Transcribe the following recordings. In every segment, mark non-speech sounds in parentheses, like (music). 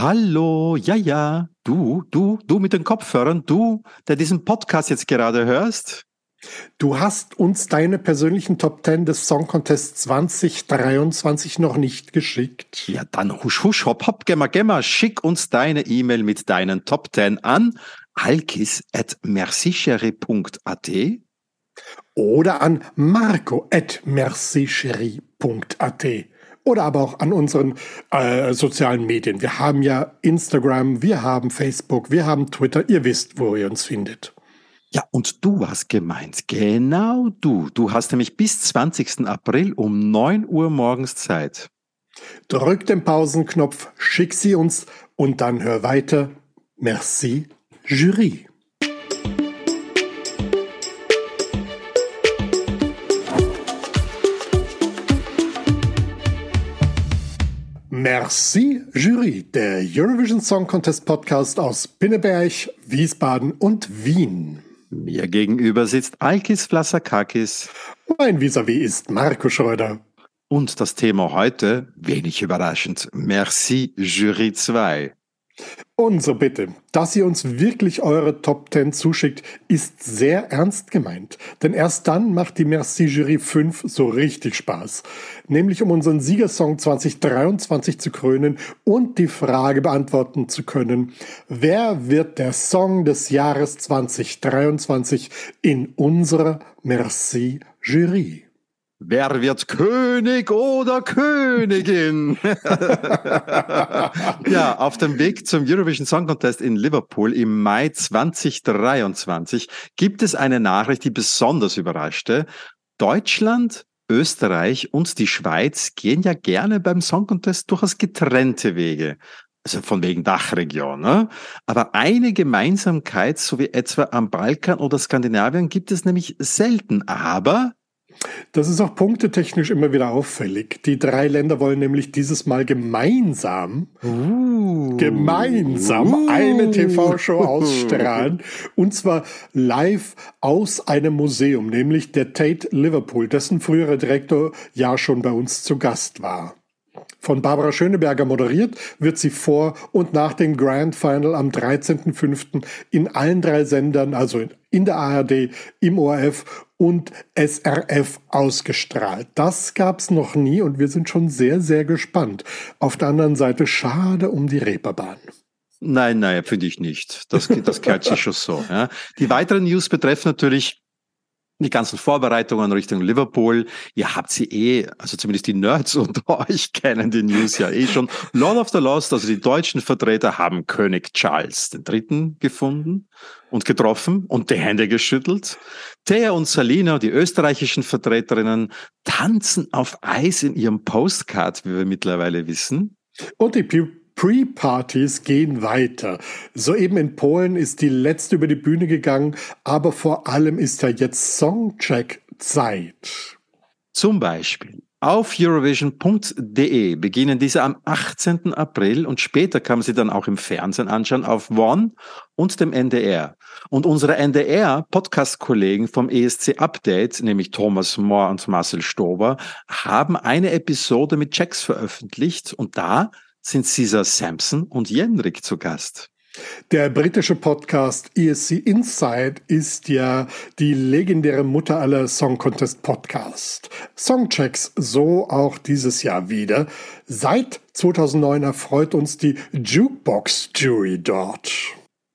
Hallo, ja, ja, du, du, du mit den Kopfhörern, du, der diesen Podcast jetzt gerade hörst. Du hast uns deine persönlichen Top 10 des Song Contest 2023 noch nicht geschickt. Ja, dann husch, husch, hopp, hopp, gemma, gemma, schick uns deine E-Mail mit deinen Top 10 an alkis.mercicherie.at oder an marco.mercicherie.at oder aber auch an unseren äh, sozialen Medien. Wir haben ja Instagram, wir haben Facebook, wir haben Twitter. Ihr wisst, wo ihr uns findet. Ja, und du hast gemeint, genau du. Du hast nämlich bis 20. April um 9 Uhr morgens Zeit. Drück den Pausenknopf, schick sie uns und dann hör weiter. Merci, Jury. Merci Jury, der Eurovision Song Contest Podcast aus Pinneberg, Wiesbaden und Wien. Mir gegenüber sitzt Alkis Flassakakis. Mein Vis-a-vis ist Marco Schröder. Und das Thema heute, wenig überraschend, Merci Jury 2. Unsere Bitte, dass ihr uns wirklich eure Top 10 zuschickt, ist sehr ernst gemeint. Denn erst dann macht die Merci Jury 5 so richtig Spaß. Nämlich um unseren Siegersong 2023 zu krönen und die Frage beantworten zu können, wer wird der Song des Jahres 2023 in unserer Merci Jury? Wer wird König oder Königin? (laughs) ja, auf dem Weg zum Eurovision Song Contest in Liverpool im Mai 2023 gibt es eine Nachricht, die besonders überraschte. Deutschland, Österreich und die Schweiz gehen ja gerne beim Song Contest durchaus getrennte Wege. Also von wegen Dachregion. Ne? Aber eine Gemeinsamkeit, so wie etwa am Balkan oder Skandinavien, gibt es nämlich selten. Aber das ist auch punktetechnisch immer wieder auffällig. Die drei Länder wollen nämlich dieses Mal gemeinsam, uh, gemeinsam uh, eine TV-Show ausstrahlen. Und zwar live aus einem Museum, nämlich der Tate Liverpool, dessen früherer Direktor ja schon bei uns zu Gast war. Von Barbara Schöneberger moderiert, wird sie vor und nach dem Grand Final am 13.05. in allen drei Sendern, also in der ARD, im ORF und SRF ausgestrahlt. Das gab's noch nie und wir sind schon sehr, sehr gespannt. Auf der anderen Seite schade um die Reeperbahn. Nein, nein, finde ich nicht. Das, das gehört sich schon so. Ja. Die weiteren News betreffen natürlich die ganzen Vorbereitungen Richtung Liverpool. Ihr habt sie eh, also zumindest die Nerds (laughs) unter euch kennen die News ja eh schon. Lord of the Lost, also die deutschen Vertreter haben König Charles III. gefunden und getroffen und die Hände geschüttelt. Thea und Salina, die österreichischen Vertreterinnen, tanzen auf Eis in ihrem Postcard, wie wir mittlerweile wissen. Und die Pre-Partys gehen weiter. Soeben in Polen ist die letzte über die Bühne gegangen, aber vor allem ist ja jetzt Songcheck-Zeit. Zum Beispiel auf Eurovision.de beginnen diese am 18. April und später kann man sie dann auch im Fernsehen anschauen auf One und dem NDR. Und unsere NDR-Podcast-Kollegen vom ESC Update, nämlich Thomas Mohr und Marcel Stober, haben eine Episode mit Checks veröffentlicht und da sind Caesar Sampson und Jenrik zu Gast. Der britische Podcast ESC Inside ist ja die legendäre Mutter aller Song Contest Podcasts. Songchecks so auch dieses Jahr wieder. Seit 2009 erfreut uns die Jukebox Jury dort.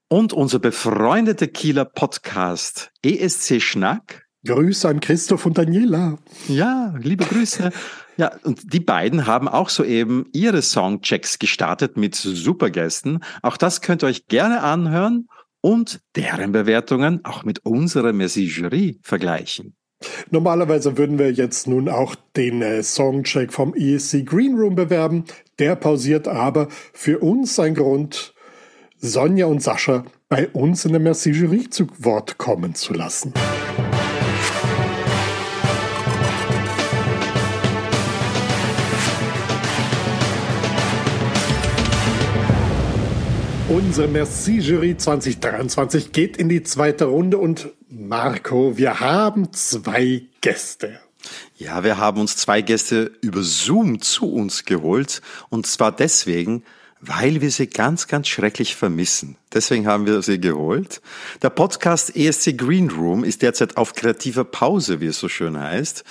Und unser befreundete Kieler Podcast ESC Schnack. Grüße an Christoph und Daniela. Ja, liebe Grüße. Ja, und die beiden haben auch soeben ihre Songchecks gestartet mit Supergästen. Auch das könnt ihr euch gerne anhören und deren Bewertungen auch mit unserer Merci Jury vergleichen. Normalerweise würden wir jetzt nun auch den äh, Songcheck vom ESC Green Room bewerben. Der pausiert aber für uns ein Grund, Sonja und Sascha bei uns in der Merci Jury zu Wort kommen zu lassen. Unsere Merci-Jury 2023 geht in die zweite Runde und Marco, wir haben zwei Gäste. Ja, wir haben uns zwei Gäste über Zoom zu uns geholt und zwar deswegen, weil wir sie ganz, ganz schrecklich vermissen. Deswegen haben wir sie geholt. Der Podcast ESC Green Room ist derzeit auf kreativer Pause, wie es so schön heißt.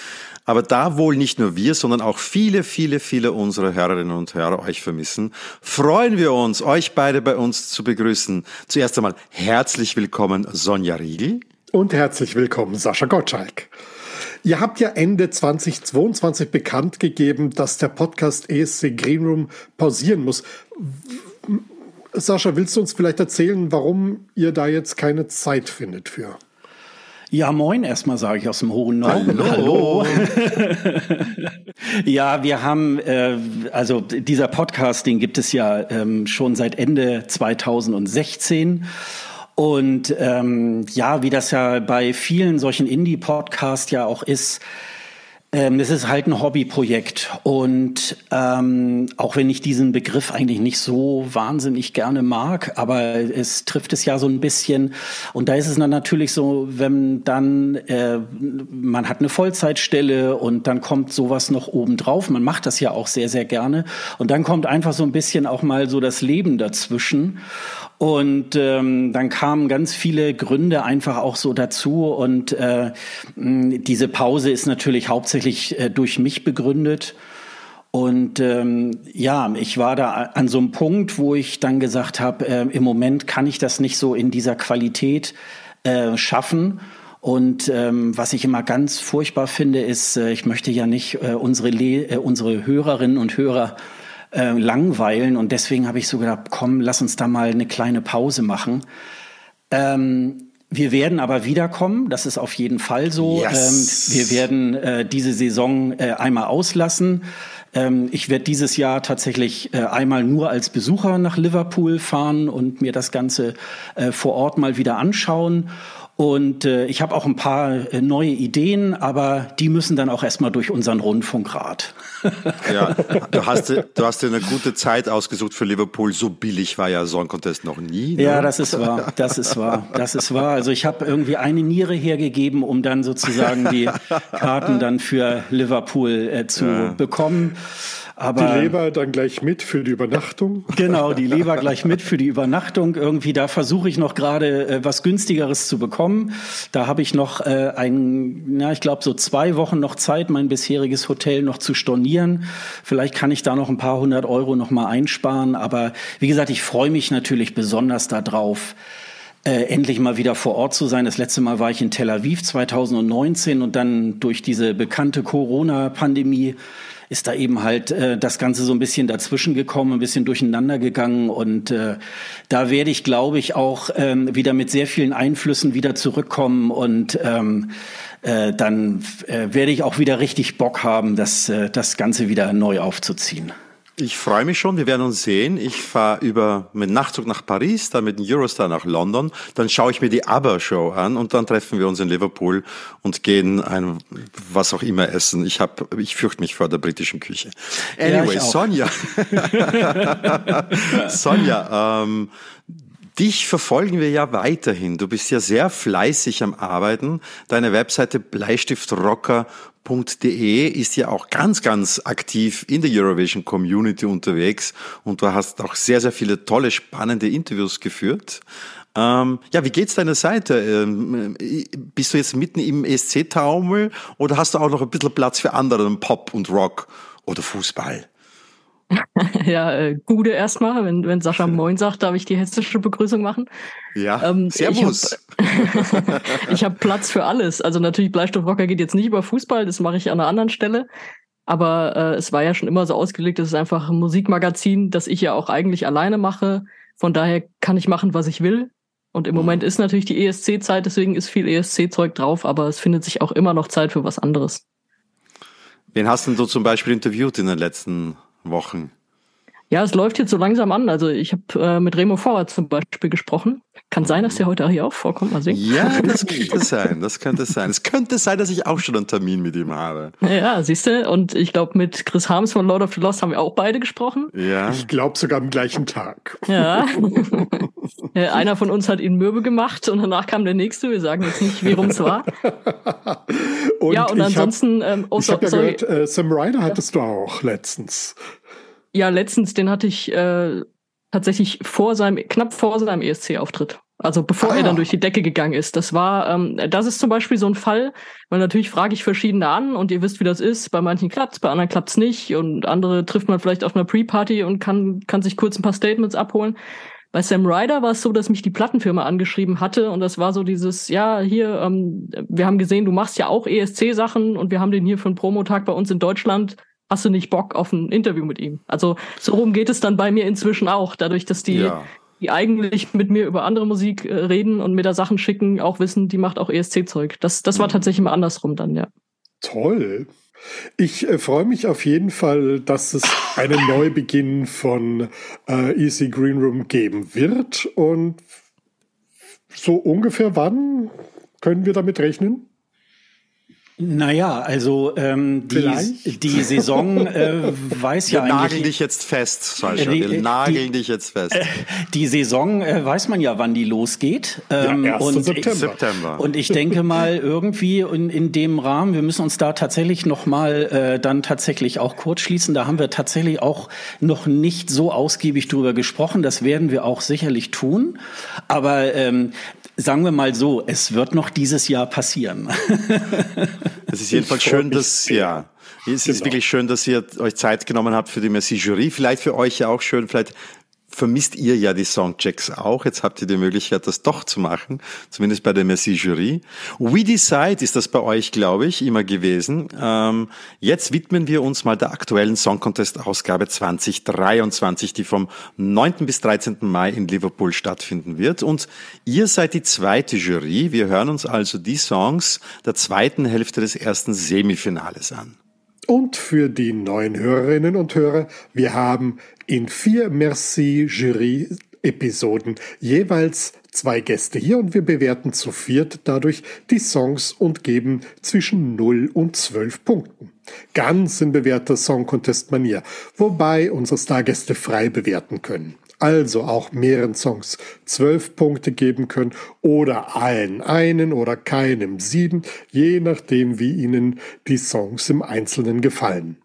Aber da wohl nicht nur wir, sondern auch viele, viele, viele unserer Hörerinnen und Hörer euch vermissen, freuen wir uns, euch beide bei uns zu begrüßen. Zuerst einmal herzlich willkommen, Sonja Riegel. Und herzlich willkommen, Sascha Gottschalk. Ihr habt ja Ende 2022 bekannt gegeben, dass der Podcast ESC Green Room pausieren muss. Sascha, willst du uns vielleicht erzählen, warum ihr da jetzt keine Zeit findet für? Ja, moin erstmal sage ich aus dem hohen Norden. Hallo. Hallo. (laughs) ja, wir haben, äh, also dieser Podcast, den gibt es ja ähm, schon seit Ende 2016. Und ähm, ja, wie das ja bei vielen solchen Indie-Podcasts ja auch ist, ähm, es ist halt ein Hobbyprojekt und ähm, auch wenn ich diesen Begriff eigentlich nicht so wahnsinnig gerne mag, aber es trifft es ja so ein bisschen. Und da ist es dann natürlich so, wenn dann äh, man hat eine Vollzeitstelle und dann kommt sowas noch obendrauf. Man macht das ja auch sehr, sehr gerne. Und dann kommt einfach so ein bisschen auch mal so das Leben dazwischen. Und ähm, dann kamen ganz viele Gründe einfach auch so dazu. Und äh, diese Pause ist natürlich hauptsächlich äh, durch mich begründet. Und ähm, ja, ich war da an so einem Punkt, wo ich dann gesagt habe, äh, im Moment kann ich das nicht so in dieser Qualität äh, schaffen. Und ähm, was ich immer ganz furchtbar finde, ist, äh, ich möchte ja nicht äh, unsere, Le äh, unsere Hörerinnen und Hörer äh, langweilen. Und deswegen habe ich so gedacht, komm, lass uns da mal eine kleine Pause machen. Ähm, wir werden aber wiederkommen, das ist auf jeden Fall so. Yes. Ähm, wir werden äh, diese Saison äh, einmal auslassen. Ähm, ich werde dieses Jahr tatsächlich äh, einmal nur als Besucher nach Liverpool fahren und mir das Ganze äh, vor Ort mal wieder anschauen. Und äh, ich habe auch ein paar äh, neue Ideen, aber die müssen dann auch erstmal durch unseren Rundfunkrat. ja, du hast, du hast dir eine gute Zeit ausgesucht für Liverpool. So billig war ja Song Contest noch nie. Ne? Ja, das ist wahr. Das ist wahr. Das ist wahr. Also ich habe irgendwie eine Niere hergegeben, um dann sozusagen die Karten dann für Liverpool äh, zu ja. bekommen. Aber die Leber dann gleich mit für die Übernachtung? Genau, die Leber (laughs) gleich mit für die Übernachtung. Irgendwie, da versuche ich noch gerade äh, was günstigeres zu bekommen. Da habe ich noch äh, ein, ja, ich glaube so zwei Wochen noch Zeit, mein bisheriges Hotel noch zu stornieren. Vielleicht kann ich da noch ein paar hundert Euro noch mal einsparen. Aber wie gesagt, ich freue mich natürlich besonders darauf. Äh, endlich mal wieder vor Ort zu sein. Das letzte Mal war ich in Tel Aviv 2019 und dann durch diese bekannte Corona-Pandemie ist da eben halt äh, das Ganze so ein bisschen dazwischen gekommen, ein bisschen durcheinander gegangen. Und äh, da werde ich, glaube ich, auch ähm, wieder mit sehr vielen Einflüssen wieder zurückkommen und ähm, äh, dann äh, werde ich auch wieder richtig Bock haben, das, äh, das Ganze wieder neu aufzuziehen. Ich freue mich schon, wir werden uns sehen. Ich fahre über mit Nachtzug nach Paris, dann mit dem Eurostar nach London, dann schaue ich mir die ABBA-Show an und dann treffen wir uns in Liverpool und gehen ein was auch immer essen. Ich habe, ich fürchte mich vor der britischen Küche. Anyway, ja, Sonja. (laughs) Sonja, ähm, Dich verfolgen wir ja weiterhin. Du bist ja sehr fleißig am Arbeiten. Deine Webseite bleistiftrocker.de ist ja auch ganz, ganz aktiv in der Eurovision Community unterwegs und du hast auch sehr, sehr viele tolle, spannende Interviews geführt. Ähm, ja, wie geht's deiner Seite? Ähm, bist du jetzt mitten im ESC-Taumel oder hast du auch noch ein bisschen Platz für anderen Pop und Rock oder Fußball? (laughs) ja, äh, Gude erstmal. Wenn, wenn Sascha (laughs) Moin sagt, darf ich die hessische Begrüßung machen. Ja, ähm, servus. (laughs) Ich habe hab Platz für alles. Also natürlich, Bleistift geht jetzt nicht über Fußball, das mache ich an einer anderen Stelle. Aber äh, es war ja schon immer so ausgelegt, es ist einfach ein Musikmagazin, das ich ja auch eigentlich alleine mache. Von daher kann ich machen, was ich will. Und im mhm. Moment ist natürlich die ESC-Zeit, deswegen ist viel ESC-Zeug drauf, aber es findet sich auch immer noch Zeit für was anderes. Wen hast denn du zum Beispiel interviewt in den letzten Wochen? Ja, es läuft jetzt so langsam an. Also ich habe äh, mit Remo Vorwärts zum Beispiel gesprochen. Kann sein, dass der heute hier auch vorkommt. Mal sehen. Ja, (laughs) das könnte sein. Das könnte sein. Es könnte sein, dass ich auch schon einen Termin mit ihm habe. Ja, siehst du. Und ich glaube, mit Chris Harms von Lord of the Lost haben wir auch beide gesprochen. Ja. Ich glaube sogar am gleichen Tag. (laughs) Ja. Einer von uns hat ihn mürbe gemacht und danach kam der nächste. Wir sagen jetzt nicht, wie rum es war. (laughs) und ja, und ansonsten. Hab, ähm, oh, ich so, habe ja gehört, äh, Sam Ryder hattest du auch letztens. Ja, letztens, den hatte ich äh, tatsächlich vor seinem, knapp vor seinem ESC-Auftritt. Also bevor ah. er dann durch die Decke gegangen ist. Das war, ähm, das ist zum Beispiel so ein Fall, weil natürlich frage ich verschiedene an und ihr wisst, wie das ist. Bei manchen klappt's, bei anderen klappt's nicht und andere trifft man vielleicht auf einer Pre-Party und kann, kann sich kurz ein paar Statements abholen. Bei Sam Ryder war es so, dass mich die Plattenfirma angeschrieben hatte und das war so dieses, ja, hier, ähm, wir haben gesehen, du machst ja auch ESC-Sachen und wir haben den hier für einen Promotag bei uns in Deutschland. Hast du nicht Bock auf ein Interview mit ihm? Also so rum geht es dann bei mir inzwischen auch, dadurch, dass die, ja. die eigentlich mit mir über andere Musik äh, reden und mir da Sachen schicken, auch wissen, die macht auch ESC-Zeug. Das, das war mhm. tatsächlich mal andersrum dann, ja. Toll. Ich äh, freue mich auf jeden Fall, dass es einen Neubeginn von äh, Easy Green Room geben wird. Und so ungefähr wann können wir damit rechnen? Naja, also ähm, die, die Saison äh, weiß ja Wir nageln dich jetzt fest, Sascha. Wir die, nageln dich jetzt fest. Äh, die Saison äh, weiß man ja, wann die losgeht. Ähm, ja, und September. September. Und ich denke mal irgendwie in, in dem Rahmen, wir müssen uns da tatsächlich noch mal äh, dann tatsächlich auch kurz schließen. Da haben wir tatsächlich auch noch nicht so ausgiebig drüber gesprochen. Das werden wir auch sicherlich tun. Aber ähm, sagen wir mal so, es wird noch dieses Jahr passieren. (laughs) Es ist jedenfalls schön, dass, ja, es genau. ist wirklich schön, dass ihr euch Zeit genommen habt für die Jury. Vielleicht für euch ja auch schön, vielleicht vermisst ihr ja die Songchecks auch. Jetzt habt ihr die Möglichkeit, das doch zu machen, zumindest bei der Merci Jury. We Decide ist das bei euch, glaube ich, immer gewesen. Ähm, jetzt widmen wir uns mal der aktuellen Song Contest Ausgabe 2023, die vom 9. bis 13. Mai in Liverpool stattfinden wird. Und ihr seid die zweite Jury. Wir hören uns also die Songs der zweiten Hälfte des ersten Semifinales an. Und für die neuen Hörerinnen und Hörer, wir haben in vier Merci-Jury-Episoden jeweils zwei Gäste hier und wir bewerten zu viert dadurch die Songs und geben zwischen 0 und 12 Punkten. Ganz in bewährter Song Contest Manier, wobei unsere Stargäste frei bewerten können also auch mehreren Songs zwölf Punkte geben können oder allen einen oder keinem sieben, je nachdem, wie Ihnen die Songs im Einzelnen gefallen.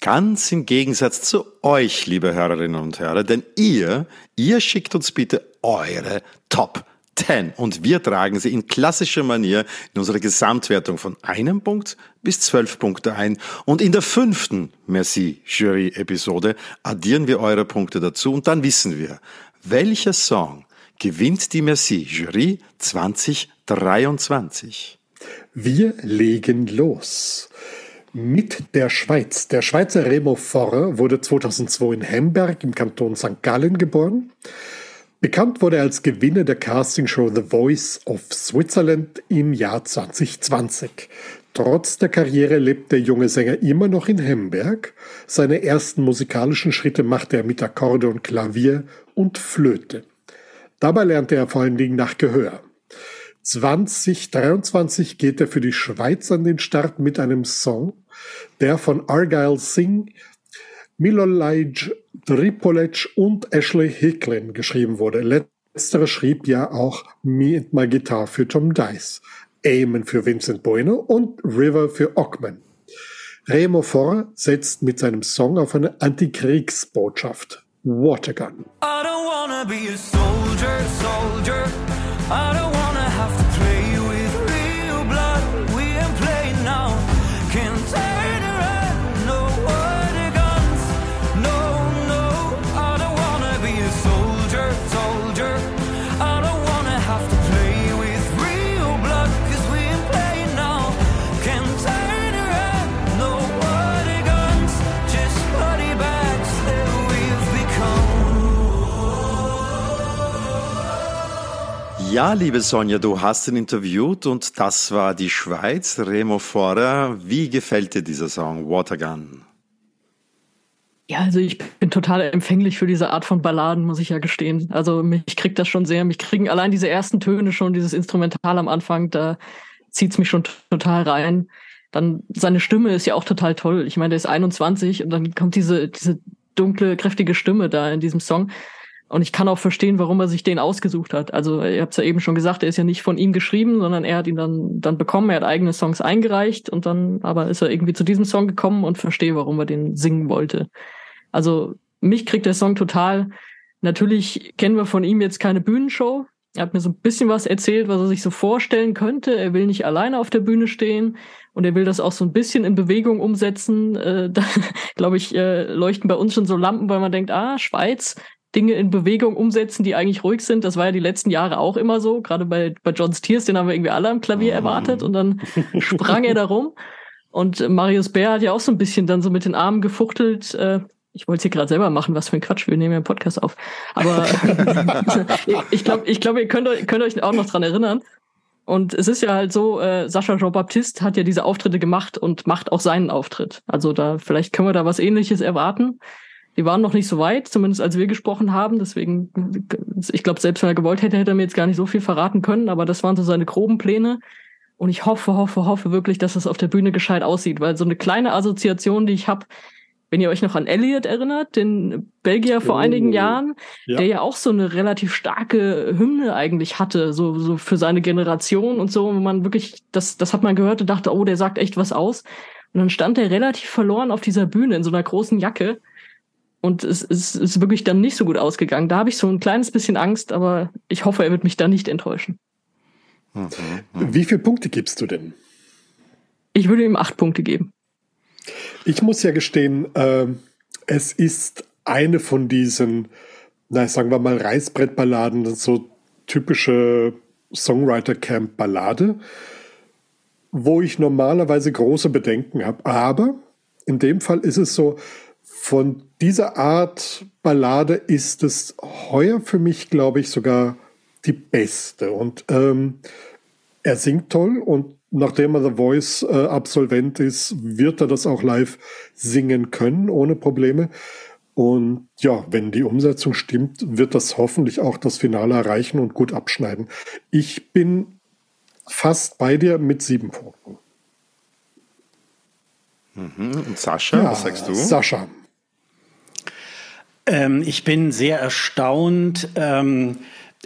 Ganz im Gegensatz zu euch, liebe Hörerinnen und Hörer, denn ihr, ihr schickt uns bitte eure Top 10 und wir tragen sie in klassischer Manier in unsere Gesamtwertung von einem Punkt bis zwölf Punkte ein und in der fünften Merci Jury Episode addieren wir eure Punkte dazu und dann wissen wir, welcher Song gewinnt die Merci Jury 2023. Wir legen los. Mit der Schweiz. Der Schweizer Remo Forrer wurde 2002 in Hamburg im Kanton St. Gallen geboren. Bekannt wurde er als Gewinner der Castingshow The Voice of Switzerland im Jahr 2020. Trotz der Karriere lebt der junge Sänger immer noch in Hamburg. Seine ersten musikalischen Schritte machte er mit Akkordeon, Klavier und Flöte. Dabei lernte er vor allen Dingen nach Gehör. 2023 geht er für die Schweiz an den Start mit einem Song, der von Argyle Singh Milolaj Tripolec und Ashley Hicklin geschrieben wurde. Letztere schrieb ja auch Me and My Guitar für Tom Dice, Amen für Vincent Bueno und River für Ockman. Remo Forrer setzt mit seinem Song auf eine Antikriegsbotschaft. Watergun. I don't wanna be a soldier, soldier. I don't wanna Ja, liebe Sonja, du hast ihn interviewt und das war die Schweiz, Remo Forer. Wie gefällt dir dieser Song, Watergun? Ja, also ich bin total empfänglich für diese Art von Balladen, muss ich ja gestehen. Also mich kriegt das schon sehr. Mich kriegen allein diese ersten Töne schon, dieses Instrumental am Anfang, da zieht's mich schon total rein. Dann seine Stimme ist ja auch total toll. Ich meine, der ist 21 und dann kommt diese, diese dunkle, kräftige Stimme da in diesem Song. Und ich kann auch verstehen, warum er sich den ausgesucht hat. Also ihr habt es ja eben schon gesagt, er ist ja nicht von ihm geschrieben, sondern er hat ihn dann, dann bekommen, er hat eigene Songs eingereicht und dann aber ist er irgendwie zu diesem Song gekommen und verstehe, warum er den singen wollte. Also mich kriegt der Song total. Natürlich kennen wir von ihm jetzt keine Bühnenshow. Er hat mir so ein bisschen was erzählt, was er sich so vorstellen könnte. Er will nicht alleine auf der Bühne stehen und er will das auch so ein bisschen in Bewegung umsetzen. Äh, (laughs) da, glaube ich, äh, leuchten bei uns schon so Lampen, weil man denkt, ah, Schweiz, Dinge in Bewegung umsetzen, die eigentlich ruhig sind. Das war ja die letzten Jahre auch immer so. Gerade bei, bei John Stiers, den haben wir irgendwie alle am Klavier erwartet und dann sprang er da rum. Und Marius Bär hat ja auch so ein bisschen dann so mit den Armen gefuchtelt. Äh, ich wollte es hier gerade selber machen, was für ein Quatsch, wir nehmen ja einen Podcast auf. Aber (laughs) ich glaube, ich glaub, ihr könnt, könnt euch auch noch dran erinnern. Und es ist ja halt so, äh, Sascha Jean-Baptiste hat ja diese Auftritte gemacht und macht auch seinen Auftritt. Also da, vielleicht können wir da was ähnliches erwarten. Die waren noch nicht so weit, zumindest als wir gesprochen haben. Deswegen, ich glaube, selbst wenn er gewollt hätte, hätte er mir jetzt gar nicht so viel verraten können. Aber das waren so seine groben Pläne. Und ich hoffe, hoffe, hoffe wirklich, dass es auf der Bühne gescheit aussieht. Weil so eine kleine Assoziation, die ich habe, wenn ihr euch noch an Elliot erinnert, den Belgier vor oh, einigen Jahren, ja. der ja auch so eine relativ starke Hymne eigentlich hatte, so, so für seine Generation und so, wo man wirklich, das, das hat man gehört und dachte, oh, der sagt echt was aus. Und dann stand er relativ verloren auf dieser Bühne in so einer großen Jacke und es, es ist wirklich dann nicht so gut ausgegangen. Da habe ich so ein kleines bisschen Angst, aber ich hoffe, er wird mich da nicht enttäuschen. Mhm. Wie viele Punkte gibst du denn? Ich würde ihm acht Punkte geben. Ich muss ja gestehen, äh, es ist eine von diesen, na, sagen wir mal, Reißbrettballaden, so typische Songwriter-Camp-Ballade, wo ich normalerweise große Bedenken habe. Aber in dem Fall ist es so, von dieser Art Ballade ist es heuer für mich, glaube ich, sogar die beste. Und ähm, er singt toll und nachdem er The Voice äh, Absolvent ist, wird er das auch live singen können, ohne Probleme. Und ja, wenn die Umsetzung stimmt, wird das hoffentlich auch das Finale erreichen und gut abschneiden. Ich bin fast bei dir mit sieben Punkten. Mhm. Und Sascha, ja, was sagst du? Sascha, ähm, ich bin sehr erstaunt. Ähm,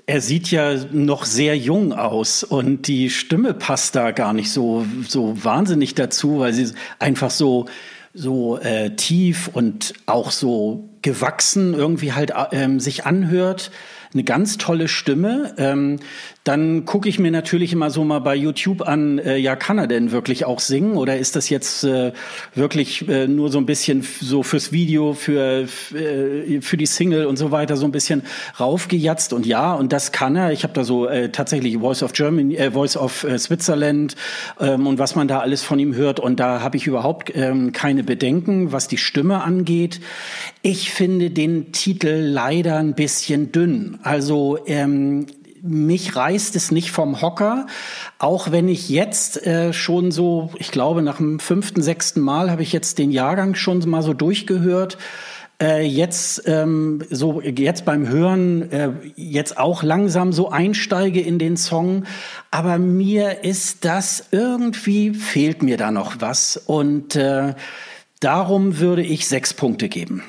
er sieht ja noch sehr jung aus und die Stimme passt da gar nicht so, so wahnsinnig dazu, weil sie einfach so, so äh, tief und auch so gewachsen irgendwie halt äh, sich anhört eine ganz tolle Stimme. Ähm, dann gucke ich mir natürlich immer so mal bei YouTube an, äh, ja, kann er denn wirklich auch singen oder ist das jetzt äh, wirklich äh, nur so ein bisschen so fürs Video, für, äh, für die Single und so weiter so ein bisschen raufgejatzt und ja, und das kann er. Ich habe da so äh, tatsächlich Voice of Germany, äh, Voice of Switzerland ähm, und was man da alles von ihm hört und da habe ich überhaupt ähm, keine Bedenken, was die Stimme angeht. Ich finde den Titel leider ein bisschen dünn. Also ähm, mich reißt es nicht vom Hocker, auch wenn ich jetzt äh, schon so, ich glaube, nach dem fünften, sechsten Mal habe ich jetzt den Jahrgang schon mal so durchgehört. Äh, jetzt ähm, so jetzt beim Hören äh, jetzt auch langsam so einsteige in den Song, aber mir ist das irgendwie fehlt mir da noch was und äh, darum würde ich sechs Punkte geben.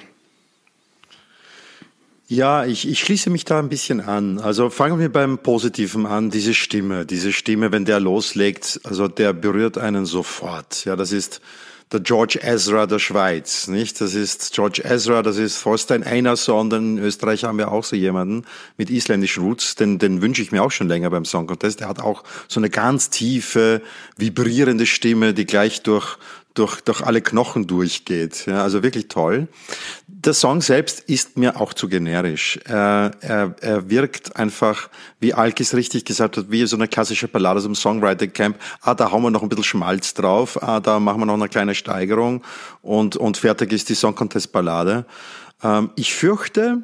Ja, ich, ich schließe mich da ein bisschen an. Also fangen wir beim Positiven an. Diese Stimme, diese Stimme, wenn der loslegt, also der berührt einen sofort. Ja, das ist der George Ezra der Schweiz, nicht? Das ist George Ezra, das ist Forstein Einarsson, in Österreich haben wir auch so jemanden mit isländischen Roots, den, den wünsche ich mir auch schon länger beim Song Contest. Der hat auch so eine ganz tiefe, vibrierende Stimme, die gleich durch, durch, durch alle Knochen durchgeht. Ja, also wirklich toll. Der Song selbst ist mir auch zu generisch. Er, er, er wirkt einfach, wie Alkis richtig gesagt hat, wie so eine klassische Ballade aus dem Songwriter Camp. Ah, da hauen wir noch ein bisschen Schmalz drauf. Ah, da machen wir noch eine kleine Steigerung und, und fertig ist die Song Contest Ballade. Ähm, ich fürchte,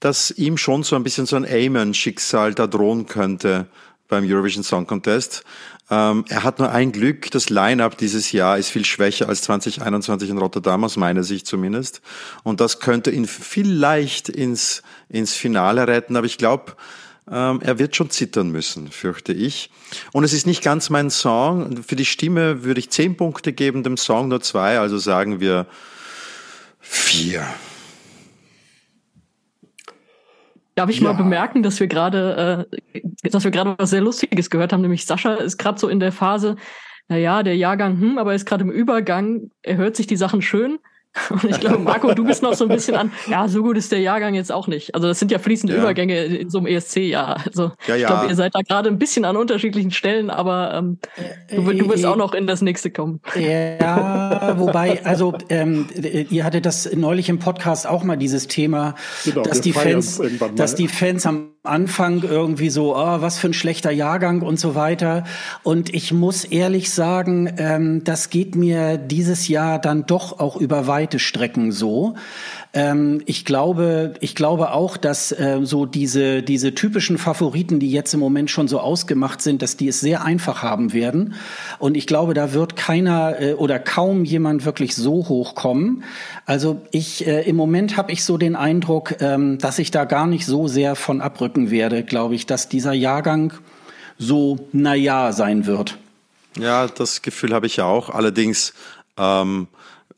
dass ihm schon so ein bisschen so ein Amen-Schicksal da drohen könnte beim Eurovision Song Contest. Ähm, er hat nur ein Glück, das Line-up dieses Jahr ist viel schwächer als 2021 in Rotterdam, aus meiner Sicht zumindest. Und das könnte ihn vielleicht ins, ins Finale retten, aber ich glaube, ähm, er wird schon zittern müssen, fürchte ich. Und es ist nicht ganz mein Song. Für die Stimme würde ich zehn Punkte geben, dem Song nur zwei, also sagen wir vier. Darf ich ja. mal bemerken, dass wir gerade, äh, dass wir gerade was sehr Lustiges gehört haben, nämlich Sascha ist gerade so in der Phase, na ja, der Jahrgang, hm, aber er ist gerade im Übergang, er hört sich die Sachen schön, (laughs) Und ich glaube, Marco, du bist noch so ein bisschen an, ja, so gut ist der Jahrgang jetzt auch nicht. Also das sind ja fließende ja. Übergänge in so einem ESC-Jahr. Also ja, ja. ich glaube, ihr seid da gerade ein bisschen an unterschiedlichen Stellen, aber ähm, du, du wirst auch noch in das nächste kommen. Ja, wobei, also ähm, ihr hattet das neulich im Podcast auch mal dieses Thema, genau, dass die Fans, dass die Fans am Anfang irgendwie so, oh, was für ein schlechter Jahrgang und so weiter. Und ich muss ehrlich sagen, ähm, das geht mir dieses Jahr dann doch auch über weite Strecken so. Ähm, ich glaube, ich glaube auch, dass äh, so diese, diese typischen Favoriten, die jetzt im Moment schon so ausgemacht sind, dass die es sehr einfach haben werden. Und ich glaube, da wird keiner äh, oder kaum jemand wirklich so hochkommen. Also ich, äh, im Moment habe ich so den Eindruck, ähm, dass ich da gar nicht so sehr von abrücken werde, glaube ich, dass dieser Jahrgang so naja sein wird. Ja, das Gefühl habe ich ja auch. Allerdings ähm,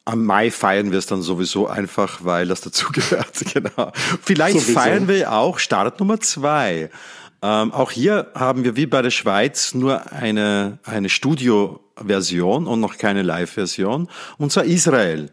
am Mai feiern wir es dann sowieso einfach, weil das dazugehört. (laughs) genau. Vielleicht sowieso. feiern wir auch Start Nummer zwei. Ähm, auch hier haben wir wie bei der Schweiz nur eine, eine Studio-Version und noch keine Live-Version. Und zwar Israel.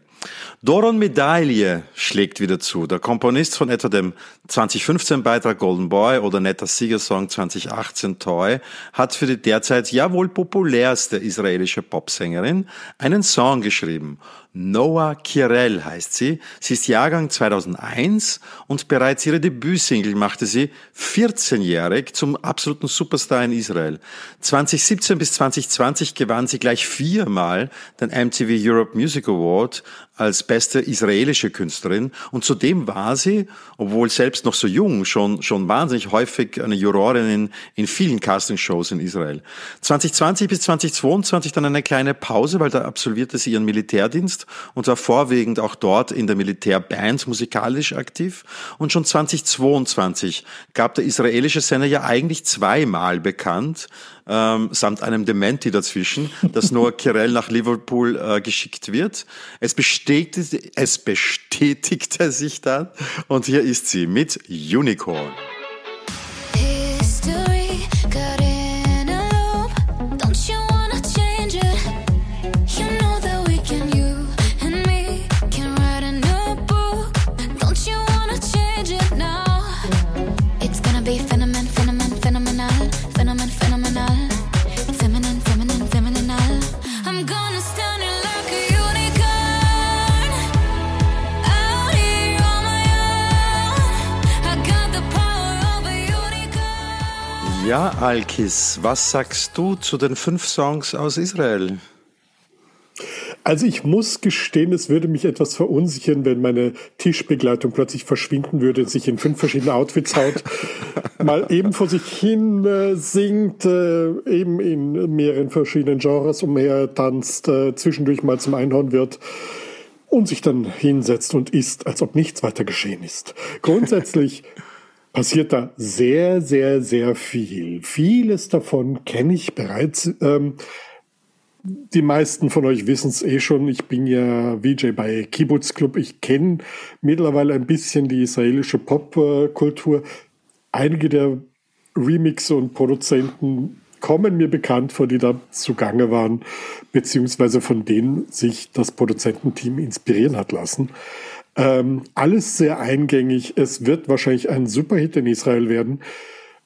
Doron Medaille schlägt wieder zu. Der Komponist von etwa dem 2015 Beitrag Golden Boy oder netter Siegersong 2018 Toy hat für die derzeit ja wohl populärste israelische Popsängerin einen Song geschrieben. Noah Kirel heißt sie. Sie ist Jahrgang 2001 und bereits ihre Debütsingle machte sie 14-jährig zum absoluten Superstar in Israel. 2017 bis 2020 gewann sie gleich viermal den MTV Europe Music Award als beste israelische Künstlerin und zudem war sie, obwohl selbst noch so jung, schon, schon wahnsinnig häufig eine Jurorin in, in vielen Castingshows in Israel. 2020 bis 2022 dann eine kleine Pause, weil da absolvierte sie ihren Militärdienst und war vorwiegend auch dort in der Militärband musikalisch aktiv und schon 2022 gab der israelische Sender ja eigentlich zweimal bekannt, ähm, samt einem Dementi dazwischen, dass Noah (laughs) Kirel nach Liverpool äh, geschickt wird. Es bestätigte, es bestätigte sich dann und hier ist sie mit Unicorn. Ja, Alkis, was sagst du zu den fünf Songs aus Israel? Also ich muss gestehen, es würde mich etwas verunsichern, wenn meine Tischbegleitung plötzlich verschwinden würde und sich in fünf verschiedene Outfits haut, (laughs) mal eben vor sich hin äh, singt, äh, eben in mehreren verschiedenen Genres umher tanzt, äh, zwischendurch mal zum Einhorn wird und sich dann hinsetzt und isst, als ob nichts weiter geschehen ist. (laughs) Grundsätzlich passiert da sehr, sehr, sehr viel. Vieles davon kenne ich bereits. Ähm, die meisten von euch wissen es eh schon. Ich bin ja VJ bei Kibbutz Club. Ich kenne mittlerweile ein bisschen die israelische Popkultur. Einige der Remixe und Produzenten kommen mir bekannt vor, die da zugange waren, beziehungsweise von denen sich das Produzententeam inspirieren hat lassen. Ähm, alles sehr eingängig. Es wird wahrscheinlich ein Superhit in Israel werden.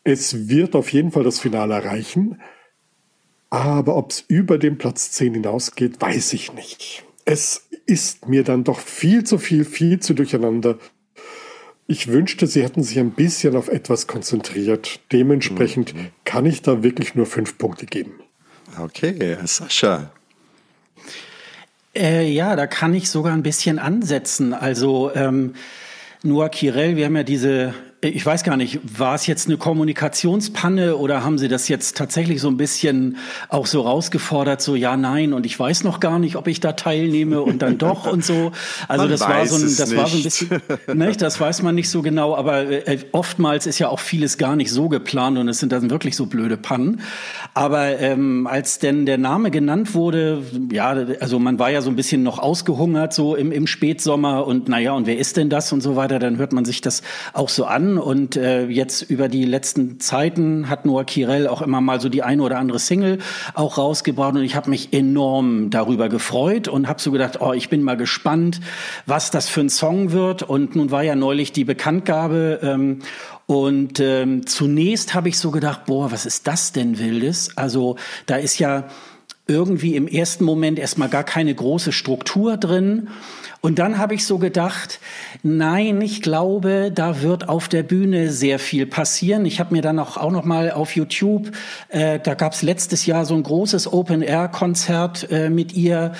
Es wird auf jeden Fall das Finale erreichen. Aber ob es über den Platz 10 hinausgeht, weiß ich nicht. Es ist mir dann doch viel zu viel, viel zu durcheinander. Ich wünschte, sie hätten sich ein bisschen auf etwas konzentriert. Dementsprechend mhm. kann ich da wirklich nur fünf Punkte geben. Okay, Sascha, äh, ja, da kann ich sogar ein bisschen ansetzen. Also ähm, Noah Kirel, wir haben ja diese ich weiß gar nicht, war es jetzt eine Kommunikationspanne oder haben Sie das jetzt tatsächlich so ein bisschen auch so rausgefordert, so ja, nein und ich weiß noch gar nicht, ob ich da teilnehme und dann doch und so. (laughs) Also man das war so ein, das war so ein bisschen, ne, das weiß man nicht so genau, aber äh, oftmals ist ja auch vieles gar nicht so geplant und es sind dann wirklich so blöde Pannen. Aber ähm, als denn der Name genannt wurde, ja, also man war ja so ein bisschen noch ausgehungert so im, im Spätsommer und naja, und wer ist denn das und so weiter, dann hört man sich das auch so an und äh, jetzt über die letzten Zeiten hat Noah Kirel auch immer mal so die eine oder andere Single auch rausgebracht und ich habe mich enorm darüber gefreut und habe so gedacht, oh, ich bin mal gespannt, was das für ein Song wird und nun war ja neulich die Bekanntgabe ähm, und ähm, zunächst habe ich so gedacht, boah, was ist das denn Wildes? Also da ist ja irgendwie im ersten Moment erstmal gar keine große Struktur drin. Und dann habe ich so gedacht, nein, ich glaube, da wird auf der Bühne sehr viel passieren. Ich habe mir dann auch, auch noch mal auf YouTube, äh, da gab es letztes Jahr so ein großes Open-Air-Konzert äh, mit ihr,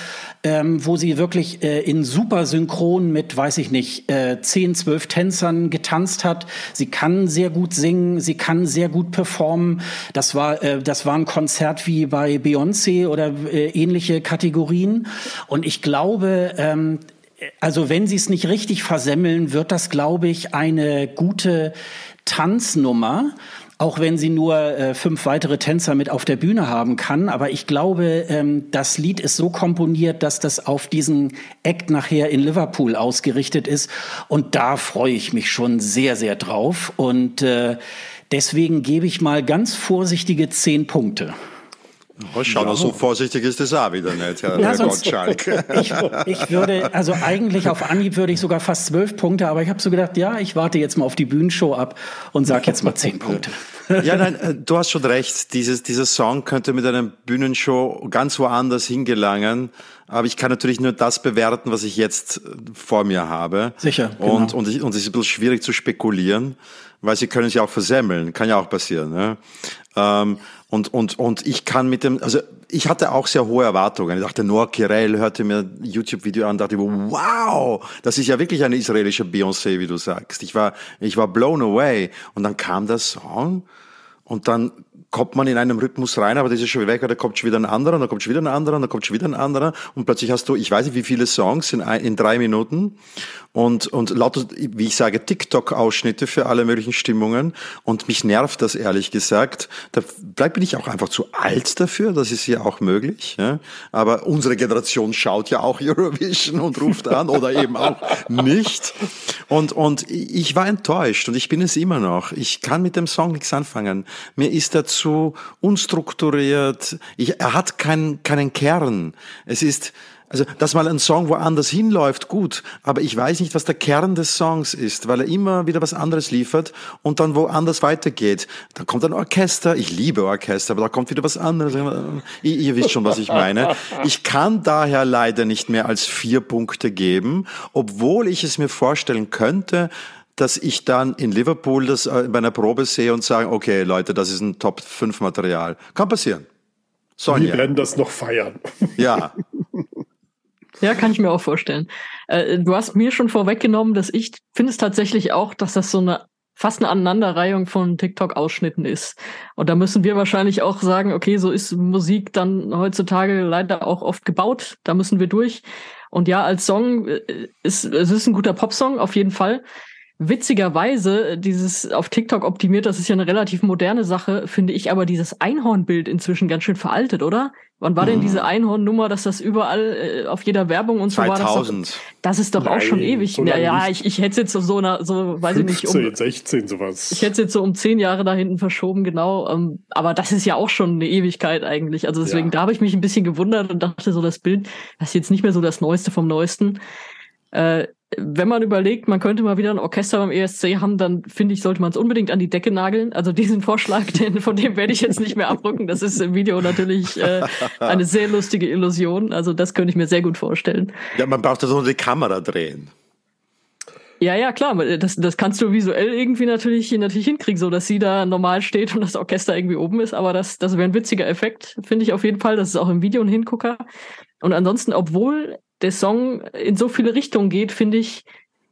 ähm, wo sie wirklich äh, in super Synchron mit, weiß ich nicht, äh, 10, 12 Tänzern getanzt hat. Sie kann sehr gut singen, sie kann sehr gut performen. Das war, äh, das war ein Konzert wie bei Beyoncé oder äh, ähnliche Kategorien. Und ich glaube, ähm, also wenn sie es nicht richtig versemmeln, wird das, glaube ich, eine gute Tanznummer auch wenn sie nur äh, fünf weitere Tänzer mit auf der Bühne haben kann. Aber ich glaube, ähm, das Lied ist so komponiert, dass das auf diesen Act nachher in Liverpool ausgerichtet ist. Und da freue ich mich schon sehr, sehr drauf. Und äh, deswegen gebe ich mal ganz vorsichtige zehn Punkte. Oh, schau, ja. so vorsichtig ist das auch wieder nicht, Herr, ja, Gottschalk. (laughs) Ich, ich, würde, also eigentlich auf Anhieb würde ich sogar fast zwölf Punkte, aber ich habe so gedacht, ja, ich warte jetzt mal auf die Bühnenshow ab und sage jetzt mal zehn Punkte. Ja, nein, äh, du hast schon recht. Dieses, dieser Song könnte mit einer Bühnenshow ganz woanders hingelangen. Aber ich kann natürlich nur das bewerten, was ich jetzt vor mir habe. Sicher. Genau. Und, und, ich, und es ist ein bisschen schwierig zu spekulieren, weil sie können sich auch versemmeln. Kann ja auch passieren. Ne? Ähm, und, und, und ich kann mit dem, also ich hatte auch sehr hohe Erwartungen. Ich dachte, Noah Kirel hörte mir ein YouTube-Video an, dachte, wow, das ist ja wirklich eine israelische Beyoncé, wie du sagst. Ich war, ich war blown away. Und dann kam der Song und dann kommt man in einem Rhythmus rein, aber das ist schon weg, da kommt schon wieder ein anderer, dann kommt schon wieder ein anderer, dann kommt schon wieder ein anderer und plötzlich hast du, ich weiß nicht wie viele Songs in, ein, in drei Minuten und, und lauter, wie ich sage, TikTok-Ausschnitte für alle möglichen Stimmungen und mich nervt das ehrlich gesagt. Da, vielleicht bin ich auch einfach zu alt dafür, das ist ja auch möglich, ja? aber unsere Generation schaut ja auch (laughs) Eurovision und ruft an oder eben auch nicht und, und ich war enttäuscht und ich bin es immer noch. Ich kann mit dem Song nichts anfangen. Mir ist dazu zu unstrukturiert. Ich, er hat keinen, keinen Kern. Es ist, also, dass mal ein Song woanders hinläuft, gut, aber ich weiß nicht, was der Kern des Songs ist, weil er immer wieder was anderes liefert und dann woanders weitergeht. Da kommt ein Orchester, ich liebe Orchester, aber da kommt wieder was anderes. Ihr, ihr wisst schon, was ich meine. Ich kann daher leider nicht mehr als vier Punkte geben, obwohl ich es mir vorstellen könnte, dass ich dann in Liverpool das äh, bei einer Probe sehe und sage, okay, Leute, das ist ein Top 5 Material. Kann passieren. Sonja. Wir werden das noch feiern. Ja. (laughs) Ja, kann ich mir auch vorstellen. Äh, du hast mir schon vorweggenommen, dass ich finde es tatsächlich auch, dass das so eine fast eine Aneinanderreihung von TikTok-Ausschnitten ist. Und da müssen wir wahrscheinlich auch sagen, okay, so ist Musik dann heutzutage leider auch oft gebaut. Da müssen wir durch. Und ja, als Song äh, ist es ist ein guter Popsong auf jeden Fall. Witzigerweise, dieses auf TikTok optimiert, das ist ja eine relativ moderne Sache, finde ich aber dieses Einhornbild inzwischen ganz schön veraltet, oder? Wann war denn mhm. diese Einhornnummer, dass das überall äh, auf jeder Werbung und so 2000. war? Das, doch, das ist doch Nein, auch schon ewig. So ja, ja ich, ich hätte es jetzt so, einer, so weiß 15, ich nicht, um 16 sowas. Ich hätte es jetzt so um zehn Jahre da hinten verschoben, genau. Ähm, aber das ist ja auch schon eine Ewigkeit eigentlich. Also deswegen, ja. da habe ich mich ein bisschen gewundert und dachte so, das Bild, das ist jetzt nicht mehr so das Neueste vom Neuesten. Äh, wenn man überlegt, man könnte mal wieder ein Orchester beim ESC haben, dann finde ich, sollte man es unbedingt an die Decke nageln. Also diesen Vorschlag, (laughs) den, von dem werde ich jetzt nicht mehr abrücken. Das ist im Video natürlich äh, eine sehr lustige Illusion. Also das könnte ich mir sehr gut vorstellen. Ja, man braucht also nur die Kamera drehen. Ja, ja, klar. Das, das kannst du visuell irgendwie natürlich, natürlich hinkriegen, so dass sie da normal steht und das Orchester irgendwie oben ist. Aber das, das wäre ein witziger Effekt, finde ich auf jeden Fall. Das ist auch im Video ein Hingucker. Und ansonsten, obwohl der Song in so viele Richtungen geht, finde ich,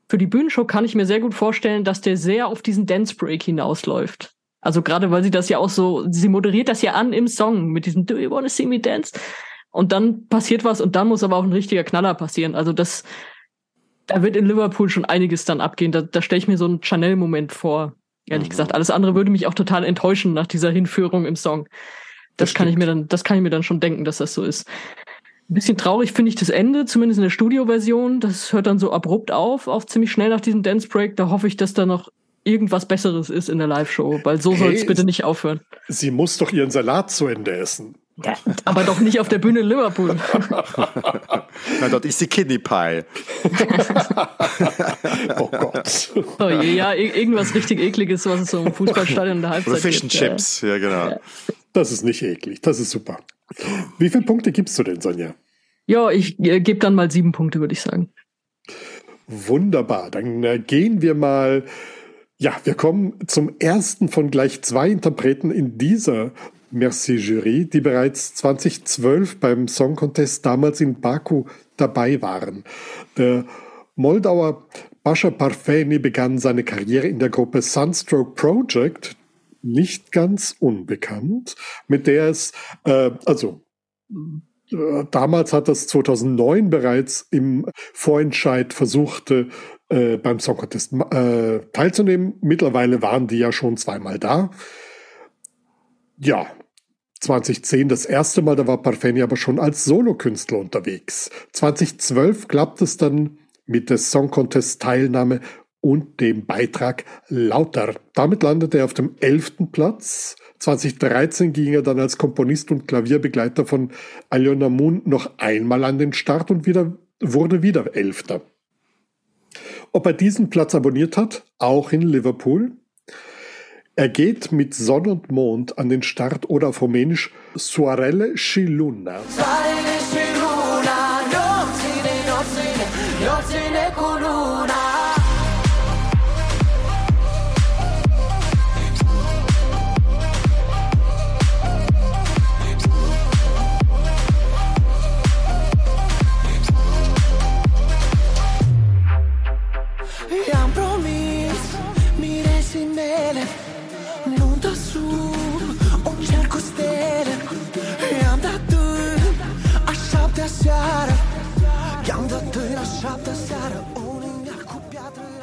für die Bühnenshow kann ich mir sehr gut vorstellen, dass der sehr auf diesen Dance Break hinausläuft. Also gerade weil sie das ja auch so, sie moderiert das ja an im Song mit diesem Do you wanna see me dance? Und dann passiert was und dann muss aber auch ein richtiger Knaller passieren. Also das, da wird in Liverpool schon einiges dann abgehen. Da, da stelle ich mir so einen Chanel-Moment vor, ehrlich mhm. gesagt. Alles andere würde mich auch total enttäuschen nach dieser Hinführung im Song. Das, das kann ich mir dann, das kann ich mir dann schon denken, dass das so ist. Ein bisschen traurig finde ich das Ende, zumindest in der Studioversion. Das hört dann so abrupt auf, auch ziemlich schnell nach diesem Dance Break. Da hoffe ich, dass da noch irgendwas Besseres ist in der Live-Show, weil so hey, soll es bitte nicht aufhören. Sie muss doch ihren Salat zu Ende essen. Ja, aber doch nicht auf der Bühne in Liverpool. Na, dort ist die Kidney Pie. (laughs) oh Gott. Oh je, ja, irgendwas richtig ekliges, was es so im Fußballstadion in der Halbzeit Oder Fish and Chips, ja, genau. Ja. Das ist nicht eklig, das ist super. Wie viele Punkte gibst du denn, Sonja? Ja, ich äh, gebe dann mal sieben Punkte, würde ich sagen. Wunderbar, dann äh, gehen wir mal ja, wir kommen zum ersten von gleich zwei Interpreten in dieser Merci Jury, die bereits 2012 beim Song Contest damals in Baku dabei waren. Der Moldauer Bascha Parfeni begann seine Karriere in der Gruppe Sunstroke Project, nicht ganz unbekannt, mit der es, äh, also äh, damals hat das 2009 bereits im Vorentscheid versuchte, äh, beim Song Contest äh, teilzunehmen. Mittlerweile waren die ja schon zweimal da. Ja, 2010 das erste Mal, da war Parfeni aber schon als Solokünstler unterwegs. 2012 klappt es dann mit der Song Contest Teilnahme und dem Beitrag Lauter. Damit landete er auf dem elften Platz. 2013 ging er dann als Komponist und Klavierbegleiter von Alyona Moon noch einmal an den Start und wieder, wurde wieder Elfter. Ob er diesen Platz abonniert hat, auch in Liverpool, er geht mit Sonne und Mond an den Start oder auf Rumänisch Soarele și Luna.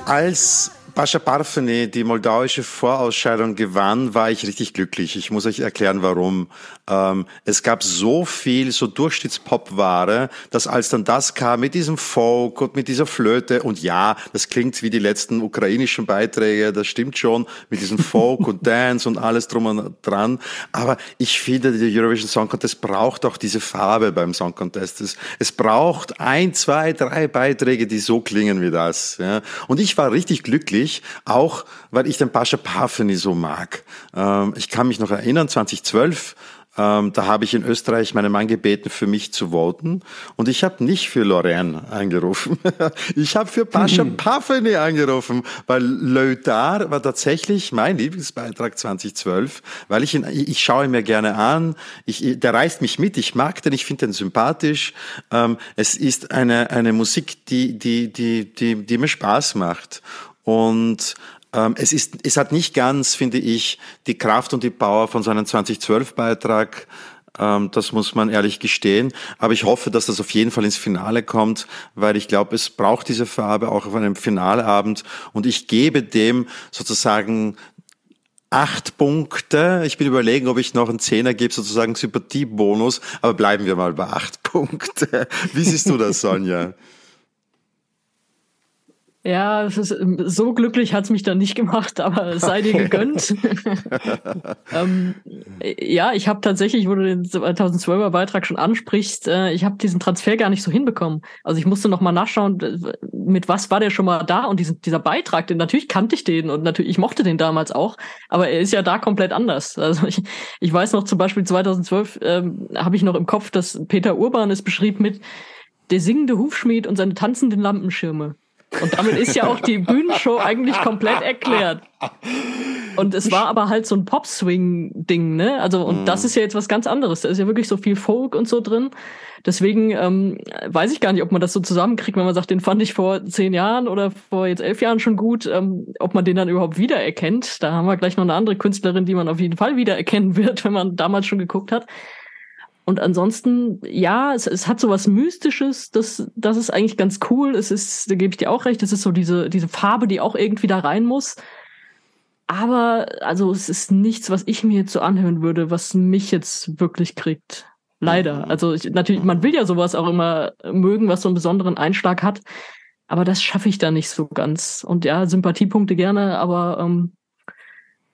Als Bascha Parfene die moldauische Vorausscheidung gewann, war ich richtig glücklich. Ich muss euch erklären, warum. Ähm, es gab so viel so Durchschnittspop-Ware, dass als dann das kam mit diesem Folk und mit dieser Flöte und ja, das klingt wie die letzten ukrainischen Beiträge, das stimmt schon, mit diesem Folk und (laughs) Dance und alles drum und dran. Aber ich finde, der Eurovision Song Contest braucht auch diese Farbe beim Song Contest. Es, es braucht ein, zwei, drei Beiträge, die so klingen wie das. Ja. Und ich war richtig glücklich, ich, auch weil ich den Pascha Parfeni so mag. Ähm, ich kann mich noch erinnern, 2012 ähm, da habe ich in Österreich meinen Mann gebeten, für mich zu voten. Und ich habe nicht für Lorraine angerufen. (laughs) ich habe für Pascha mhm. Parfeni angerufen, weil Leutar war tatsächlich mein Lieblingsbeitrag 2012, weil ich ihn, ich schaue ihn mir gerne an. Ich, der reißt mich mit. Ich mag den. Ich finde den sympathisch. Ähm, es ist eine, eine Musik, die, die, die, die, die mir Spaß macht. Und es, ist, es hat nicht ganz, finde ich, die Kraft und die Power von seinem 2012-Beitrag. Ähm, das muss man ehrlich gestehen. Aber ich hoffe, dass das auf jeden Fall ins Finale kommt, weil ich glaube, es braucht diese Farbe auch auf einem Finalabend. Und ich gebe dem sozusagen acht Punkte. Ich bin überlegen, ob ich noch einen Zehner gebe, sozusagen Sympathiebonus. Aber bleiben wir mal bei acht (laughs) Punkte. Wie siehst du das, Sonja? Ja, ist, so glücklich hat's mich dann nicht gemacht, aber es (laughs) sei dir gegönnt. (laughs) ähm, ja, ich habe tatsächlich, wo du den 2012er Beitrag schon ansprichst, äh, ich habe diesen Transfer gar nicht so hinbekommen. Also ich musste noch mal nachschauen, mit was war der schon mal da und diesen, dieser Beitrag, den natürlich kannte ich den und natürlich, ich mochte den damals auch, aber er ist ja da komplett anders. Also ich, ich weiß noch zum Beispiel 2012 ähm, habe ich noch im Kopf, dass Peter Urban es beschrieb mit der singende Hufschmied und seine tanzenden Lampenschirme. Und damit ist ja auch die Bühnenshow eigentlich komplett erklärt. Und es war aber halt so ein Pop-Swing-Ding, ne? Also, und mm. das ist ja jetzt was ganz anderes. Da ist ja wirklich so viel Folk und so drin. Deswegen ähm, weiß ich gar nicht, ob man das so zusammenkriegt, wenn man sagt, den fand ich vor zehn Jahren oder vor jetzt elf Jahren schon gut, ähm, ob man den dann überhaupt wiedererkennt. Da haben wir gleich noch eine andere Künstlerin, die man auf jeden Fall wiedererkennen (laughs) wird, wenn man damals schon geguckt hat. Und ansonsten, ja, es, es hat so was Mystisches, das, das ist eigentlich ganz cool. Es ist, da gebe ich dir auch recht, es ist so diese, diese Farbe, die auch irgendwie da rein muss. Aber, also, es ist nichts, was ich mir jetzt so anhören würde, was mich jetzt wirklich kriegt. Leider. Mhm. Also, ich, natürlich, man will ja sowas auch immer mögen, was so einen besonderen Einschlag hat. Aber das schaffe ich da nicht so ganz. Und ja, Sympathiepunkte gerne, aber ähm,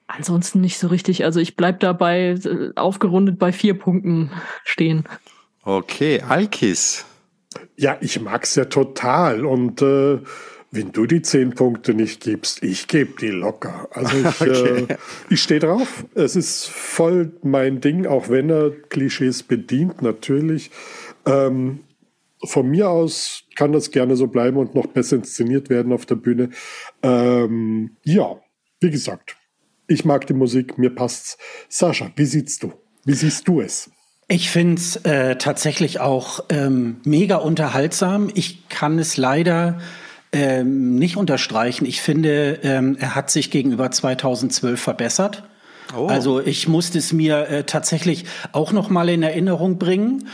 ansonsten nicht so richtig. Also ich bleib dabei äh, aufgerundet bei vier Punkten stehen. Okay, Alkis. Ja, ich mag's ja total. Und äh, wenn du die zehn Punkte nicht gibst, ich gebe die locker. Also (laughs) ich, okay. äh, ich stehe drauf. Es ist voll mein Ding, auch wenn er Klischees bedient, natürlich. Ähm, von mir aus kann das gerne so bleiben und noch besser inszeniert werden auf der Bühne. Ähm, ja, wie gesagt, ich mag die Musik, mir passt's. Sascha, wie siehst du? Wie siehst du es? Ich finde es äh, tatsächlich auch ähm, mega unterhaltsam. Ich kann es leider ähm, nicht unterstreichen. Ich finde, ähm, er hat sich gegenüber 2012 verbessert. Oh. Also ich musste es mir äh, tatsächlich auch noch mal in Erinnerung bringen.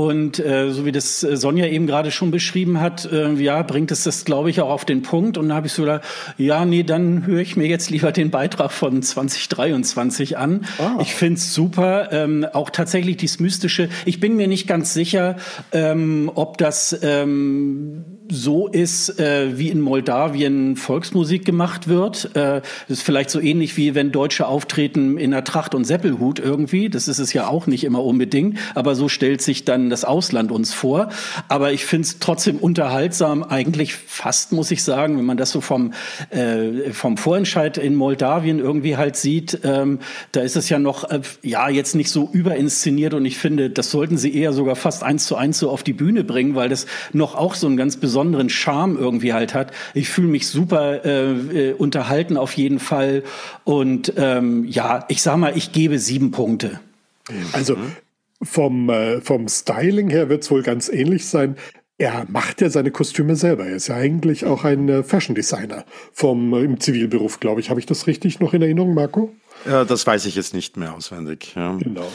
Und äh, so wie das äh, Sonja eben gerade schon beschrieben hat, äh, ja, bringt es das, glaube ich, auch auf den Punkt. Und da habe ich so gedacht, ja, nee, dann höre ich mir jetzt lieber den Beitrag von 2023 an. Oh. Ich find's super. Ähm, auch tatsächlich dieses Mystische. Ich bin mir nicht ganz sicher, ähm, ob das ähm, so ist, äh, wie in Moldawien Volksmusik gemacht wird. Äh, das ist vielleicht so ähnlich wie wenn Deutsche auftreten in der Tracht und Seppelhut irgendwie. Das ist es ja auch nicht immer unbedingt. Aber so stellt sich dann das Ausland uns vor. Aber ich finde es trotzdem unterhaltsam, eigentlich fast, muss ich sagen, wenn man das so vom, äh, vom Vorentscheid in Moldawien irgendwie halt sieht. Ähm, da ist es ja noch, äh, ja, jetzt nicht so überinszeniert und ich finde, das sollten sie eher sogar fast eins zu eins so auf die Bühne bringen, weil das noch auch so ein ganz besonderes besonderen Charme irgendwie halt hat. Ich fühle mich super äh, äh, unterhalten auf jeden Fall. Und ähm, ja, ich sag mal, ich gebe sieben Punkte. Also vom, äh, vom Styling her wird es wohl ganz ähnlich sein. Er macht ja seine Kostüme selber. Er ist ja eigentlich auch ein äh, Fashion Designer vom äh, im Zivilberuf, glaube ich. Habe ich das richtig noch in Erinnerung, Marco? Ja, das weiß ich jetzt nicht mehr auswendig. Ja. Genau.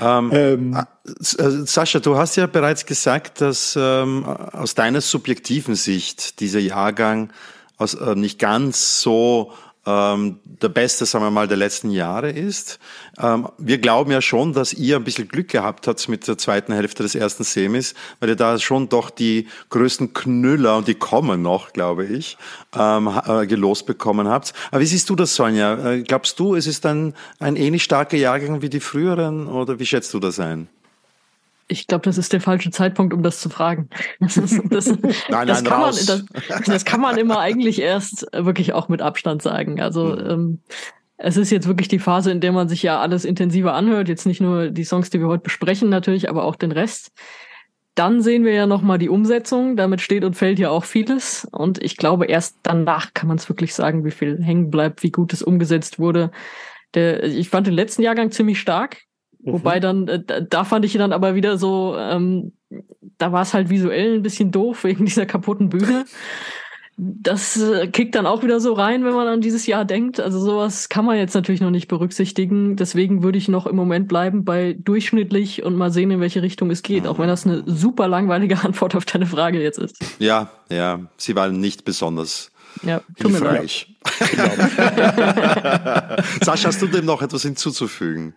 Ähm, ähm, ah, äh, Sascha, du hast ja bereits gesagt, dass ähm, aus deiner subjektiven Sicht dieser Jahrgang aus, äh, nicht ganz so ähm, der beste, sagen wir mal, der letzten Jahre ist. Ähm, wir glauben ja schon, dass ihr ein bisschen Glück gehabt habt mit der zweiten Hälfte des ersten Semis, weil ihr da schon doch die größten Knüller, und die kommen noch, glaube ich, ähm, äh, gelost bekommen habt. Aber wie siehst du das, Sonja? Äh, glaubst du, es ist ein, ein ähnlich starker Jahrgang wie die früheren oder wie schätzt du das ein? Ich glaube, das ist der falsche Zeitpunkt, um das zu fragen. Das, ist, das, nein, (laughs) nein, das, kann man, das, das, kann man immer eigentlich erst wirklich auch mit Abstand sagen. Also hm. ähm, es ist jetzt wirklich die Phase, in der man sich ja alles intensiver anhört. Jetzt nicht nur die Songs, die wir heute besprechen, natürlich, aber auch den Rest. Dann sehen wir ja nochmal die Umsetzung. Damit steht und fällt ja auch vieles. Und ich glaube, erst danach kann man es wirklich sagen, wie viel hängen bleibt, wie gut es umgesetzt wurde. Der, ich fand den letzten Jahrgang ziemlich stark. Mhm. Wobei dann, äh, da fand ich dann aber wieder so, ähm, da war es halt visuell ein bisschen doof wegen dieser kaputten Bühne. Das äh, kickt dann auch wieder so rein, wenn man an dieses Jahr denkt. Also sowas kann man jetzt natürlich noch nicht berücksichtigen. Deswegen würde ich noch im Moment bleiben bei durchschnittlich und mal sehen, in welche Richtung es geht. Auch wenn das eine super langweilige (laughs) Antwort auf deine Frage jetzt ist. Ja, ja, sie waren nicht besonders ja, hilfreich. Genau. (laughs) Sascha, hast du dem noch etwas hinzuzufügen?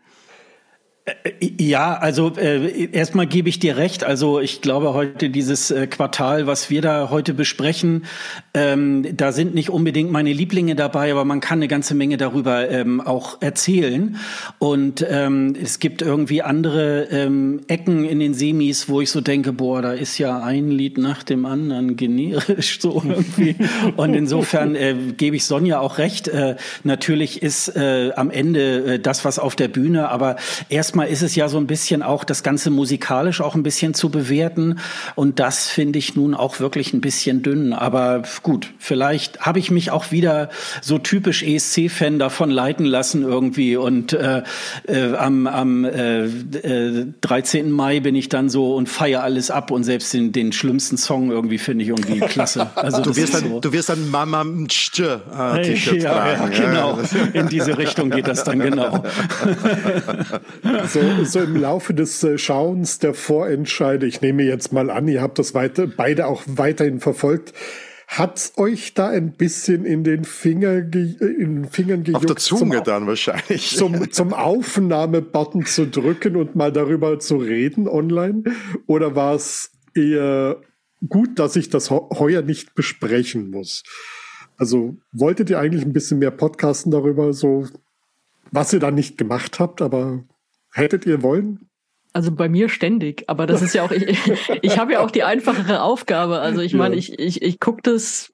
Äh, ja, also äh, erstmal gebe ich dir recht. Also ich glaube heute dieses äh, Quartal, was wir da heute besprechen, ähm, da sind nicht unbedingt meine Lieblinge dabei, aber man kann eine ganze Menge darüber ähm, auch erzählen. Und ähm, es gibt irgendwie andere ähm, Ecken in den Semis, wo ich so denke, boah, da ist ja ein Lied nach dem anderen generisch (laughs) so irgendwie. Und insofern äh, gebe ich Sonja auch recht. Äh, natürlich ist äh, am Ende das, was auf der Bühne, aber erstmal erstmal ist es ja so ein bisschen auch das Ganze musikalisch auch ein bisschen zu bewerten. Und das finde ich nun auch wirklich ein bisschen dünn. Aber gut, vielleicht habe ich mich auch wieder so typisch ESC-Fan davon leiten lassen irgendwie. Und äh, äh, am, am äh, äh, 13. Mai bin ich dann so und feiere alles ab und selbst den, den schlimmsten Song irgendwie finde ich irgendwie (laughs) klasse. Also du wirst, dann, so. du wirst dann Mama äh, T-Shirt (laughs) ja, tragen. Ja, genau. In diese Richtung geht das dann genau. (laughs) so, so im Laufe des äh, Schauens der Vorentscheide, ich nehme jetzt mal an, ihr habt das weiter, beide auch weiterhin verfolgt. Hat's euch da ein bisschen in den, Finger in den Fingern gejuckt? Auf der Zunge zum, dann wahrscheinlich. Zum, zum Aufnahmebutton zu drücken und mal darüber zu reden online? Oder war es eher gut, dass ich das heuer nicht besprechen muss. Also wolltet ihr eigentlich ein bisschen mehr podcasten darüber, so was ihr da nicht gemacht habt, aber hättet ihr wollen? Also bei mir ständig, aber das ist ja auch, ich, (laughs) ich habe ja auch die einfachere Aufgabe. Also ich meine, ich, ich, ich gucke das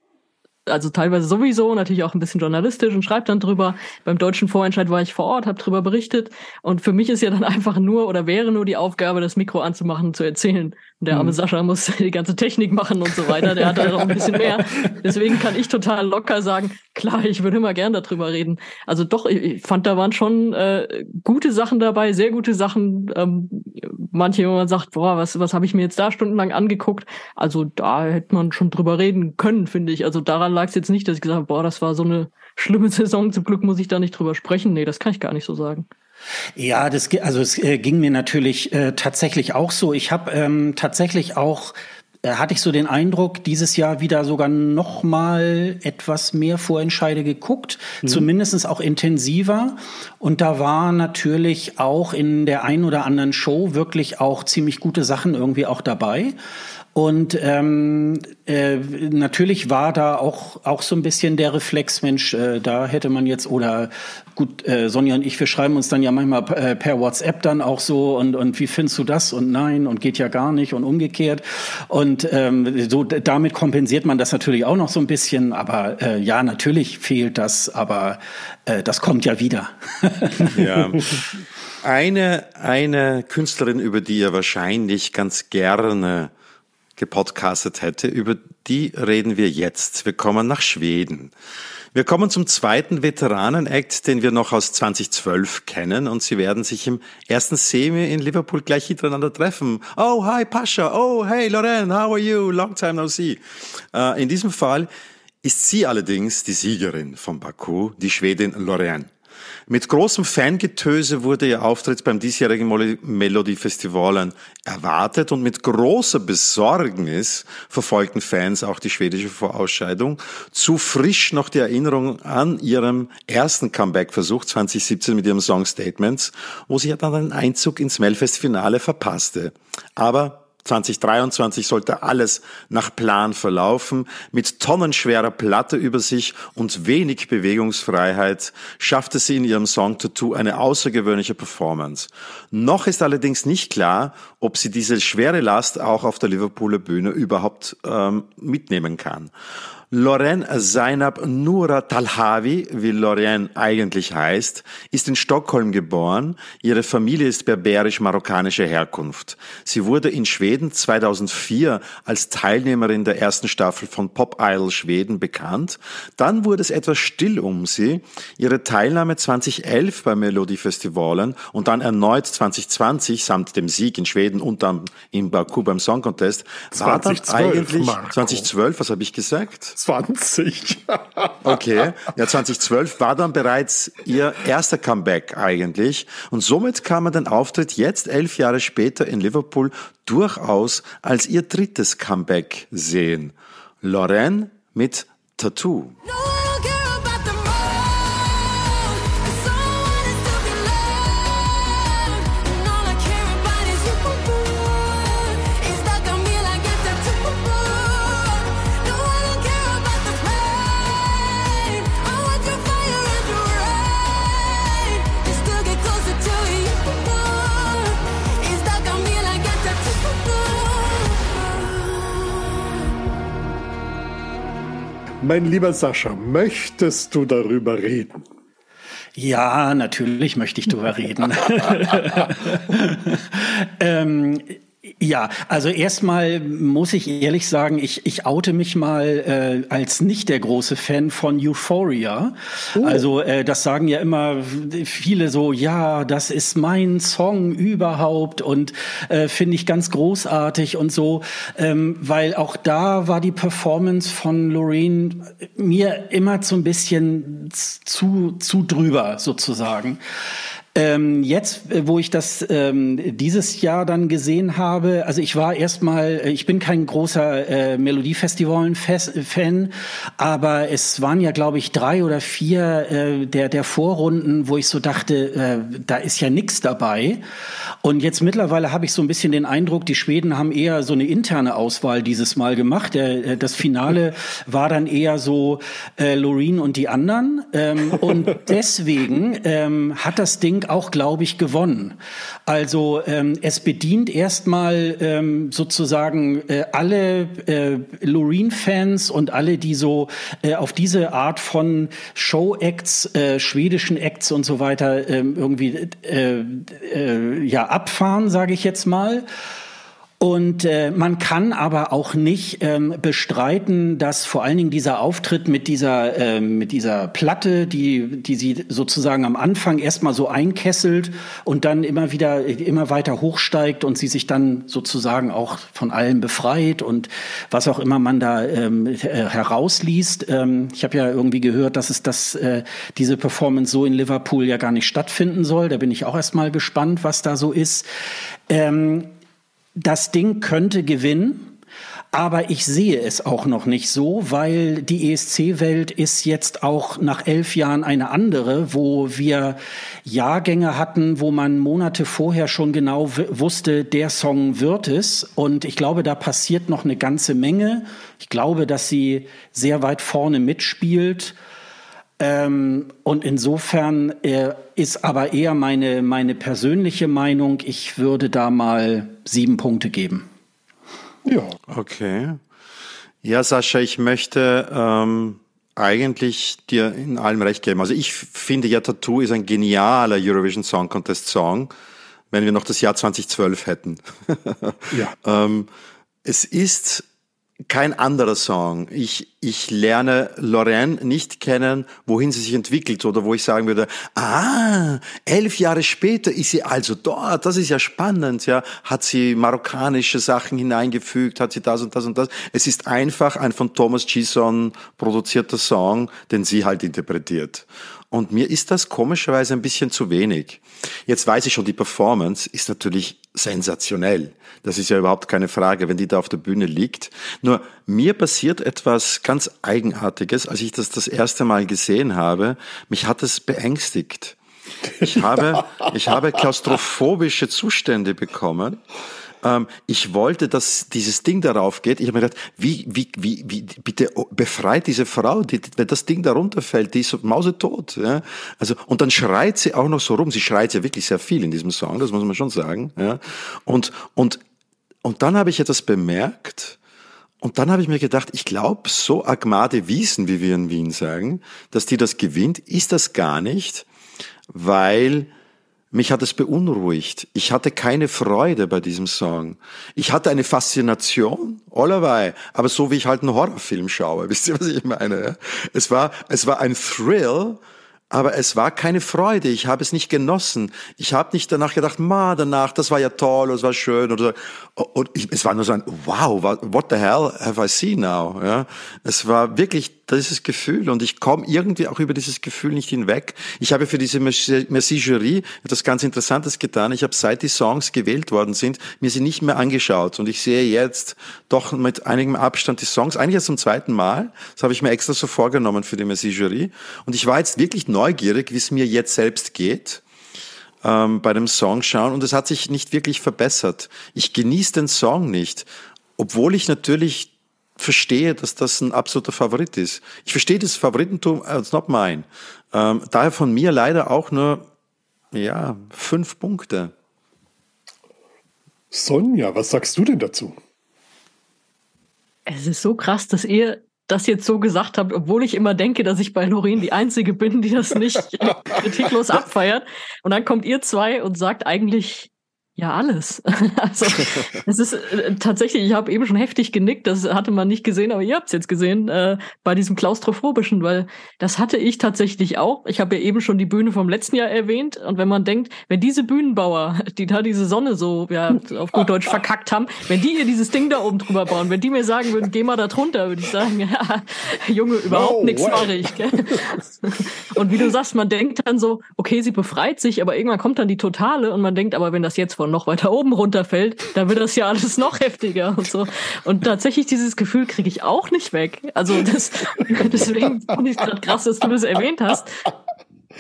also teilweise sowieso, natürlich auch ein bisschen journalistisch und schreibt dann drüber. Beim deutschen Vorentscheid war ich vor Ort, habe drüber berichtet. Und für mich ist ja dann (laughs) einfach nur oder wäre nur die Aufgabe, das Mikro anzumachen, zu erzählen. Und der arme mhm. Sascha muss (laughs) die ganze Technik machen und so weiter. Der hat da noch ein bisschen mehr. Deswegen kann ich total locker sagen, klar, ich würde immer gern darüber reden. Also doch, ich fand, da waren schon äh, gute Sachen dabei, sehr gute Sachen. Ähm, manche, wo man sagt, boah, was, was habe ich mir jetzt da stundenlang angeguckt? Also da hätte man schon drüber reden können, finde ich. Also daran lag es jetzt nicht, dass ich gesagt habe, boah, das war so eine schlimme (laughs) Saison. Zum Glück muss ich da nicht drüber sprechen. Nee, das kann ich gar nicht so sagen. Ja, das also es äh, ging mir natürlich äh, tatsächlich auch so. Ich habe ähm, tatsächlich auch äh, hatte ich so den Eindruck, dieses Jahr wieder sogar noch mal etwas mehr Vorentscheide geguckt, mhm. zumindest auch intensiver. Und da war natürlich auch in der ein oder anderen Show wirklich auch ziemlich gute Sachen irgendwie auch dabei. Und ähm, äh, natürlich war da auch auch so ein bisschen der Reflex, Mensch, äh, da hätte man jetzt oder gut, äh, Sonja und ich, wir schreiben uns dann ja manchmal äh, per WhatsApp dann auch so und und wie findest du das und nein und geht ja gar nicht und umgekehrt und ähm, so damit kompensiert man das natürlich auch noch so ein bisschen, aber äh, ja, natürlich fehlt das, aber äh, das kommt ja wieder. (laughs) ja. Eine, eine Künstlerin, über die ihr wahrscheinlich ganz gerne gepodcastet hätte, über die reden wir jetzt. Wir kommen nach Schweden. Wir kommen zum zweiten Veteranen-Act, den wir noch aus 2012 kennen und sie werden sich im ersten Semi in Liverpool gleich hintereinander treffen. Oh, hi Pascha. Oh, hey Loren, how are you? Long time no see. Uh, in diesem Fall ist sie allerdings die Siegerin von Baku, die Schwedin Lorraine. Mit großem Fangetöse wurde ihr Auftritt beim diesjährigen Melodiefestivalen erwartet und mit großer Besorgnis verfolgten Fans auch die schwedische Vorausscheidung. Zu frisch noch die Erinnerung an ihrem ersten Comeback-Versuch 2017 mit ihrem Song Statements, wo sie ja dann einen Einzug ins Melfest-Finale verpasste. Aber 2023 sollte alles nach Plan verlaufen. Mit tonnenschwerer Platte über sich und wenig Bewegungsfreiheit schaffte sie in ihrem Song Tattoo eine außergewöhnliche Performance. Noch ist allerdings nicht klar, ob sie diese schwere Last auch auf der Liverpooler Bühne überhaupt ähm, mitnehmen kann. Loren Zainab Nura Talhavi, wie Lorraine eigentlich heißt, ist in Stockholm geboren. Ihre Familie ist berberisch-marokkanischer Herkunft. Sie wurde in Schweden 2004 als Teilnehmerin der ersten Staffel von Pop Idol Schweden bekannt. Dann wurde es etwas still um sie. Ihre Teilnahme 2011 bei Melodiefestivalen und dann erneut 2020 samt dem Sieg in Schweden und dann in Baku beim Song Contest war dann eigentlich Marco. 2012, was habe ich gesagt? 20. (laughs) okay, ja 2012 war dann bereits ihr erster Comeback eigentlich und somit kann man den Auftritt jetzt elf Jahre später in Liverpool durchaus als ihr drittes Comeback sehen. Lorraine mit Tattoo. No! Mein lieber Sascha, möchtest du darüber reden? Ja, natürlich möchte ich darüber reden. (laughs) ähm, ja, also erstmal muss ich ehrlich sagen, ich, ich oute mich mal äh, als nicht der große Fan von Euphoria. Oh. Also äh, das sagen ja immer viele so, ja, das ist mein Song überhaupt und äh, finde ich ganz großartig und so, ähm, weil auch da war die Performance von Lorraine mir immer so ein bisschen zu, zu drüber sozusagen. Ähm, jetzt, äh, wo ich das ähm, dieses Jahr dann gesehen habe, also ich war erstmal, äh, ich bin kein großer äh, Melodiefestivalen-Fan, aber es waren ja, glaube ich, drei oder vier äh, der, der Vorrunden, wo ich so dachte, äh, da ist ja nichts dabei. Und jetzt mittlerweile habe ich so ein bisschen den Eindruck, die Schweden haben eher so eine interne Auswahl dieses Mal gemacht. Der, äh, das Finale war dann eher so äh, Loreen und die anderen. Ähm, und (laughs) deswegen ähm, hat das Ding auch, glaube ich, gewonnen. Also ähm, es bedient erstmal ähm, sozusagen äh, alle äh, Loreen-Fans und alle, die so äh, auf diese Art von Show-Acts, äh, schwedischen Acts und so weiter äh, irgendwie äh, äh, ja abfahren, sage ich jetzt mal. Und äh, man kann aber auch nicht ähm, bestreiten, dass vor allen Dingen dieser Auftritt mit dieser äh, mit dieser Platte, die die sie sozusagen am Anfang erstmal so einkesselt und dann immer wieder immer weiter hochsteigt und sie sich dann sozusagen auch von allem befreit und was auch immer man da ähm, äh, herausliest. Ähm, ich habe ja irgendwie gehört, dass es das äh, diese Performance so in Liverpool ja gar nicht stattfinden soll. Da bin ich auch erstmal gespannt, was da so ist. Ähm, das Ding könnte gewinnen. Aber ich sehe es auch noch nicht so, weil die ESC-Welt ist jetzt auch nach elf Jahren eine andere, wo wir Jahrgänge hatten, wo man Monate vorher schon genau wusste, der Song wird es. Und ich glaube, da passiert noch eine ganze Menge. Ich glaube, dass sie sehr weit vorne mitspielt. Ähm, und insofern äh, ist aber eher meine, meine persönliche Meinung, ich würde da mal sieben Punkte geben. Ja. Okay. Ja, Sascha, ich möchte ähm, eigentlich dir in allem recht geben. Also ich finde ja, Tattoo ist ein genialer Eurovision Song Contest Song, wenn wir noch das Jahr 2012 hätten. ja. (laughs) ähm, es ist kein anderer Song. Ich, ich lerne Lorraine nicht kennen, wohin sie sich entwickelt oder wo ich sagen würde, ah, elf Jahre später ist sie also dort. Das ist ja spannend, ja. Hat sie marokkanische Sachen hineingefügt? Hat sie das und das und das? Es ist einfach ein von Thomas Gison produzierter Song, den sie halt interpretiert. Und mir ist das komischerweise ein bisschen zu wenig. Jetzt weiß ich schon, die Performance ist natürlich sensationell. Das ist ja überhaupt keine Frage, wenn die da auf der Bühne liegt. Nur mir passiert etwas ganz Eigenartiges, als ich das das erste Mal gesehen habe. Mich hat es beängstigt. Ich habe, ich habe klaustrophobische Zustände bekommen ähm, ich wollte, dass dieses Ding darauf geht. Ich habe mir gedacht, wie, wie, wie, wie, bitte befreit diese Frau, die, wenn das Ding da runterfällt, die ist mausetot. Ja? Also, und dann schreit sie auch noch so rum. Sie schreit ja wirklich sehr viel in diesem Song, das muss man schon sagen. Ja? Und, und, und dann habe ich etwas bemerkt, und dann habe ich mir gedacht, ich glaube, so Agmade Wiesen, wie wir in Wien sagen, dass die das gewinnt, ist das gar nicht, weil mich hat es beunruhigt. Ich hatte keine Freude bei diesem Song. Ich hatte eine Faszination, allerweil, aber so wie ich halt einen Horrorfilm schaue. (laughs) Wisst ihr, was ich meine? Es war, es war ein Thrill, aber es war keine Freude. Ich habe es nicht genossen. Ich habe nicht danach gedacht, ma, danach, das war ja toll, das war schön oder und ich, es war nur so ein Wow, what the hell have I seen now? Ja, es war wirklich dieses Gefühl und ich komme irgendwie auch über dieses Gefühl nicht hinweg. Ich habe für diese Merci Jury etwas ganz Interessantes getan. Ich habe seit die Songs gewählt worden sind, mir sie nicht mehr angeschaut und ich sehe jetzt doch mit einigem Abstand die Songs, eigentlich erst zum zweiten Mal. Das habe ich mir extra so vorgenommen für die Merci Jury und ich war jetzt wirklich neugierig, wie es mir jetzt selbst geht ähm, bei dem Song schauen und es hat sich nicht wirklich verbessert. Ich genieße den Song nicht, obwohl ich natürlich verstehe, dass das ein absoluter Favorit ist. Ich verstehe das Favoritentum, it's not mine. Ähm, daher von mir leider auch nur, ja, fünf Punkte. Sonja, was sagst du denn dazu? Es ist so krass, dass ihr das jetzt so gesagt habt, obwohl ich immer denke, dass ich bei Lorin die Einzige bin, die das nicht (laughs) kritiklos abfeiert. Und dann kommt ihr zwei und sagt eigentlich Ja, alles. (laughs) Also es ist äh, tatsächlich, ich habe eben schon heftig genickt, das hatte man nicht gesehen, aber ihr habt es jetzt gesehen, äh, bei diesem Klaustrophobischen, weil das hatte ich tatsächlich auch. Ich habe ja eben schon die Bühne vom letzten Jahr erwähnt. Und wenn man denkt, wenn diese Bühnenbauer, die da diese Sonne so ja, auf gut Deutsch verkackt haben, wenn die ihr dieses Ding da oben drüber bauen, wenn die mir sagen würden, geh mal da drunter, würde ich sagen, (laughs) ja, Junge, überhaupt no nichts mache ich. Gell? Und wie du sagst, man denkt dann so, okay, sie befreit sich, aber irgendwann kommt dann die Totale und man denkt, aber wenn das jetzt von noch weiter oben runterfällt, dann wird das ja alles noch heftiger und so. Und tatsächlich dieses Gefühl kriege ich auch nicht weg. Also das, (laughs) deswegen finde ich es gerade krass, dass du das erwähnt hast,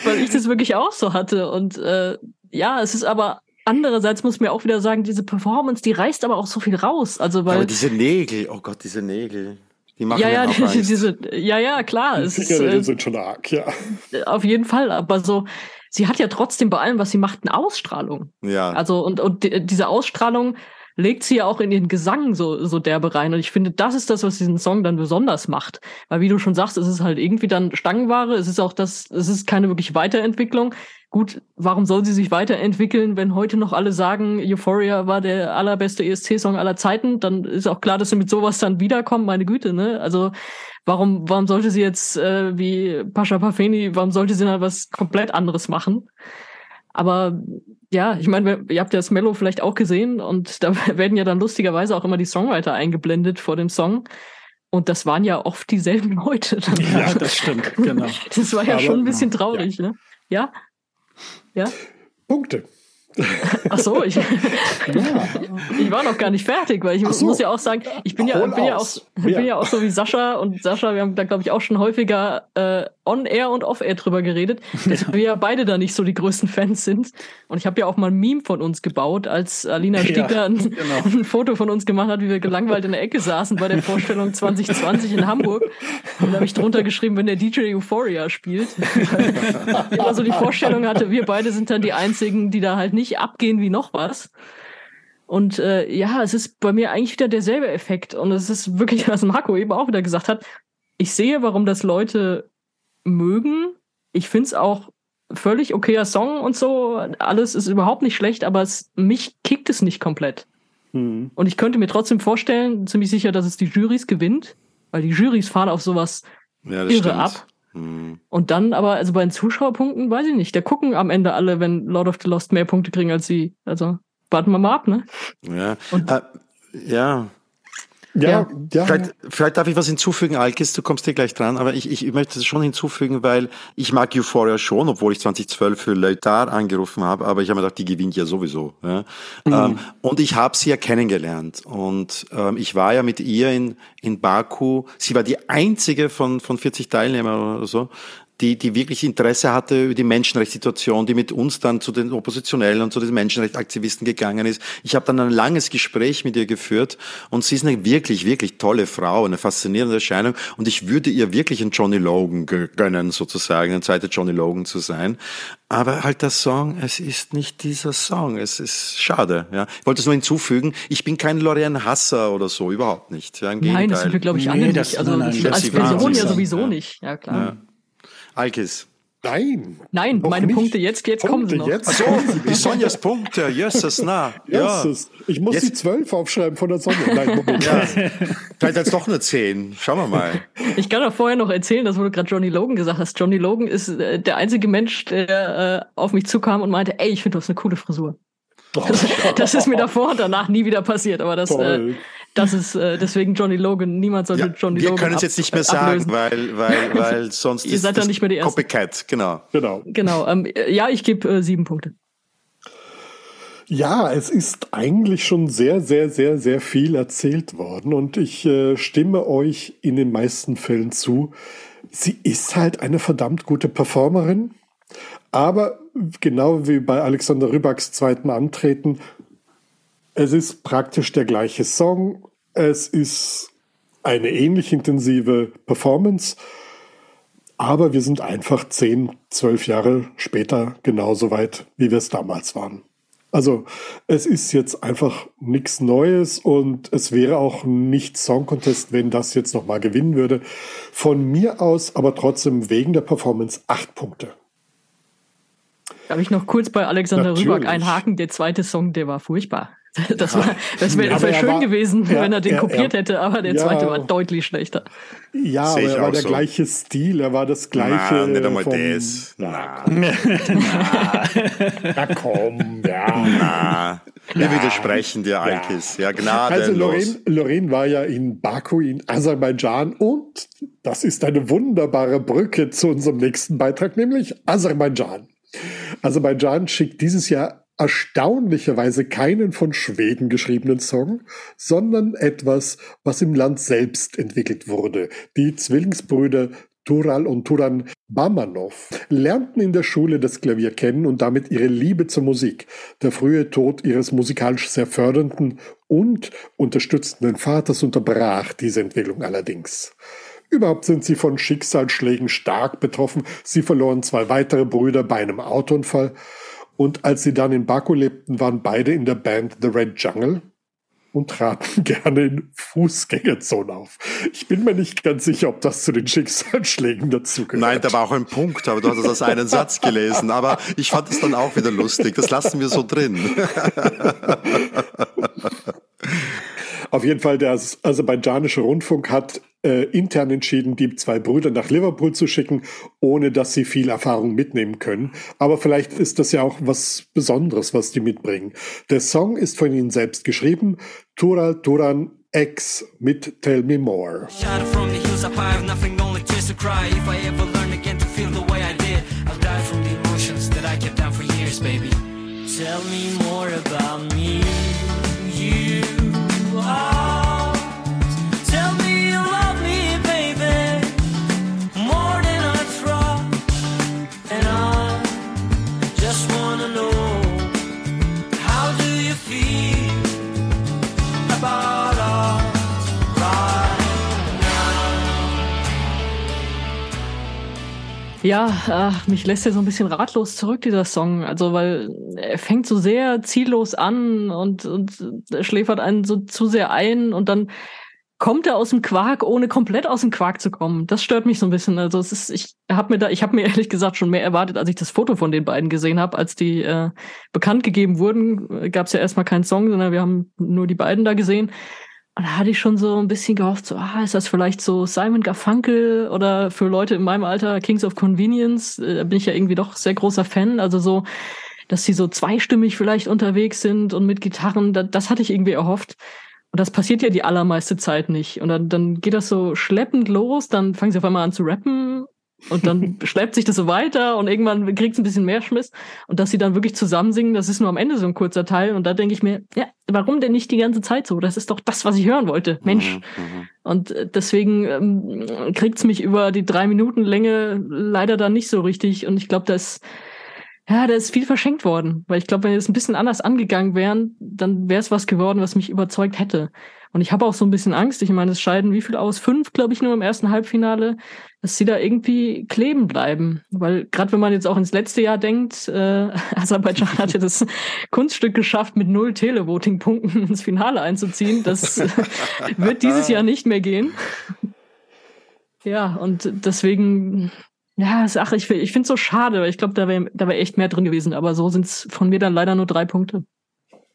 weil ich das wirklich auch so hatte. Und äh, ja, es ist aber andererseits muss mir auch wieder sagen, diese Performance, die reißt aber auch so viel raus. Also weil aber diese Nägel, oh Gott, diese Nägel. Die machen ja, ja, die, diese, ja, ja, klar. Die Finger äh, sind schon arg, ja. Auf jeden Fall, aber so, sie hat ja trotzdem bei allem, was sie macht, eine Ausstrahlung. Ja. Also, und, und diese Ausstrahlung legt sie ja auch in ihren Gesang so, so derbe rein. Und ich finde, das ist das, was diesen Song dann besonders macht. Weil wie du schon sagst, es ist halt irgendwie dann Stangenware. Es ist auch das, es ist keine wirklich Weiterentwicklung. Gut, warum soll sie sich weiterentwickeln, wenn heute noch alle sagen, Euphoria war der allerbeste ESC-Song aller Zeiten? Dann ist auch klar, dass sie mit sowas dann wiederkommen. Meine Güte, ne? Also, warum, warum sollte sie jetzt, äh, wie Pascha Pafeni, warum sollte sie dann was komplett anderes machen? Aber ja, ich meine, ihr habt ja das Mellow vielleicht auch gesehen und (laughs) da werden ja dann lustigerweise auch immer die Songwriter eingeblendet vor dem Song. Und das waren ja oft dieselben (laughs) Leute. Ja, das stimmt, genau. Das war ja Aber, schon ein bisschen traurig, ja. ne? Ja? Ja? Punkte. (laughs) Ach so, ich, ja. ich war noch gar nicht fertig, weil ich so. muss ja auch sagen, ich bin ja, bin ja, auch, bin ja. ja auch so wie Sascha und Sascha, wir haben da glaube ich auch schon häufiger äh, on-air und off-air drüber geredet, dass ja. wir ja beide da nicht so die größten Fans sind. Und ich habe ja auch mal ein Meme von uns gebaut, als Alina Stiegler ein, genau. ein, Foto von uns gemacht hat, wie wir gelangweilt in der Ecke saßen bei der Vorstellung 2020 in Hamburg. Und da habe ich drunter geschrieben, wenn der DJ Euphoria spielt. ich (laughs) immer so die Vorstellung hatte, wir beide sind dann die einzigen, die da halt nicht abgehen wie noch was. Und äh, ja, es ist bei mir eigentlich wieder derselbe Effekt. Und es ist wirklich, was Marco eben auch wieder gesagt hat. Ich sehe, warum das Leute mögen. Ich finde es auch völlig okayer Song und so. Alles ist überhaupt nicht schlecht, aber es, mich kickt es nicht komplett. Mhm. Und ich könnte mir trotzdem vorstellen, ziemlich sicher, dass es die Juries gewinnt, weil die Juries fahren auf sowas ja, irre stimmt. ab. Mhm. Und dann aber, also bei den Zuschauerpunkten, weiß ich nicht, da gucken am Ende alle, wenn Lord of the Lost mehr Punkte kriegen als sie. Also warten wir mal ab, ne? Ja. Und, äh, ja, ja, ja. Vielleicht, vielleicht darf ich was hinzufügen, Alkis, du kommst hier gleich dran, aber ich, ich möchte das schon hinzufügen, weil ich mag Euphoria schon, obwohl ich 2012 für Leutar angerufen habe, aber ich habe mir gedacht, die gewinnt ja sowieso. Ja. Mhm. Ähm, und ich habe sie ja kennengelernt und ähm, ich war ja mit ihr in, in Baku, sie war die einzige von, von 40 Teilnehmern oder so, die, die wirklich Interesse hatte über die Menschenrechtssituation, die mit uns dann zu den Oppositionellen und zu den Menschenrechtsaktivisten gegangen ist. Ich habe dann ein langes Gespräch mit ihr geführt und sie ist eine wirklich, wirklich tolle Frau, eine faszinierende Erscheinung und ich würde ihr wirklich einen Johnny Logan gönnen, sozusagen, ein zweiter Johnny Logan zu sein. Aber halt der Song, es ist nicht dieser Song. Es ist schade. Ja. Ich wollte es nur hinzufügen, ich bin kein Lorian Hasser oder so, überhaupt nicht. Ja, im nein, das sind wir, glaube ich, alle nee, nicht. Also nein, nein, als Person ja sowieso ja. nicht. Ja, klar. Ja. Alkis. Nein. Nein, meine nicht. Punkte, jetzt, jetzt Punkte, kommen sie noch. Jetzt so, die Sonjas Punkte, jösses, na. (laughs) Ja. Ich muss jetzt. die zwölf aufschreiben von der Sonne. Nein. Ja. Vielleicht jetzt doch eine zehn. Schauen wir mal. (laughs) Ich kann doch vorher noch erzählen, dass du gerade Johnny Logan gesagt hast. Johnny Logan ist äh, der einzige Mensch, der äh, auf mich zukam und meinte, ey, ich finde, du hast eine coole Frisur. Das, das, ist mir davor und danach nie wieder passiert, aber das, äh, das ist äh, deswegen Johnny Logan. Niemand sollte ja, Johnny wir Logan. Wir können es jetzt nicht mehr sagen, weil, weil, (laughs) weil sonst Ihr seid dann nicht mehr die Ersten. Copycat, genau. Genau. Genau. Ähm, ja, ich gebe äh, sieben Punkte. Ja, es ist eigentlich schon sehr, sehr, sehr, sehr viel erzählt worden und ich äh, stimme euch in den meisten Fällen zu. Sie ist halt eine verdammt gute Performerin, aber genau wie bei Alexander Rybaks zweiten Antreten es ist praktisch der gleiche Song. Es ist eine ähnlich intensive Performance. Aber wir sind einfach zehn, zwölf Jahre später genauso weit, wie wir es damals waren. Also es ist jetzt einfach nichts Neues und es wäre auch nicht Song Contest, wenn das jetzt nochmal gewinnen würde. Von mir aus aber trotzdem wegen der Performance acht Punkte. Darf ich noch kurz bei Alexander Natürlich. Rüback einhaken? Der zweite Song, der war furchtbar. (laughs) Das, war, das wäre wär schön war, gewesen, ja, wenn er den er, kopiert er, hätte, aber der ja, zweite war deutlich schlechter. Ja, aber er war der so. gleiche Stil, er war das gleiche. Na, nicht einmal vom, das. Na. Na. (laughs) na komm, ja. Na. Wir widersprechen dir, Alkis. Ja, Gnade. Also Lorraine, Lorraine war ja in Baku in Aserbaidschan und das ist eine wunderbare Brücke zu unserem nächsten Beitrag, nämlich Aserbaidschan. Aserbaidschan schickt dieses Jahr erstaunlicherweise keinen von Schweden geschriebenen Song, sondern etwas, was im Land selbst entwickelt wurde. Die Zwillingsbrüder Tural und Turan Bamanov lernten in der Schule das Klavier kennen und damit ihre Liebe zur Musik. Der frühe Tod ihres musikalisch sehr fördernden und unterstützenden Vaters unterbrach diese Entwicklung allerdings. Überhaupt sind sie von Schicksalsschlägen stark betroffen. Sie verloren zwei weitere Brüder bei einem Autounfall. Und als sie dann in Baku lebten, waren beide in der Band The Red Jungle und traten (laughs) gerne in Fußgängerzonen auf. Ich bin mir nicht ganz sicher, ob das zu den Schicksalsschlägen dazugehört. Nein, da war auch ein Punkt, aber du hast das als einen Satz gelesen. Aber ich fand es dann auch wieder lustig. Das lassen wir so drin. (laughs) Auf jeden Fall, der aserbaidschanische Rundfunk hat äh, intern entschieden, die zwei Brüder nach Liverpool zu schicken, ohne dass sie viel Erfahrung mitnehmen können. Aber vielleicht ist das ja auch was Besonderes, was die mitbringen. Der Song ist von ihnen selbst geschrieben. Tural Turan X mit Tell Me More. Tell me more about me. Ja, ach, mich lässt er so ein bisschen ratlos zurück, dieser Song. Also, weil er fängt so sehr ziellos an und, und schläfert einen so zu sehr ein und dann kommt er aus dem Quark, ohne komplett aus dem Quark zu kommen. Das stört mich so ein bisschen. Also es ist, ich habe mir da, ich habe mir (laughs) ehrlich gesagt schon mehr erwartet, als ich das Foto von den beiden gesehen habe, als die äh, bekannt gegeben wurden. Gab es ja erstmal keinen Song, sondern wir haben nur die beiden da gesehen. Und da hatte ich schon so ein bisschen gehofft, so, ah, ist das vielleicht so Simon Garfunkel oder für Leute in meinem Alter Kings of Convenience? Äh, da bin ich ja irgendwie doch sehr großer Fan. Also so, dass sie so zweistimmig vielleicht unterwegs sind und mit Gitarren, das, das hatte ich irgendwie erhofft. Und das passiert ja die allermeiste Zeit nicht. Und dann, dann geht das so schleppend los, dann fangen sie auf einmal an zu rappen und dann (laughs) schleppt sich das so weiter und irgendwann kriegt es ein bisschen mehr Schmiss. Und dass sie dann wirklich zusammen singen, das ist nur am Ende so ein kurzer Teil. Und da denke ich mir, ja, warum denn nicht die ganze Zeit so? Das ist doch das, was ich hören wollte. Mensch. Mhm, mhm. und äh, deswegen ähm, kriegt es mich über die drei Minuten Länge leider dann nicht so richtig. Und ich glaube, das ja, da ist viel verschenkt worden. Weil ich glaube, wenn wir es ein bisschen anders angegangen wären, dann wäre es was geworden, was mich überzeugt hätte. Und ich habe auch so ein bisschen Angst. Ich meine, es scheiden wie viel aus? Fünf, glaube ich, nur im ersten Halbfinale, dass sie da irgendwie kleben bleiben. Weil gerade wenn man jetzt auch ins letzte Jahr denkt, äh, (laughs) Aserbaidschan hatte das (laughs) Kunststück geschafft, mit null Televoting-Punkten (laughs) ins Finale einzuziehen. Das wird dieses Jahr nicht mehr gehen. Ja, und deswegen, ja, Sache, ich, ich finde es so schade, weil ich glaube, da wäre da wär echt mehr drin gewesen. Aber so sind es von mir dann leider nur drei Punkte.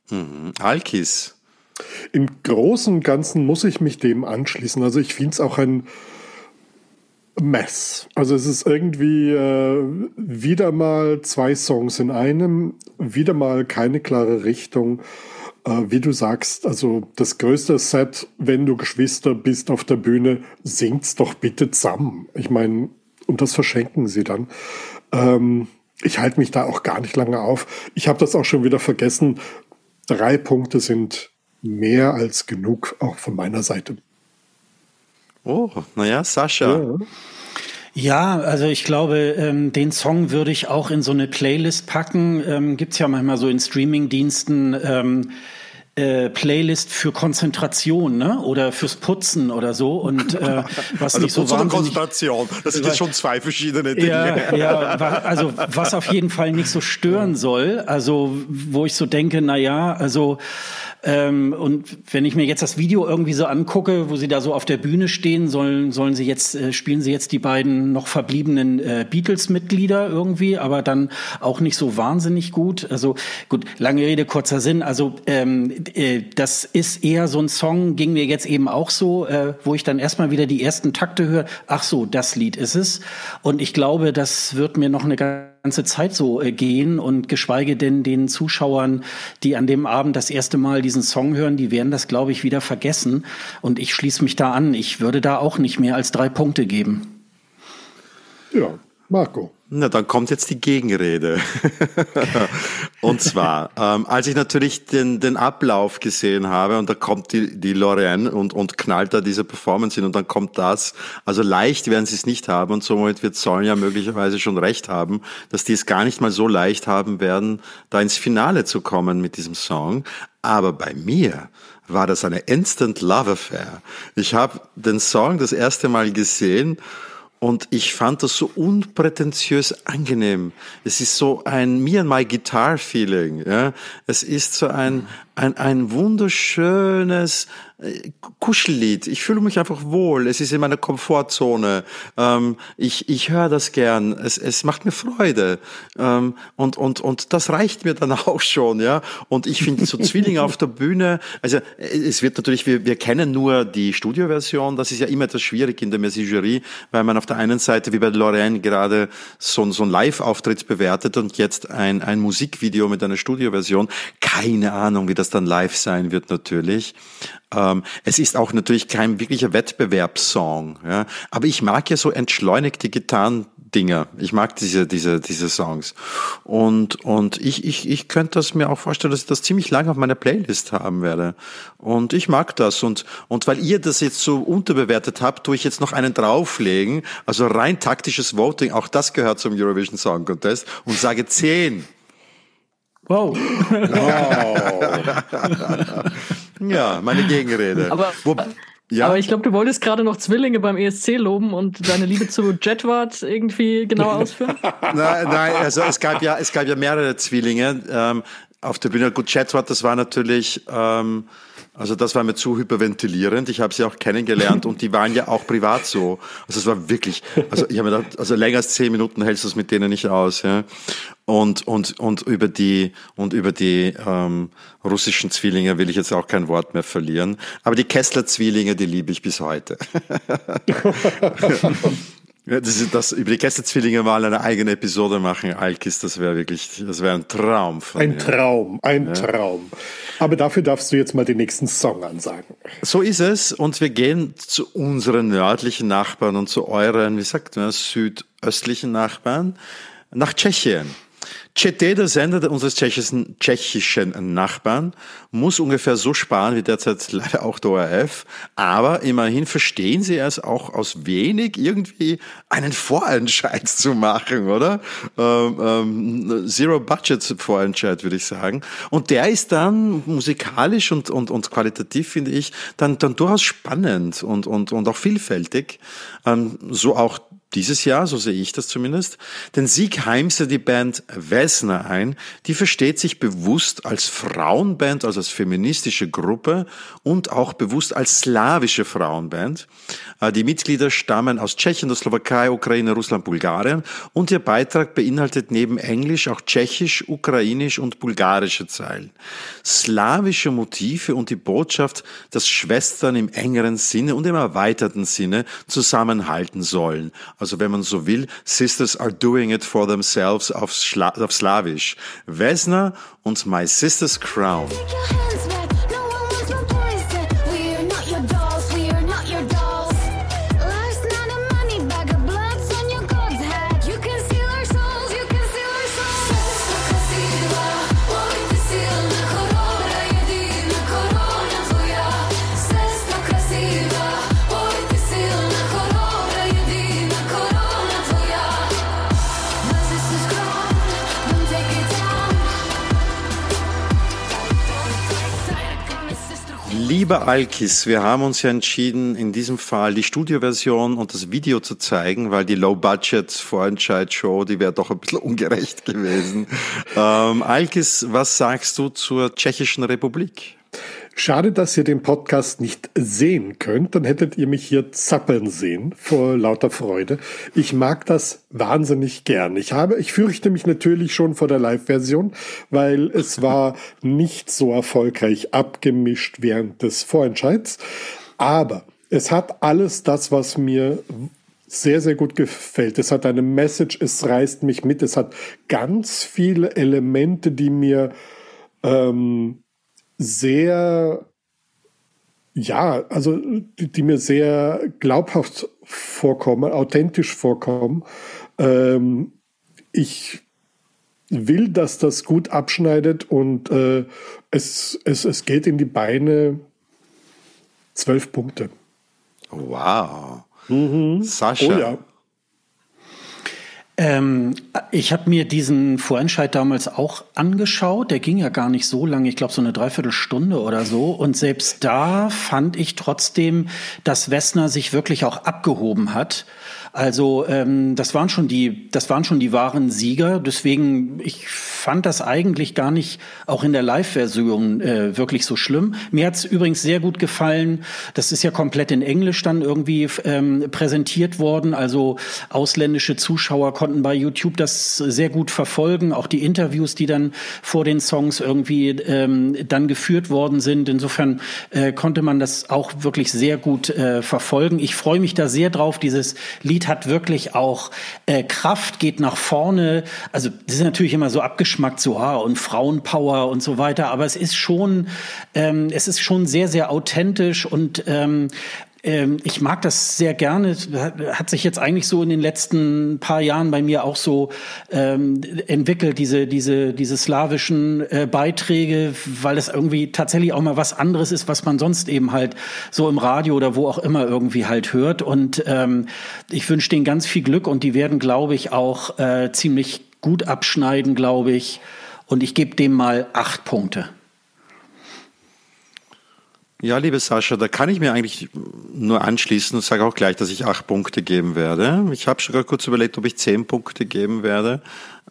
Mhm. Alkis. Im Großen und Ganzen muss ich mich dem anschließen. Also ich finde es auch ein Mess. Also es ist irgendwie äh, wieder mal zwei Songs in einem, wieder mal keine klare Richtung. Äh, wie du sagst, also das größte Set, wenn du Geschwister bist auf der Bühne, singt's doch bitte zusammen. Ich meine, und das verschenken sie dann. Ähm, ich halte mich da auch gar nicht lange auf. Ich habe das auch schon wieder vergessen. Drei Punkte sind mehr als genug, auch von meiner Seite. Oh, naja, Sascha. Ja. Ja, also ich glaube, ähm, den Song würde ich auch in so eine Playlist packen. Ähm, gibt's ja manchmal so in Streaming-Diensten. Ähm, äh, Playlist für Konzentration, ne? Oder fürs Putzen oder so. Und äh, was also nicht so Putz oder wahnsinnig, Konzentration, das sind jetzt schon zwei verschiedene Dinge. ja, ja, also was auf jeden Fall nicht so stören soll. Also wo ich so denke, na ja, also ähm, und wenn ich mir jetzt das Video irgendwie so angucke, wo sie da so auf der Bühne stehen, sollen, sollen sie jetzt, äh, spielen sie jetzt die beiden noch verbliebenen äh, Beatles-Mitglieder irgendwie, aber dann auch nicht so wahnsinnig gut. Also gut, lange Rede, kurzer Sinn. Also ähm, äh, das ist eher so ein Song, ging mir jetzt eben auch so, äh, wo ich dann erstmal wieder die ersten Takte höre. Ach so, das Lied ist es. Und ich glaube, das wird mir noch eine ganze Zeit so äh, gehen und geschweige denn den Zuschauern, die an dem Abend das erste Mal diesen Song hören, die werden das, glaube ich, wieder vergessen. Und ich schließe mich da an. Ich würde da auch nicht mehr als drei Punkte geben. Ja, Marco. Na, dann kommt jetzt die Gegenrede. (laughs) und zwar, ähm, als ich natürlich den, den Ablauf gesehen habe und da kommt die, die Lorraine und, und knallt da diese Performance hin und dann kommt das. Also leicht werden sie es nicht haben und somit wird Sonja möglicherweise schon recht haben, dass die es gar nicht mal so leicht haben werden, da ins Finale zu kommen mit diesem Song. Aber bei mir war das eine Instant Love Affair. Ich habe den Song das erste Mal gesehen und ich fand das so unprätentiös angenehm. Es ist so ein Me and My Guitar Feeling. Ja? Es ist so ein, ein, ein wunderschönes äh, Kuschellied. Ich fühle mich einfach wohl. Es ist in meiner Komfortzone. Ähm, ich ich höre das gern. Es, es macht mir Freude. Ähm, und, und, und das reicht mir dann (laughs) auch schon. ja. Und ich finde so Zwillinge auf der Bühne, also es wird natürlich, wir, wir kennen nur die Studioversion. Das ist ja immer etwas schwierig in der Messagerie, weil man auf der einen Seite, wie bei Lorraine, gerade so, so ein Live-Auftritt bewertet und jetzt ein, ein Musikvideo mit einer Studioversion. Keine Ahnung, wie das das dann live sein wird natürlich. Ähm, es ist auch natürlich kein wirklicher Wettbewerbssong, ja. Aber ich mag ja so entschleunigte Gitarren Dinger. Ich mag diese, diese, diese Songs. Und, und ich, ich, ich könnte das mir auch vorstellen, dass ich das ziemlich lange auf meiner Playlist haben werde. Und ich mag das. Und, und weil ihr das jetzt so unterbewertet habt, tue ich jetzt noch einen drauflegen. Also rein taktisches Voting, auch das gehört zum Eurovision Song Contest und sage zehn. Wow. ja, meine Gegenrede. Aber, Wo, ja? aber ich glaube, du wolltest gerade noch Zwillinge beim ESC loben und deine Liebe zu Jetward irgendwie genauer (laughs) ausführen? nein, nein, also es gab ja, es gab ja mehrere Zwillinge ähm, auf der Bühne. Gut, Jetward, das war natürlich... Ähm, also das war mir zu hyperventilierend. Ich habe sie auch kennengelernt und die waren ja auch privat so. Also es war wirklich, also ich habe mir gedacht, also länger als zehn Minuten hältst du es mit denen nicht aus. Ja. Und, und, und über die, und über die ähm, russischen Zwillinge will ich jetzt auch kein Wort mehr verlieren. Aber die Kessler-Zwillinge, die liebe ich bis heute. (laughs) Ja, das ist das, über die Gästezwillinge mal eine eigene Episode machen, Alkis, das wäre wirklich, das wäre ein Traum. ein mir. Traum, ein ja. Traum. Aber dafür darfst du jetzt mal den nächsten Song ansagen. So ist es. Und wir gehen zu unseren nördlichen Nachbarn und zu euren, wie sagt man, südöstlichen Nachbarn, nach Tschechien. ČT, der Sender unseres tschechischen, tschechischen Nachbarn, muss ungefähr so sparen wie derzeit leider auch der ORF. Aber immerhin verstehen sie es auch aus wenig irgendwie einen Vorentscheid zu machen, oder? Ähm, ähm, Zero Budget Vorentscheid, würde ich sagen. Und der ist dann musikalisch und, und, und qualitativ, finde ich, dann, dann durchaus spannend und, und, und auch vielfältig. Ähm, so auch dieses Jahr, so sehe ich das zumindest. Denn Sieg heimste die Band Wessner ein. Die versteht sich bewusst als Frauenband, also als feministische Gruppe und auch bewusst als slawische Frauenband. Äh, die Mitglieder stammen aus Tschechien, der Slowakei, Ukraine, Russland, Bulgarien und ihr Beitrag beinhaltet neben Englisch auch Tschechisch, Ukrainisch und bulgarische Zeilen. Slawische Motive und die Botschaft, dass Schwestern im engeren Sinne und im erweiterten Sinne zusammenhalten sollen also wenn man so will, Sisters are doing it for themselves auf, Schla auf Slawisch. Vesna und My Sister's Crown. Lieber Alkis, wir haben uns ja entschieden, in diesem Fall die Studioversion und das Video zu zeigen, weil die Low-Budget-Vorentscheid-Show, die wäre doch ein bisschen ungerecht gewesen. (laughs) Ähm, Alkis, was sagst du zur Tschechischen Republik? Schade, dass ihr den Podcast nicht sehen könnt, dann hättet ihr mich hier zappeln sehen vor lauter Freude. Ich mag das wahnsinnig gern. Ich habe, ich fürchte mich natürlich schon vor der Live-Version, weil es war nicht so erfolgreich abgemischt während des Vorentscheids. Aber es hat alles das, was mir sehr, sehr gut gefällt. Es hat eine Message, es reißt mich mit, es hat ganz viele Elemente, die mir ähm, sehr, ja, also die, die mir sehr glaubhaft vorkommen, authentisch vorkommen. Ähm, ich will, dass das gut abschneidet und äh, es, es, es geht in die Beine zwölf Punkte. Wow. Mhm. Sascha. Oh ja. Ähm, ich habe mir diesen Vorentscheid damals auch angeschaut. Der ging ja gar nicht so lange, ich glaube so eine Dreiviertelstunde oder so. Und selbst da fand ich trotzdem, dass Wessner sich wirklich auch abgehoben hat. Also ähm, das waren schon die, das waren schon die wahren Sieger. Deswegen ich fand das eigentlich gar nicht auch in der Live-Version äh, wirklich so schlimm. Mir hat's übrigens sehr gut gefallen. Das ist ja komplett in Englisch dann irgendwie ähm, präsentiert worden. Also ausländische Zuschauer konnten bei YouTube das sehr gut verfolgen. Auch die Interviews, die dann vor den Songs irgendwie ähm, dann geführt worden sind. Insofern äh, konnte man das auch wirklich sehr gut äh, verfolgen. Ich freue mich da sehr drauf. Dieses Lied hat wirklich auch äh, Kraft, geht nach vorne. Also das ist natürlich immer so abgeschmackt, so ah, und Frauenpower und so weiter. Aber es ist schon, ähm, es ist schon sehr, sehr authentisch und ähm, ähm, ich mag das sehr gerne. Hat sich jetzt eigentlich so in den letzten paar Jahren bei mir auch so ähm, entwickelt, diese, diese, diese slawischen äh, Beiträge, weil es irgendwie tatsächlich auch mal was anderes ist, was man sonst eben halt so im Radio oder wo auch immer irgendwie halt hört. Und ähm, ich wünsche denen ganz viel Glück und die werden, glaube ich, auch äh, ziemlich gut abschneiden, glaube ich. Und ich gebe dem mal acht Punkte. Ja, liebe Sascha, da kann ich mir eigentlich nur anschließen und sage auch gleich, dass ich acht Punkte geben werde. Ich habe schon kurz überlegt, ob ich zehn Punkte geben werde.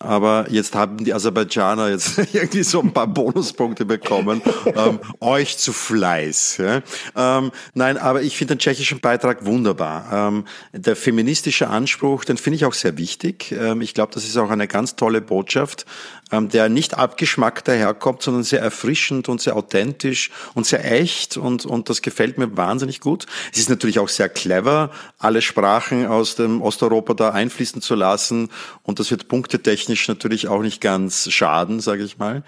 Aber jetzt haben die Aserbaidschaner jetzt (laughs) irgendwie so ein paar Bonuspunkte bekommen. ähm, euch zu Fleiß. Ja? Ähm, nein, aber ich finde den tschechischen Beitrag wunderbar. Ähm, der feministische Anspruch, den finde ich auch sehr wichtig. Ähm, ich glaube, das ist auch eine ganz tolle Botschaft, ähm, der nicht abgeschmackt daherkommt, sondern sehr erfrischend und sehr authentisch und sehr echt und, und das gefällt mir wahnsinnig gut. Es ist natürlich auch sehr clever, alle Sprachen aus dem Osteuropa da einfließen zu lassen und das wird punktetechnisch technisch natürlich auch nicht ganz schaden, sage ich mal.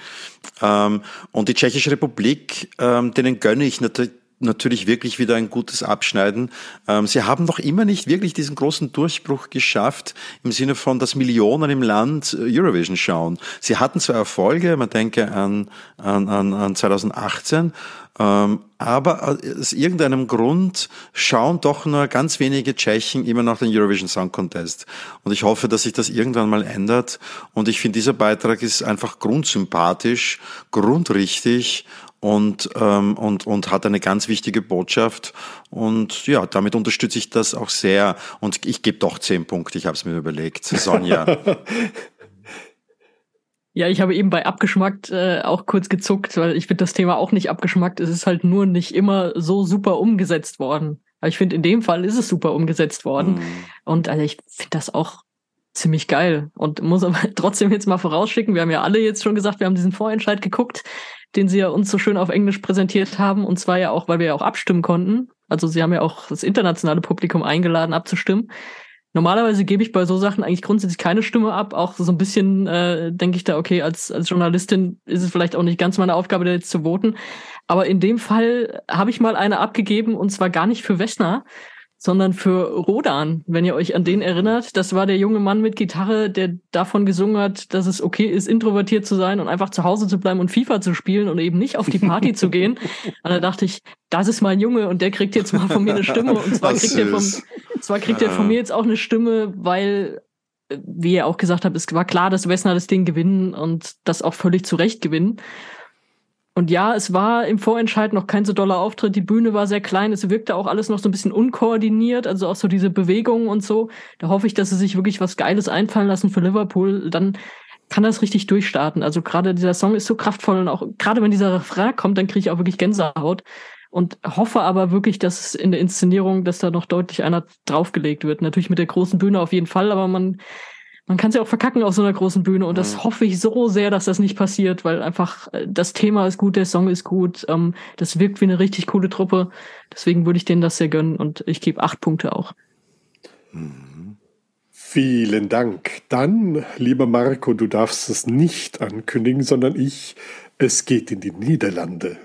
Ähm, und die Tschechische Republik, ähm, denen gönne ich natürlich natürlich wirklich wieder ein gutes Abschneiden. Ähm, sie haben noch immer nicht wirklich diesen großen Durchbruch geschafft im Sinne von, dass Millionen im Land äh, Eurovision schauen. Sie hatten zwar Erfolge, man denke an, an, an 2018, ähm, aber aus irgendeinem Grund schauen doch nur ganz wenige Tschechen immer noch den Eurovision Song Contest. Und ich hoffe, dass sich das irgendwann mal ändert. Und ich finde, dieser Beitrag ist einfach grundsympathisch, grundrichtig und, ähm, und, und hat eine ganz wichtige Botschaft. Und ja, damit unterstütze ich das auch sehr. Und ich gebe doch zehn Punkte, ich habe es mir überlegt. Sonja. (laughs) Ja, ich habe eben bei abgeschmackt äh, auch kurz gezuckt, weil ich finde das Thema auch nicht abgeschmackt. Es ist halt nur nicht immer so super umgesetzt worden. Aber ich finde, in dem Fall ist es super umgesetzt worden. Mhm. Und also ich finde das auch ziemlich geil. Und muss aber (laughs) trotzdem jetzt mal vorausschicken, wir haben ja alle jetzt schon gesagt, wir haben diesen Vorentscheid geguckt, den sie ja uns so schön auf Englisch präsentiert haben. Und zwar ja auch, weil wir ja auch abstimmen konnten. Also sie haben ja auch das internationale Publikum eingeladen, abzustimmen. Normalerweise gebe ich bei so Sachen eigentlich grundsätzlich keine Stimme ab. Auch so ein bisschen äh, denke ich da, okay, als, als Journalistin ist es vielleicht auch nicht ganz meine Aufgabe, da jetzt zu voten. Aber in dem Fall habe ich mal eine abgegeben und zwar gar nicht für Wessner, sondern für Rodan, wenn ihr euch an den erinnert. Das war der junge Mann mit Gitarre, der davon gesungen hat, dass es okay ist, introvertiert zu sein und einfach zu Hause zu bleiben und FIFA zu spielen und eben nicht auf die Party zu gehen. (laughs) Und da dachte ich, das ist mein Junge und der kriegt jetzt mal von mir eine Stimme. Und zwar kriegt er vom, zwar kriegt er von mir jetzt auch eine Stimme, weil, wie ihr auch gesagt habt, es war klar, dass Wessner das Ding gewinnen und das auch völlig zu Recht gewinnen. Und ja, es war im Vorentscheid noch kein so doller Auftritt. Die Bühne war sehr klein. Es wirkte auch alles noch so ein bisschen unkoordiniert. Also auch so diese Bewegungen und so. Da hoffe ich, dass sie sich wirklich was Geiles einfallen lassen für Liverpool. Dann kann das richtig durchstarten. Also gerade dieser Song ist so kraftvoll und auch gerade wenn dieser Refrain kommt, dann kriege ich auch wirklich Gänsehaut und hoffe aber wirklich, dass in der Inszenierung, dass da noch deutlich einer draufgelegt wird. Natürlich mit der großen Bühne auf jeden Fall, aber man man kann es ja auch verkacken auf so einer großen Bühne und das mhm. hoffe ich so sehr, dass das nicht passiert, weil einfach äh, das Thema ist gut, der Song ist gut, ähm, das wirkt wie eine richtig coole Truppe. Deswegen würde ich denen das sehr gönnen und ich gebe acht Punkte auch. Mhm. Vielen Dank. Dann, lieber Marco, du darfst es nicht ankündigen, sondern ich. Es geht in die Niederlande.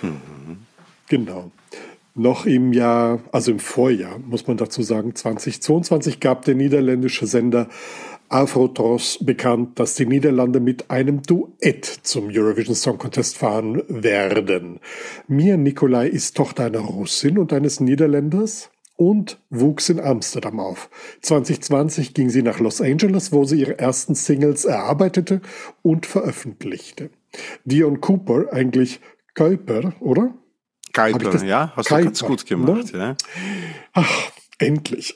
Mhm. Genau. Noch im Jahr, also im Vorjahr, muss man dazu sagen, 2022 gab der niederländische Sender Afrotros bekannt, dass die Niederlande mit einem Duett zum Eurovision Song Contest fahren werden. Mia Nikolai ist Tochter einer Russin und eines Niederländers und wuchs in Amsterdam auf. 2020 ging sie nach Los Angeles, wo sie ihre ersten Singles erarbeitete und veröffentlichte. Dion Cooper, eigentlich Kuiper, oder? Kuiper, ja, hast Kuiper, du ganz gut gemacht, ne? ja. Ach, endlich,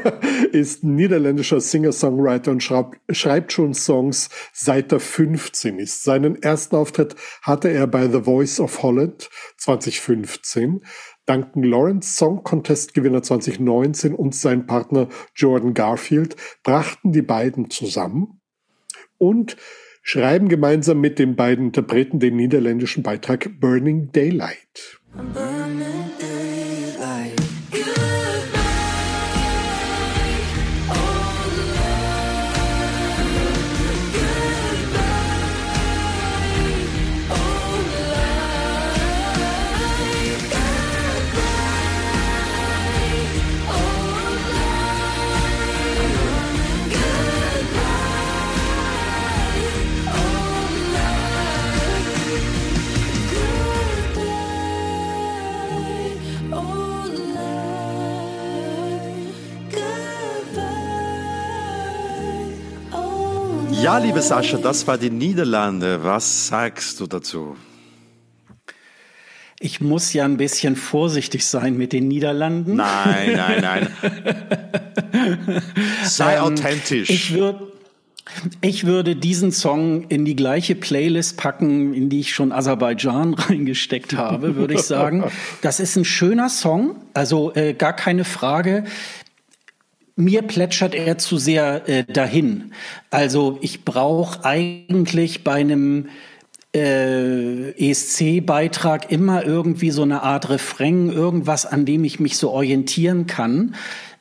(laughs) ist niederländischer Singer-Songwriter und schreib, schreibt schon Songs seit er 15 ist. Seinen ersten Auftritt hatte er bei The Voice of Holland 2015. Duncan Lawrence, Song Contest Gewinner 2019 und sein Partner Jordan Garfield brachten die beiden zusammen und schreiben gemeinsam mit den beiden Interpreten den niederländischen Beitrag Burning Daylight. Ja, liebe Sascha, das war die Niederlande. Was sagst du dazu? Ich muss ja ein bisschen vorsichtig sein mit den Niederlanden. Nein, nein, nein. Sei (laughs) ähm, authentisch. Ich würde ich würde diesen Song in die gleiche Playlist packen, in die ich schon Aserbaidschan (laughs) reingesteckt habe, würde ich sagen. (laughs) Das ist ein schöner Song, also äh, gar keine Frage mir plätschert er zu sehr äh, dahin. Also ich brauche eigentlich bei einem äh, ESC-Beitrag immer irgendwie so eine Art Refrain, irgendwas, an dem ich mich so orientieren kann.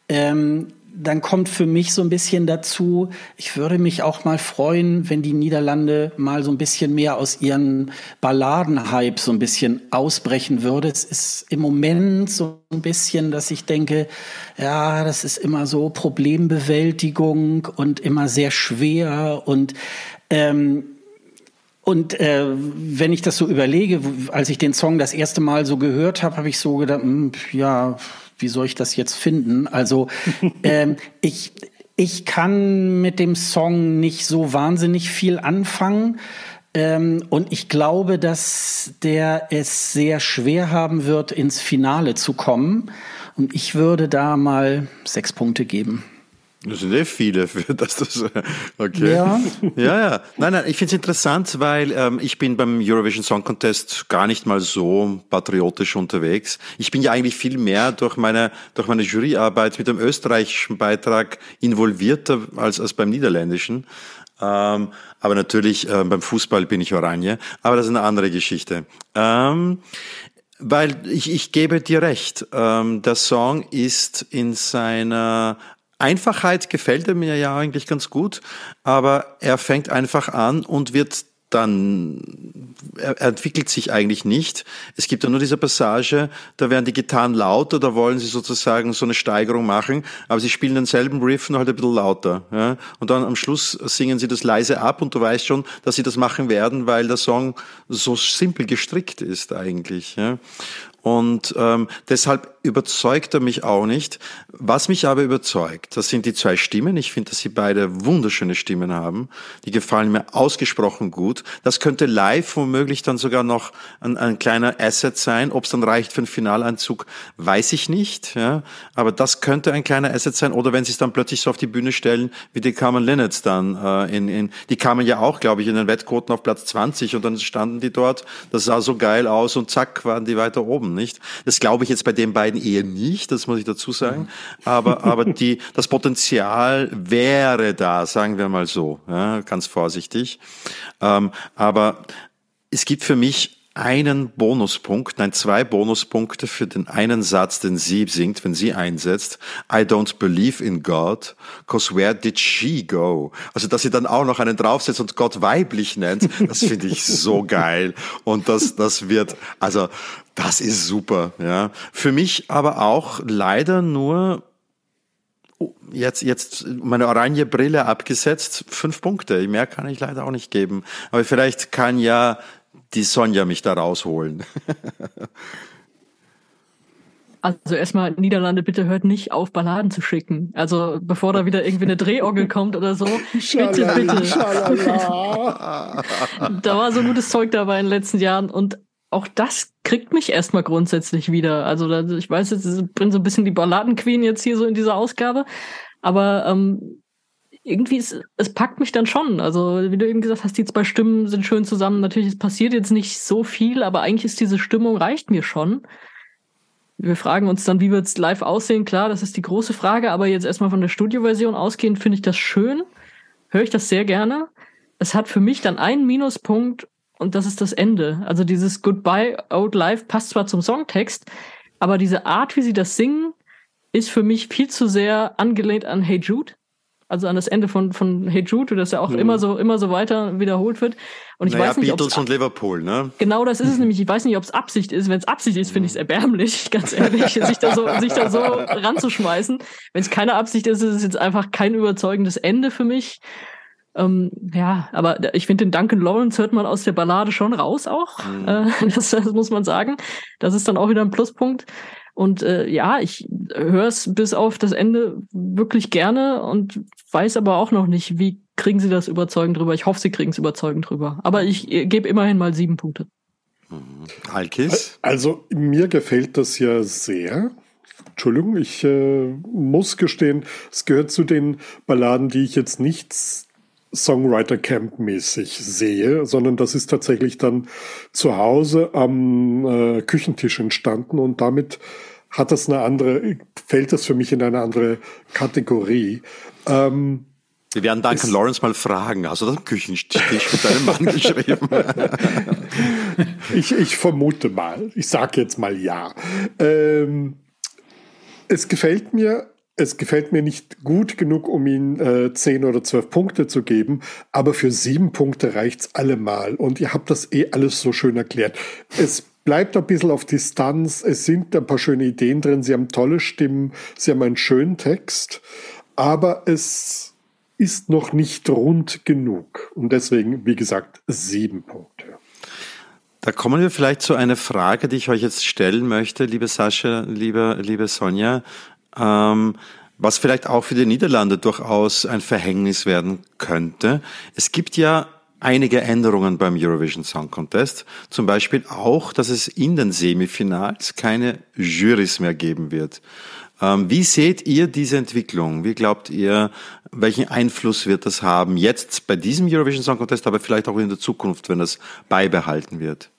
Ähm, dann kommt für mich so ein bisschen dazu, ich würde mich auch mal freuen, wenn die Niederlande mal so ein bisschen mehr aus ihren Balladenhype so ein bisschen ausbrechen würde. Es ist im Moment so ein bisschen, dass ich denke, ja, das ist immer so Problembewältigung und immer sehr schwer und ähm, und äh, wenn ich das so überlege, als ich den Song das erste Mal so gehört habe, habe ich so gedacht, mh, hm, ja, wie soll ich das jetzt finden? Also ähm, (laughs) ich, ich kann mit dem Song nicht so wahnsinnig viel anfangen. Ähm, und ich glaube, dass der es sehr schwer haben wird, ins Finale zu kommen. Und ich würde da mal sechs Punkte geben. Das sind eh viele, für (laughs) das das. Okay. Ja, ja. ja. Nein, nein, ich finde es interessant, weil ähm, ich bin beim Eurovision Song Contest gar nicht mal so patriotisch unterwegs. Ich bin ja eigentlich viel mehr durch meine, durch meine Juryarbeit mit dem österreichischen Beitrag involvierter als, als beim niederländischen. Ähm, aber natürlich äh, beim Fußball bin ich Oranje. Aber das ist eine andere Geschichte. Ähm, weil ich, ich gebe dir recht, ähm, der Song ist in seiner Einfachheit gefällt er mir ja eigentlich ganz gut, aber er fängt einfach an und wird dann er entwickelt sich eigentlich nicht. Es gibt ja nur diese Passage, da werden die Gitarren lauter, da wollen sie sozusagen so eine Steigerung machen, aber sie spielen denselben Riff nur halt ein bisschen lauter. Ja? Und dann am Schluss singen sie das leise ab und du weißt schon, dass sie das machen werden, weil der Song so simpel gestrickt ist eigentlich. Ja? Und ähm, deshalb überzeugt er mich auch nicht. Was mich aber überzeugt, das sind die zwei Stimmen. Ich finde, dass sie beide wunderschöne Stimmen haben. Die gefallen mir ausgesprochen gut. Das könnte live womöglich dann sogar noch ein, ein kleiner Asset sein. Ob es dann reicht für einen Finalanzug, weiß ich nicht. Ja. Aber das könnte ein kleiner Asset sein. Oder wenn sie es dann plötzlich so auf die Bühne stellen, wie die Carmen Linnets dann. Äh, in, in, die kamen ja auch, glaube ich, in den Wettquoten auf Platz 20 und dann standen die dort. Das sah so geil aus und zack waren die weiter oben, nicht? Das glaube ich jetzt bei den beiden eher nicht, das muss ich dazu sagen. Aber, aber die, das Potenzial wäre da, sagen wir mal so, ja, ganz vorsichtig. Ähm, aber es gibt für mich einen Bonuspunkt, nein, zwei Bonuspunkte für den einen Satz, den sie singt, wenn sie einsetzt. I don't believe in God, cause where did she go? Also, dass sie dann auch noch einen draufsetzt und Gott weiblich nennt, das finde ich so (laughs) geil. Und das, das wird, also, das ist super, ja. Für mich aber auch leider nur jetzt, jetzt meine orange Brille abgesetzt, fünf Punkte. Mehr kann ich leider auch nicht geben. Aber vielleicht kann ja die Sonja mich da rausholen. Also erstmal, Niederlande, bitte hört nicht auf, Balladen zu schicken. Also bevor da wieder irgendwie eine Drehorgel kommt oder so. bitte, bitte. da war so gutes Zeug dabei in den letzten Jahren und auch das kriegt mich erstmal grundsätzlich wieder. Also ich weiß jetzt, ich bin so ein bisschen die Balladenqueen jetzt hier so in dieser Ausgabe. Aber ähm, irgendwie ist, es packt mich dann schon. Also, wie du eben gesagt hast, die zwei Stimmen sind schön zusammen. Natürlich, es passiert jetzt nicht so viel, aber eigentlich ist diese Stimmung reicht mir schon. Wir fragen uns dann, wie wird es live aussehen? Klar, das ist die große Frage, aber jetzt erstmal von der Studioversion ausgehend finde ich das schön. Höre ich das sehr gerne. Es hat für mich dann einen Minuspunkt und das ist das Ende. Also dieses Goodbye Old Life passt zwar zum Songtext, aber diese Art, wie sie das singen, ist für mich viel zu sehr angelehnt an Hey Jude also an das Ende von, von Hey Jude, das ja auch mhm. immer so, immer so weiter wiederholt wird. Und ich naja, weiß nicht, Beatles und Liverpool, ne? Genau, das ist es (laughs) nämlich. Ich weiß nicht, ob es Absicht ist. Wenn es Absicht ist, finde ich es erbärmlich, (laughs) ganz ehrlich, sich da so, sich da so (laughs) ranzuschmeißen. Wenn es keine Absicht ist, ist es jetzt einfach kein überzeugendes Ende für mich. Ähm, ja, aber ich finde, den Duncan Lawrence hört man aus der Ballade schon raus auch. Mhm. Äh, das, das muss man sagen. Das ist dann auch wieder ein Pluspunkt. Und äh, ja, ich höre es bis auf das Ende wirklich gerne und weiß aber auch noch nicht, wie kriegen sie das überzeugend drüber. Ich hoffe, sie kriegen es überzeugend drüber. Aber ich äh, gebe immerhin mal sieben Punkte. Mhm. Alkis? Also mir gefällt das ja sehr. Entschuldigung, ich äh, muss gestehen, es gehört zu den Balladen, die ich jetzt nicht Songwriter Camp mäßig sehe, sondern das ist tatsächlich dann zu Hause am äh, Küchentisch entstanden und damit hat das eine andere, fällt das für mich in eine andere Kategorie. Ähm, wir werden Duncan Lawrence mal fragen, hast du das am Küchentisch mit deinem Mann (laughs) geschrieben? ich, ich vermute mal, ich sage jetzt mal ja. Ähm, es gefällt mir, es gefällt mir nicht gut genug, um ihm äh, 10 oder 12 Punkte zu geben, aber für sieben Punkte reicht's allemal. Und ihr habt das eh alles so schön erklärt. Es bleibt ein bisschen auf Distanz. Es sind ein paar schöne Ideen drin. Sie haben tolle Stimmen. Sie haben einen schönen Text. Aber es ist noch nicht rund genug. Und deswegen, wie gesagt, sieben Punkte. Da kommen wir vielleicht zu einer Frage, die ich euch jetzt stellen möchte, liebe Sascha, liebe, liebe Sonja. Ähm, was vielleicht auch für die Niederlande durchaus ein Verhängnis werden könnte. Es gibt ja einige Änderungen beim Eurovision Song Contest. Zum Beispiel auch, dass es in den Semifinals keine Jurys mehr geben wird. Ähm, wie seht ihr diese Entwicklung? Wie glaubt ihr, welchen Einfluss wird das haben jetzt bei diesem Eurovision Song Contest, aber vielleicht auch in der Zukunft, wenn das beibehalten wird?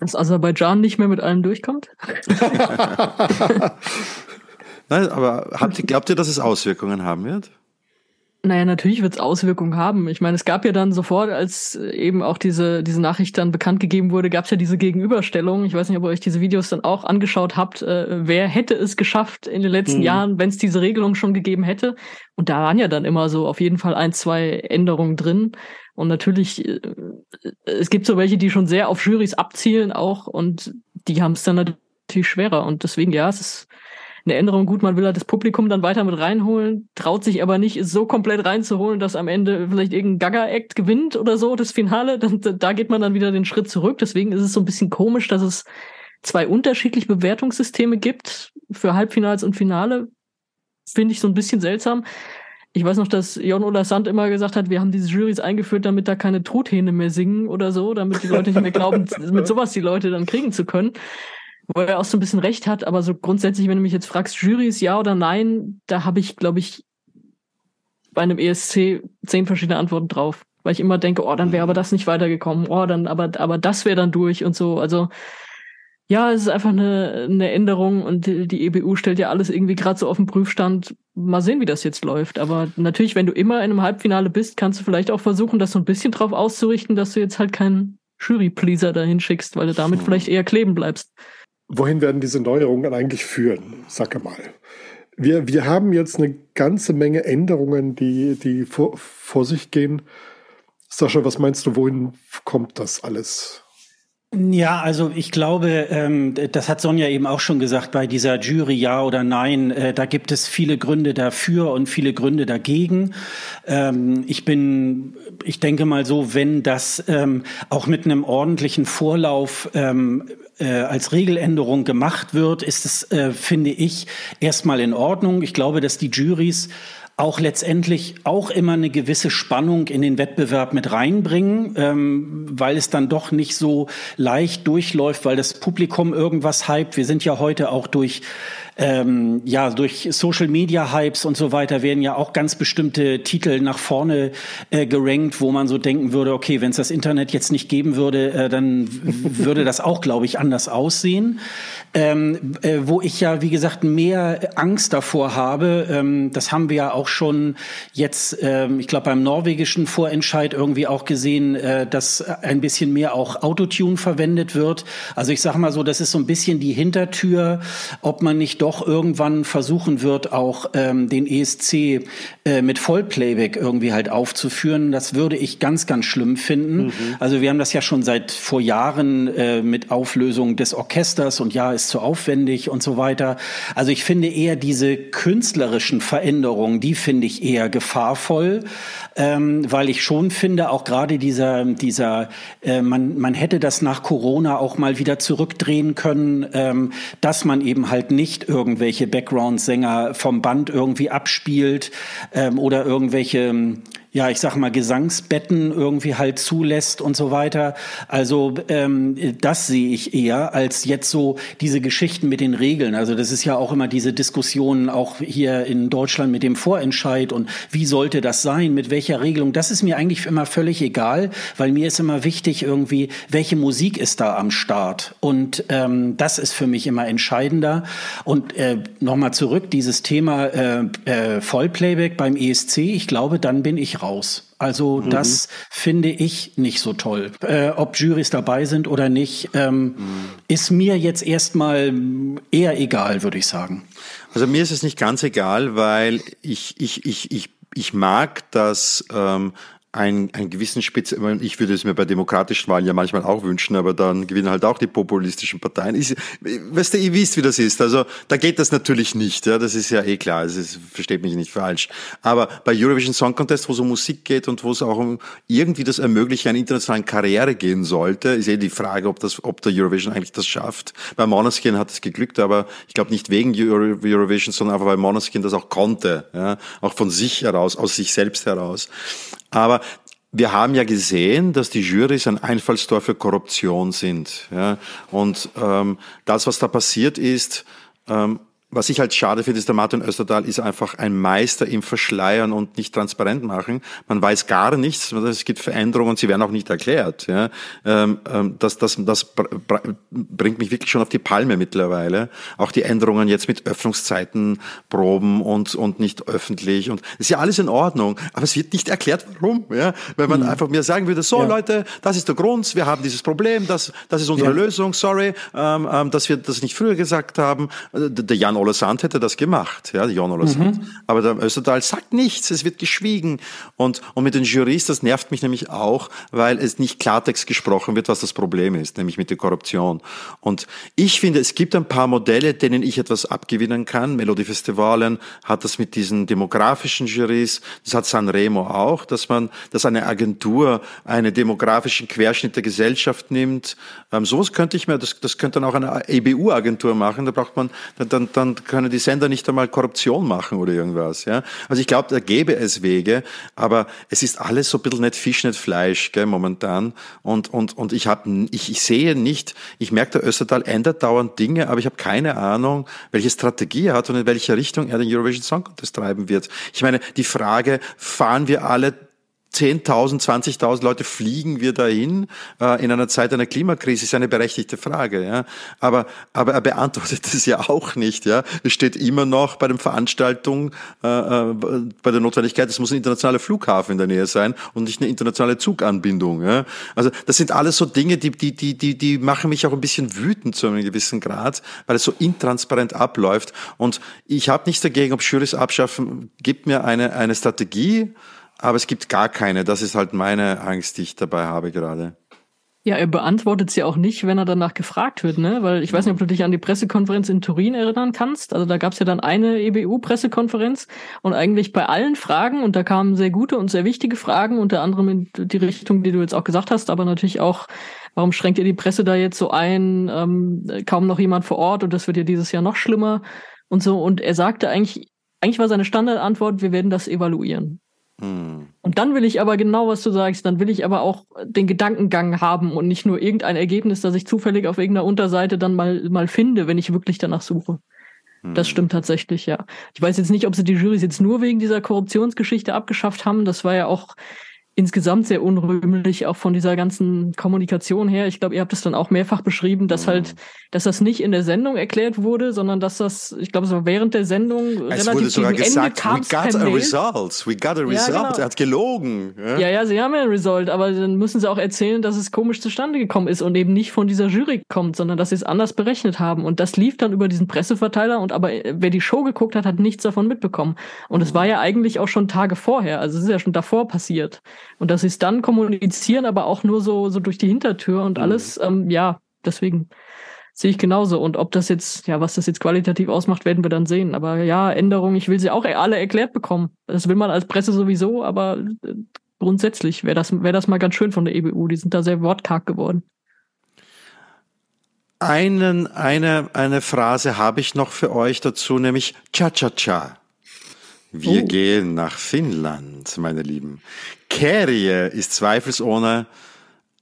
Dass Aserbaidschan nicht mehr mit allem durchkommt? (laughs) Nein, aber habt, glaubt ihr, dass es Auswirkungen haben wird? Naja, natürlich wird es Auswirkungen haben. Ich meine, es gab ja dann sofort, als eben auch diese, diese Nachricht dann bekannt gegeben wurde, gab es ja diese Gegenüberstellung. Ich weiß nicht, ob ihr euch diese Videos dann auch angeschaut habt. Äh, wer hätte es geschafft in den letzten mhm. Jahren, wenn es diese Regelung schon gegeben hätte? Und da waren ja dann immer so auf jeden Fall ein, zwei Änderungen drin. Und natürlich, äh, es gibt so welche, die schon sehr auf Jurys abzielen auch und die haben es dann natürlich schwerer. Und deswegen, ja, es ist eine Änderung. Gut, man will halt das Publikum dann weiter mit reinholen, traut sich aber nicht, es so komplett reinzuholen, dass am Ende vielleicht irgendein Gaga-Act gewinnt oder so, das Finale. Dann, da geht man dann wieder den Schritt zurück. Deswegen ist es so ein bisschen komisch, dass es zwei unterschiedliche Bewertungssysteme gibt für Halbfinals und Finale, finde ich so ein bisschen seltsam. Ich weiß noch, dass Jon Ola Sand immer gesagt hat, wir haben diese Juries eingeführt, damit da keine Truthähne mehr singen oder so, damit die Leute nicht mehr glauben, (laughs) mit sowas die Leute dann kriegen zu können. Wo er auch so ein bisschen recht hat, aber so grundsätzlich, wenn du mich jetzt fragst, Juries ja oder nein, da habe ich, glaube ich, bei einem ESC zehn verschiedene Antworten drauf. Weil ich immer denke, oh, dann wäre aber das nicht weitergekommen, oh, dann, aber, aber das wäre dann durch und so. Also ja, es ist einfach eine, eine Änderung und die EBU stellt ja alles irgendwie gerade so auf den Prüfstand. Mal sehen, wie das jetzt läuft. Aber natürlich, wenn du immer in einem Halbfinale bist, kannst du vielleicht auch versuchen, das so ein bisschen drauf auszurichten, dass du jetzt halt keinen Jury-Pleaser dahin schickst, weil du damit vielleicht eher kleben bleibst. Wohin werden diese Neuerungen eigentlich führen? Sag mal. Wir, wir haben jetzt eine ganze Menge Änderungen, die, die vor, vor sich gehen. Sascha, was meinst du, wohin kommt das alles? Ja, also ich glaube, ähm, das hat Sonja eben auch schon gesagt, bei dieser Jury ja oder nein, äh, da gibt es viele Gründe dafür und viele Gründe dagegen. Ähm, ich bin, ich denke mal so, wenn das ähm, auch mit einem ordentlichen Vorlauf ähm, äh, als Regeländerung gemacht wird, ist es, äh, finde ich, erstmal in Ordnung. Ich glaube, dass die Juries auch letztendlich auch immer eine gewisse Spannung in den Wettbewerb mit reinbringen, ähm, weil es dann doch nicht so leicht durchläuft, weil das Publikum irgendwas hypt. Wir sind ja heute auch durch ähm, ja, durch Social Media Hypes und so weiter werden ja auch ganz bestimmte Titel nach vorne äh, gerankt, wo man so denken würde, okay, wenn es das Internet jetzt nicht geben würde, äh, dann würde das auch, glaube ich, anders aussehen. Ähm, äh, wo ich ja, wie gesagt, mehr Angst davor habe, ähm, das haben wir ja auch schon jetzt, ähm, ich glaube, beim norwegischen Vorentscheid irgendwie auch gesehen, äh, dass ein bisschen mehr auch Autotune verwendet wird. Also ich sage mal so, das ist so ein bisschen die Hintertür, ob man nicht doch irgendwann versuchen wird, auch ähm, den ESC äh, mit Vollplayback irgendwie halt aufzuführen. Das würde ich ganz, ganz schlimm finden. Mhm. Also wir haben das ja schon seit vor Jahren äh, mit Auflösung des Orchesters und ja, ist zu aufwendig und so weiter. Also ich finde eher diese künstlerischen Veränderungen, die finde ich eher gefahrvoll, ähm, weil ich schon finde, auch gerade dieser, dieser äh, man, man hätte das nach Corona auch mal wieder zurückdrehen können, ähm, dass man eben halt nicht irgendwelche Background-Sänger vom Band irgendwie abspielt ähm, oder irgendwelche ja, ich sag mal, Gesangsbetten irgendwie halt zulässt und so weiter. Also ähm, das sehe ich eher als jetzt so diese Geschichten mit den Regeln. Also das ist ja auch immer diese Diskussion auch hier in Deutschland mit dem Vorentscheid und wie sollte das sein, mit welcher Regelung. Das ist mir eigentlich immer völlig egal, weil mir ist immer wichtig irgendwie, welche Musik ist da am Start. Und ähm, das ist für mich immer entscheidender. Und äh, nochmal zurück, dieses Thema äh, äh, Vollplayback beim ESC, ich glaube, dann bin ich raus. Also mhm. das finde ich nicht so toll. Äh, ob Jurys dabei sind oder nicht, ähm, mhm. ist mir jetzt erstmal eher egal, würde ich sagen. Also mir ist es nicht ganz egal, weil ich, ich, ich, ich, ich mag das ähm, ein, einen gewissen Spitze, ich würde es mir bei demokratischen Wahlen ja manchmal auch wünschen, aber dann gewinnen halt auch die populistischen Parteien. Ich, weißt du, ihr wisst, wie das ist. Also da geht das natürlich nicht, ja, das ist ja eh klar, das ist, versteht mich nicht falsch. Aber bei Eurovision Song Contest, wo es um Musik geht und wo es auch um irgendwie das Ermöglichen einer internationalen Karriere gehen sollte, ist eh die Frage, ob das, ob der Eurovision eigentlich das schafft. Bei Monoskin hat es geglückt, aber ich glaube nicht wegen Eurovision, sondern einfach weil Monoskin das auch konnte, ja, auch von sich heraus, aus sich selbst heraus. Aber wir haben ja gesehen, dass die Jurys ein Einfallstor für Korruption sind. Ja? Und ähm, das, was da passiert ist, ähm, was ich halt schade finde, ist der Martin Österdahl ist einfach ein Meister im Verschleiern und nicht transparent machen. Man weiß gar nichts, es gibt Veränderungen, sie werden auch nicht erklärt. Ja. Ähm, ähm, das, das, das bringt mich wirklich schon auf die Palme mittlerweile. Auch die Änderungen jetzt mit Öffnungszeiten, Proben und, und nicht öffentlich. Und ist ja alles in Ordnung, aber es wird nicht erklärt, warum. Ja. Wenn man mhm. einfach mir sagen würde, so ja. Leute, das ist der Grund, wir haben dieses Problem, das, das ist unsere ja. Lösung, sorry, ähm, dass wir das nicht früher gesagt haben. Äh, der Jan Ola Sand hätte das gemacht, ja, Jon Ola Sand. Mhm. Aber der Östertal sagt nichts, es wird geschwiegen. Und, und mit den Jurys, das nervt mich nämlich auch, weil es nicht Klartext gesprochen wird, was das Problem ist, nämlich mit der Korruption. Und ich finde, es gibt ein paar Modelle, denen ich etwas abgewinnen kann. Melodie Festivalen hat das mit diesen demografischen Jurys, das hat Sanremo auch, dass man, dass eine Agentur einen demografischen Querschnitt der Gesellschaft nimmt. Ähm, sowas könnte ich mir, das, das könnte dann auch eine EBU-Agentur machen. Da braucht man, dann, dann, dann können die Sender nicht einmal Korruption machen oder irgendwas. Ja? Also ich glaube, da gäbe es Wege, aber es ist alles so ein bisschen nicht Fisch, nicht Fleisch gell, momentan. Und, und, und ich, hab, ich, ich sehe nicht, ich merke, der Östertal ändert dauernd Dinge, aber ich habe keine Ahnung, welche Strategie er hat und in welche Richtung er den Eurovision Song Contest treiben wird. Ich meine, die Frage, fahren wir alle 10.000, 20.000 Leute fliegen wir dahin äh, in einer Zeit einer Klimakrise, ist eine berechtigte Frage. Ja? Aber, aber er beantwortet (laughs) es ja auch nicht. Ja? Es steht immer noch bei den Veranstaltungen, äh, äh, bei der Notwendigkeit, es muss ein internationaler Flughafen in der Nähe sein und nicht eine internationale Zuganbindung. Ja? Also das sind alles so Dinge, die, die, die, die, die machen mich auch ein bisschen wütend zu einem gewissen Grad, weil es so intransparent abläuft. Und ich habe nichts dagegen, ob Jurys abschaffen, gibt mir eine, eine Strategie, aber es gibt gar keine. Das ist halt meine Angst, die ich dabei habe gerade. Ja, er beantwortet sie auch nicht, wenn er danach gefragt wird, ne? Weil ich weiß nicht, ob du dich an die Pressekonferenz in Turin erinnern kannst. Also da gab es ja dann eine EBU-Pressekonferenz und eigentlich bei allen Fragen, und da kamen sehr gute und sehr wichtige Fragen, unter anderem in die Richtung, die du jetzt auch gesagt hast, aber natürlich auch, warum schränkt ihr die Presse da jetzt so ein? Ähm, kaum noch jemand vor Ort und das wird ja dieses Jahr noch schlimmer und so. Und er sagte eigentlich, eigentlich war seine Standardantwort, wir werden das evaluieren. Hm. Und dann will ich aber genau, was du sagst, dann will ich aber auch den Gedankengang haben und nicht nur irgendein Ergebnis, das ich zufällig auf irgendeiner Unterseite dann mal, mal finde, wenn ich wirklich danach suche. Das hm. stimmt tatsächlich, ja. Ich weiß jetzt nicht, ob sie die Jurys jetzt nur wegen dieser Korruptionsgeschichte abgeschafft haben. Das war ja auch insgesamt sehr unrühmlich, auch von dieser ganzen Kommunikation her. Ich glaube, ihr habt es dann auch mehrfach beschrieben, dass halt, mhm. dass das nicht in der Sendung erklärt wurde, sondern dass das, ich glaube, es war während der Sendung es relativ wurde sogar gesagt, Ende we got a result, we got a result. Ja, genau. Er hat gelogen. Ja? ja, ja, sie haben ja ein Result, aber dann müssen sie auch erzählen, dass es komisch zustande gekommen ist und eben nicht von dieser Jury kommt, sondern dass sie es anders berechnet haben. Und das lief dann über diesen Presseverteiler und aber wer die Show geguckt hat, hat nichts davon mitbekommen. Und es war ja eigentlich auch schon Tage vorher, also es ist ja schon davor passiert. Und dass sie es dann kommunizieren, aber auch nur so, so durch die Hintertür und mhm. alles, ähm, ja, deswegen sehe ich genauso. Und ob das jetzt, ja, was das jetzt qualitativ ausmacht, werden wir dann sehen. Aber ja, Änderungen, ich will sie auch alle erklärt bekommen. Das will man als Presse sowieso, aber äh, grundsätzlich wäre das, wäre das mal ganz schön von der EBU. Die sind da sehr wortkarg geworden. Einen, eine, eine Phrase habe ich noch für euch dazu, nämlich Cha-Cha-Cha. Wir oh. gehen nach Finnland, meine Lieben. Kerje ist zweifelsohne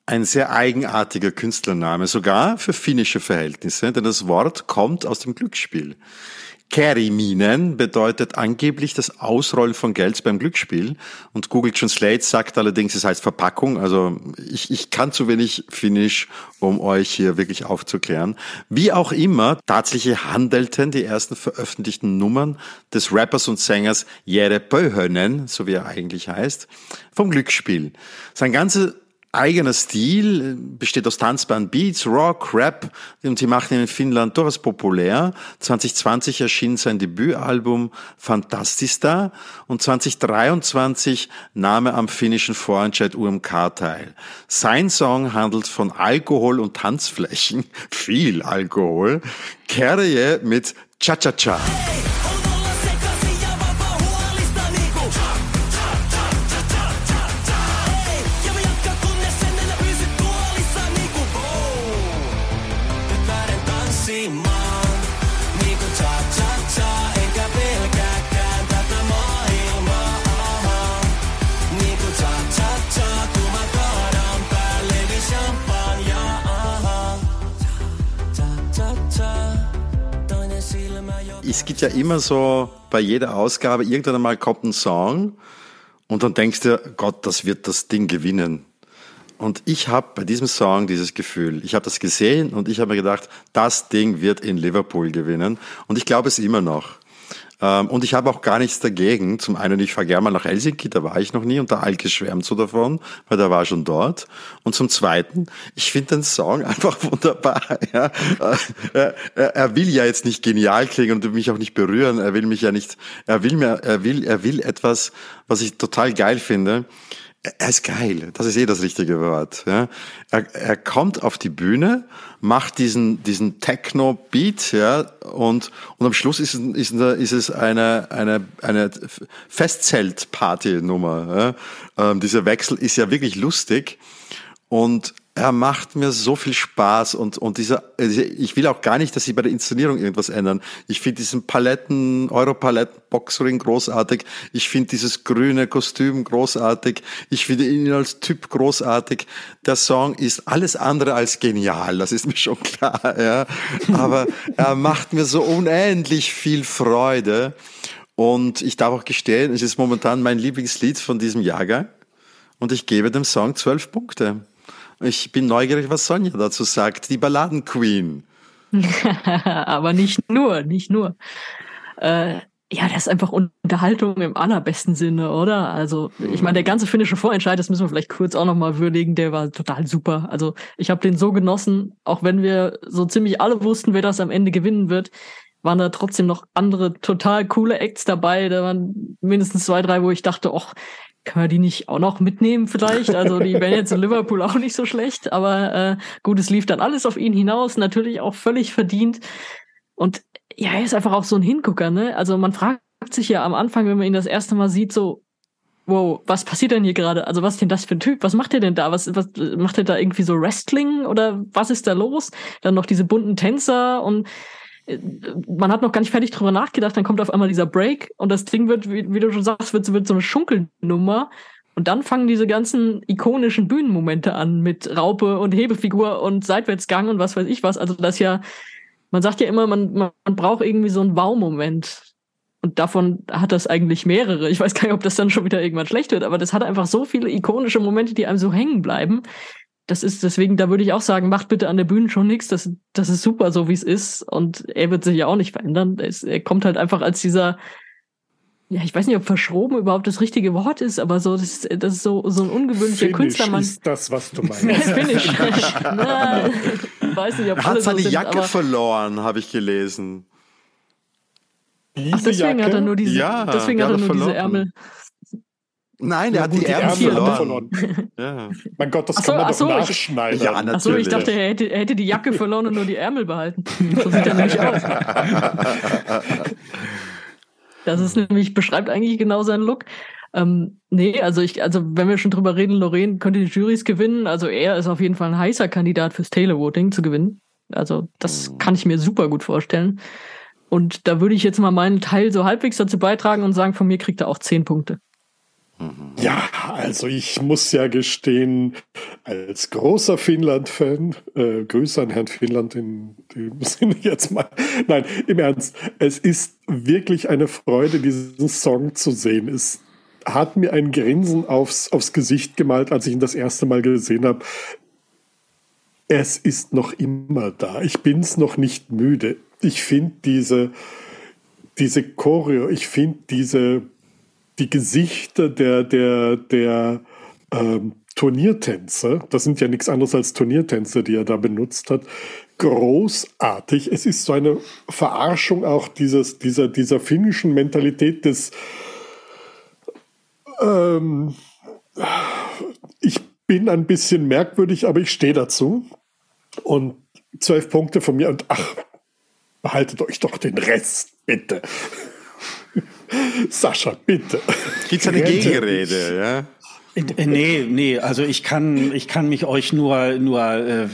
ein sehr eigenartiger Künstlername, sogar für finnische Verhältnisse, denn das Wort kommt aus dem Glücksspiel. Carry-Minen bedeutet angeblich das Ausrollen von Geld beim Glücksspiel. Und Google Translate sagt allerdings, es heißt Verpackung. Also ich, ich kann zu wenig Finnisch, um euch hier wirklich aufzuklären. Wie auch immer, tatsächlich handelten die ersten veröffentlichten Nummern des Rappers und Sängers Jere Pöhönen, so wie er eigentlich heißt, vom Glücksspiel. Sein ganzes eigener Stil, besteht aus tanzbaren Beats, Rock, Rap und sie machen ihn in Finnland durchaus populär. 2020 erschien sein Debütalbum Fantastista und 2023 nahm er am finnischen Vorentscheid UMK teil. Sein Song handelt von Alkohol und Tanzflächen, (laughs) viel Alkohol, Kerje mit Cha-Cha-Cha. Es gibt ja immer so bei jeder Ausgabe, irgendwann einmal kommt ein Song und dann denkst du, Gott, das wird das Ding gewinnen. Und ich habe bei diesem Song dieses Gefühl. Ich habe das gesehen und ich habe mir gedacht, das Ding wird in Liverpool gewinnen. Und ich glaube es immer noch. Ähm, und ich habe auch gar nichts dagegen. Zum einen, ich fahre gerne mal nach Helsinki, da war ich noch nie und der Alke schwärmt so davon, weil der war schon dort. Und zum zweiten, ich finde den Song (laughs) einfach wunderbar. Ja? Äh, er, er will ja jetzt nicht genial klingen und mich auch nicht berühren. Er will mich ja nicht, er will mir, er will, er will etwas, was ich total geil finde er ist geil. Das ist eh das richtige Wort. Ja. Er, er kommt auf die Bühne, macht diesen, diesen Techno-Beat, ja, und, und am Schluss ist, ist, ist es eine, eine, eine Festzelt-Party-Nummer. Ja. Ähm, dieser Wechsel ist ja wirklich lustig. Und er macht mir so viel Spaß und, und dieser, ich will auch gar nicht, dass sie bei der Inszenierung irgendwas ändern. Ich finde diesen Paletten, Europaletten Boxring großartig. Ich finde dieses grüne Kostüm großartig. Ich finde ihn als Typ großartig. Der Song ist alles andere als genial. Das ist mir schon (laughs) klar, ja. Aber er macht mir so unendlich viel Freude. Und ich darf auch gestehen, es ist momentan mein Lieblingslied von diesem Jahrgang. Und ich gebe dem Song zwölf Punkte. Ich bin neugierig, was Sonja dazu sagt. Die Balladenqueen. (laughs) Aber nicht nur, nicht nur. Äh, ja, das ist einfach Unterhaltung im allerbesten Sinne, oder? Also, ich meine, der ganze finnische Vorentscheid, das müssen wir vielleicht kurz auch nochmal würdigen, der war total super. Also, ich habe den so genossen, auch wenn wir so ziemlich alle wussten, wer das am Ende gewinnen wird, waren da trotzdem noch andere total coole Acts dabei. Da waren mindestens zwei, drei, wo ich dachte, ach, können wir die nicht auch noch mitnehmen vielleicht? Also die wären jetzt in Liverpool auch nicht so schlecht, aber äh, gut, es lief dann alles auf ihn hinaus, natürlich auch völlig verdient. Und ja, er ist einfach auch so ein Hingucker, ne? Also man fragt sich ja am Anfang, wenn man ihn das erste Mal sieht, so, wow, was passiert denn hier gerade? Also was ist denn das für ein Typ? Was macht er denn da? Was, was macht er da irgendwie so Wrestling oder was ist da los? Dann noch diese bunten Tänzer und man hat noch gar nicht fertig drüber nachgedacht, dann kommt auf einmal dieser Break und das Ding wird, wie, wie du schon sagst, wird, wird so eine Schunkelnummer. Und dann fangen diese ganzen ikonischen Bühnenmomente an mit Raupe und Hebefigur und Seitwärtsgang und was weiß ich was. Also das ja, man sagt ja immer, man, man, braucht irgendwie so einen Wow-Moment. Und davon hat das eigentlich mehrere. Ich weiß gar nicht, ob das dann schon wieder irgendwann schlecht wird, aber das hat einfach so viele ikonische Momente, die einem so hängen bleiben das ist deswegen, da würde ich auch sagen, macht bitte an der Bühne schon nichts. Das, das ist super, so wie es ist. Und er wird sich ja auch nicht verändern. Er, er kommt halt einfach als dieser, ja, ich weiß nicht, ob verschroben überhaupt das richtige Wort ist, aber so, das, das ist so, so ein ungewöhnlicher Finish Künstlermann. ist das, was du meinst. (laughs) Finish. Na, (laughs) weiß nicht, ob er hat seine so sind, Jacke verloren, habe ich gelesen. Ach, deswegen Jacke? hat er nur diese, ja, deswegen hat er nur verloren. diese Ärmel. Nein, er hat die, die Ärmel verloren. verloren. ja. Mein Gott, das so, kann man doch so, nachschneiden. Ja, natürlich. Achso, ich dachte, er hätte, er hätte die Jacke verloren und nur die Ärmel behalten. So sieht er nämlich aus. (laughs) Das ist nämlich, beschreibt eigentlich genau seinen Look. Ähm, nee, also ich, also wenn wir schon drüber reden, Lorraine könnte die Juries gewinnen. Also er ist auf jeden Fall ein heißer Kandidat fürs Taylor Voting zu gewinnen. Also das kann ich mir super gut vorstellen. Und da würde ich jetzt mal meinen Teil so halbwegs dazu beitragen und sagen, von mir kriegt er auch zehn Punkte. Ja, also ich muss ja gestehen, als großer Finnland-Fan, äh, Grüße an Herrn Finnland in dem Sinne jetzt mal. Nein, im Ernst, es ist wirklich eine Freude, diesen Song zu sehen. Es hat mir ein Grinsen aufs, aufs Gesicht gemalt, als ich ihn das erste Mal gesehen habe. Es ist noch immer da. Ich bin's noch nicht müde. Ich finde diese, diese Choreo, ich finde diese die Gesichter der, der, der ähm, Turniertänze, das sind ja nichts anderes als Turniertänze, die er da benutzt hat, großartig. Es ist so eine Verarschung auch dieses, dieser, dieser finnischen Mentalität des ähm, ich bin ein bisschen merkwürdig, aber ich stehe dazu. Und zwölf Punkte von mir und ach, behaltet euch doch den Rest, bitte. Sascha, bitte. Gibt es eine Gegenrede, ja? Äh, nee, nee, also ich kann, ich kann mich euch nur, nur äh,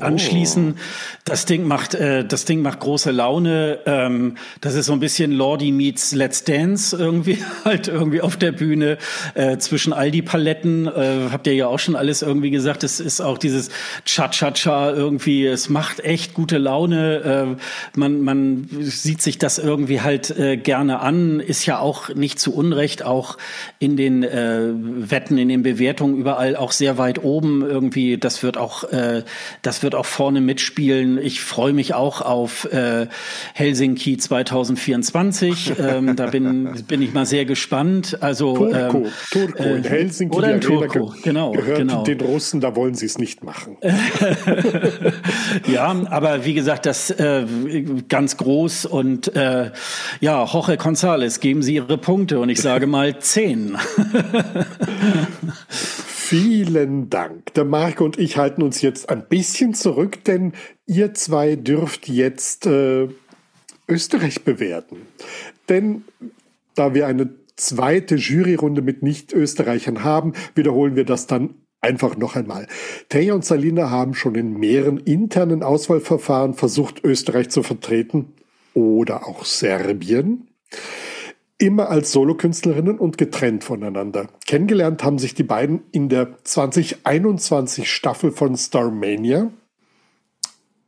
anschließen. Oh. Das Ding macht, äh, das Ding macht große Laune. Ähm, das ist so ein bisschen Lordy meets Let's Dance irgendwie (laughs) halt irgendwie auf der Bühne äh, zwischen all die Paletten. Äh, habt ihr ja auch schon alles irgendwie gesagt. Es ist auch dieses Cha-Cha-Cha irgendwie. Es macht echt gute Laune. Äh, man, man sieht sich das irgendwie halt äh, gerne an. Ist ja auch nicht zu Unrecht auch in den äh, Wetten in den Bewertungen überall auch sehr weit oben. Irgendwie, das wird auch, äh, das wird auch vorne mitspielen. Ich freue mich auch auf äh, Helsinki 2024. (laughs) ähm, da bin, bin ich mal sehr gespannt. Also Turko, ähm, Turko in äh, Helsinki, oder in ge genau, gehört genau. den Russen, da wollen sie es nicht machen. (laughs) ja, aber wie gesagt, das äh, ganz groß und äh, ja, Jorge González, geben Sie Ihre Punkte und ich sage mal zehn. (laughs) Vielen Dank. Der Marco und ich halten uns jetzt ein bisschen zurück, denn ihr zwei dürft jetzt äh, Österreich bewerten. Denn da wir eine zweite Juryrunde mit Nicht-Österreichern haben, wiederholen wir das dann einfach noch einmal. Teja und Salina haben schon in mehreren internen Auswahlverfahren versucht, Österreich zu vertreten oder auch Serbien. Immer als Solokünstlerinnen und getrennt voneinander. Kennengelernt haben sich die beiden in der 2021 Staffel von Starmania.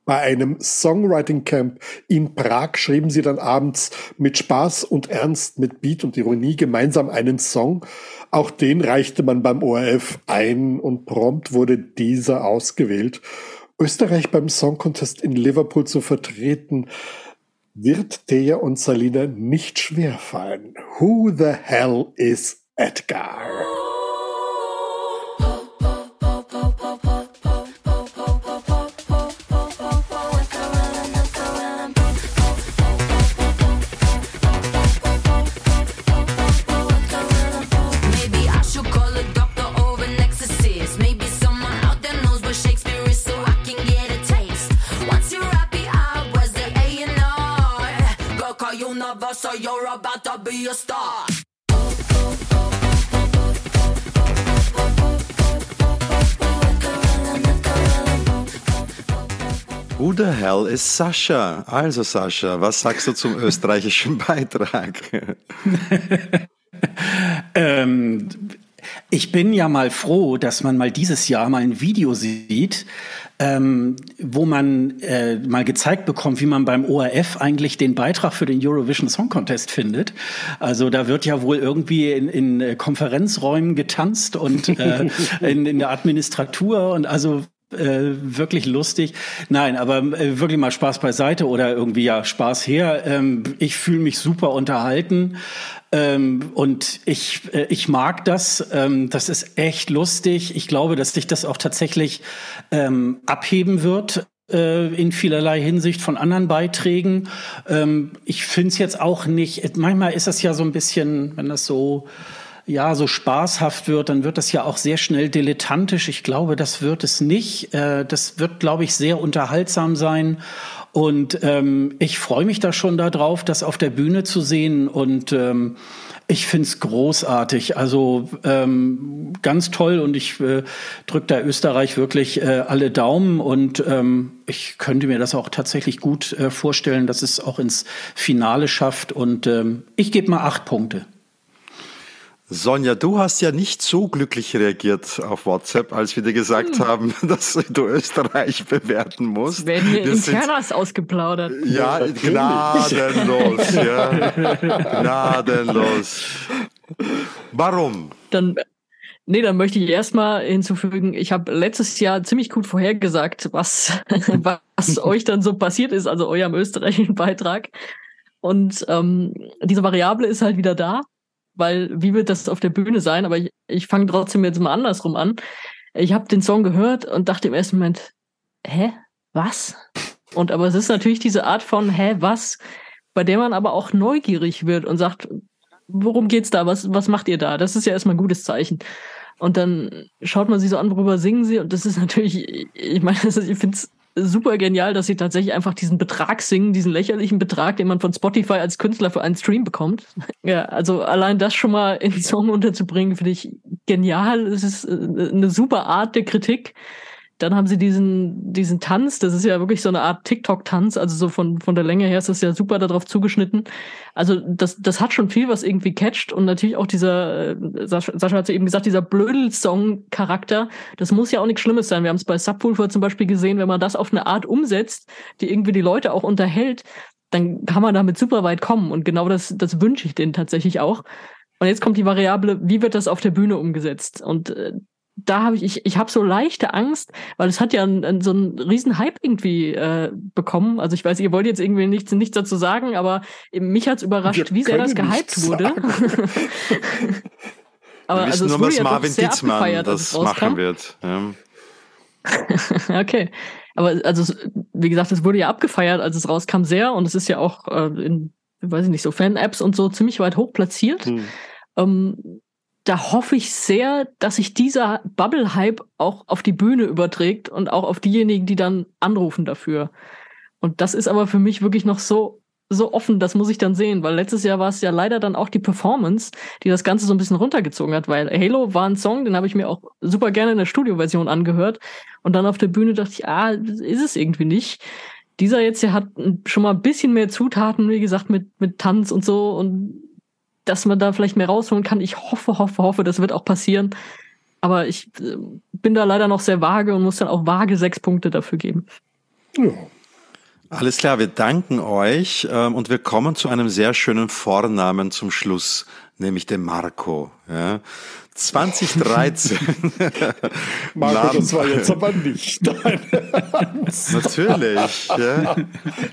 Bei einem Songwriting Camp in Prag schrieben sie dann abends mit Spaß und Ernst, mit Beat und Ironie gemeinsam einen Song. Auch den reichte man beim ORF ein und prompt wurde dieser ausgewählt. Österreich beim Song Contest in Liverpool zu vertreten, wird Thea und Salina nicht schwerfallen. Who the hell is Edgar? You're about to be a star. Who the hell is Sascha? Also Sascha, was sagst du zum (laughs) österreichischen Beitrag? (laughs) Ähm, ich bin ja mal froh, dass man mal dieses Jahr mal ein Video sieht, ähm, wo man äh, mal gezeigt bekommt, wie man beim ORF eigentlich den Beitrag für den Eurovision Song Contest findet. Also da wird ja wohl irgendwie in, in äh, Konferenzräumen getanzt und äh, (laughs) in, in der Administratur und also äh, wirklich lustig. Nein, aber äh, wirklich mal Spaß beiseite oder irgendwie ja Spaß her. Ähm, ich fühle mich super unterhalten. Ähm, und ich, äh, ich mag das. Ähm, das ist echt lustig. Ich glaube, dass sich das auch tatsächlich ähm, abheben wird äh, in vielerlei Hinsicht von anderen Beiträgen. Ähm, ich finde es jetzt auch nicht, manchmal ist das ja so ein bisschen, wenn das so ja, so spaßhaft wird, dann wird das ja auch sehr schnell dilettantisch. Ich glaube, das wird es nicht. Äh, das wird, glaube ich, sehr unterhaltsam sein. Und ähm, ich freue mich da schon darauf, das auf der Bühne zu sehen. Und ähm, ich find's großartig. Also ähm, ganz toll. Und ich äh, drücke da Österreich wirklich äh, alle Daumen. Und ähm, ich könnte mir das auch tatsächlich gut äh, vorstellen, dass es auch ins Finale schafft. Und ähm, ich gebe mal acht Punkte. Sonja, du hast ja nicht so glücklich reagiert auf WhatsApp, als wir dir gesagt Hm. haben, (laughs) dass du Österreich bewerten musst. Werden mir Wir sind- Internas ausgeplaudert. Ja, gnadenlos, ja. (laughs) Gnadenlos. Warum? Dann, nee, dann möchte ich erstmal hinzufügen, ich habe letztes Jahr ziemlich gut vorhergesagt, was, (laughs) was euch dann so passiert ist, also eurem österreichischen Beitrag. Und ähm, diese Variable ist halt wieder da, weil wie wird das auf der Bühne sein? Aber ich, ich fange trotzdem jetzt mal andersrum an. Ich habe den Song gehört und dachte im ersten Moment, hä? Was? Und aber es ist natürlich diese Art von, hä, was? Bei der man aber auch neugierig wird und sagt, worum geht's da? Was, was macht ihr da? Das ist ja erstmal ein gutes Zeichen. Und dann schaut man sie so an, worüber singen sie. Und das ist natürlich, ich meine, (laughs) ich finde es super genial, dass sie tatsächlich einfach diesen Betrag singen, diesen lächerlichen Betrag, den man von Spotify als Künstler für einen Stream bekommt. (laughs) Ja, also allein das schon mal in Song unterzubringen, finde ich genial. Es ist äh, eine super Art der Kritik. Dann haben sie diesen, diesen Tanz, das ist ja wirklich so eine Art TikTok-Tanz, also so von, von der Länge her ist das ja super darauf zugeschnitten. Also das, das hat schon viel, was irgendwie catcht und natürlich auch dieser, äh, Sascha, Sascha hat ja eben gesagt, dieser Blödel-Song-Charakter, das muss ja auch nichts Schlimmes sein. Wir haben es bei Subwoofer zum Beispiel gesehen, wenn man das auf eine Art umsetzt, die irgendwie die Leute auch unterhält, dann kann man damit super weit kommen und genau das, das wünsche ich denen tatsächlich auch. Und jetzt kommt die Variable, wie wird das auf der Bühne umgesetzt? Und äh, da habe ich, ich, ich habe so leichte Angst, weil es hat ja einen, einen, so einen riesen Hype irgendwie äh, bekommen. Also ich weiß, ihr wollt jetzt irgendwie nichts, nichts dazu sagen, aber mich hat's überrascht, Wir wie sehr das gehypt wurde. (laughs) aber Wir wissen also es nur, was ja Marvin als das machen wird. Ja. (laughs) okay. Aber also, wie gesagt, es wurde ja abgefeiert, als es rauskam, sehr. Und es ist ja auch äh, in, weiß ich nicht, so Fan-Apps und so ziemlich weit hoch platziert. Hm. Ähm, da hoffe ich sehr, dass sich dieser Bubble-Hype auch auf die Bühne überträgt und auch auf diejenigen, die dann anrufen dafür. Und das ist aber für mich wirklich noch so, so offen, das muss ich dann sehen, weil letztes Jahr war es ja leider dann auch die Performance, die das Ganze so ein bisschen runtergezogen hat, weil Halo war ein Song, den habe ich mir auch super gerne in der Studioversion angehört und dann auf der Bühne dachte ich, ah, ist es irgendwie nicht. Dieser jetzt hier hat schon mal ein bisschen mehr Zutaten, wie gesagt, mit, mit Tanz und so und dass man da vielleicht mehr rausholen kann. Ich hoffe, hoffe, hoffe, das wird auch passieren. Aber ich äh, bin da leider noch sehr vage und muss dann auch vage sechs Punkte dafür geben. Ja. Alles klar, wir danken euch ähm, und wir kommen zu einem sehr schönen Vornamen zum Schluss, nämlich dem Marco. Ja. 2013. (laughs) Marco, Namen- das war jetzt aber nicht (laughs) dein Natürlich. Ja.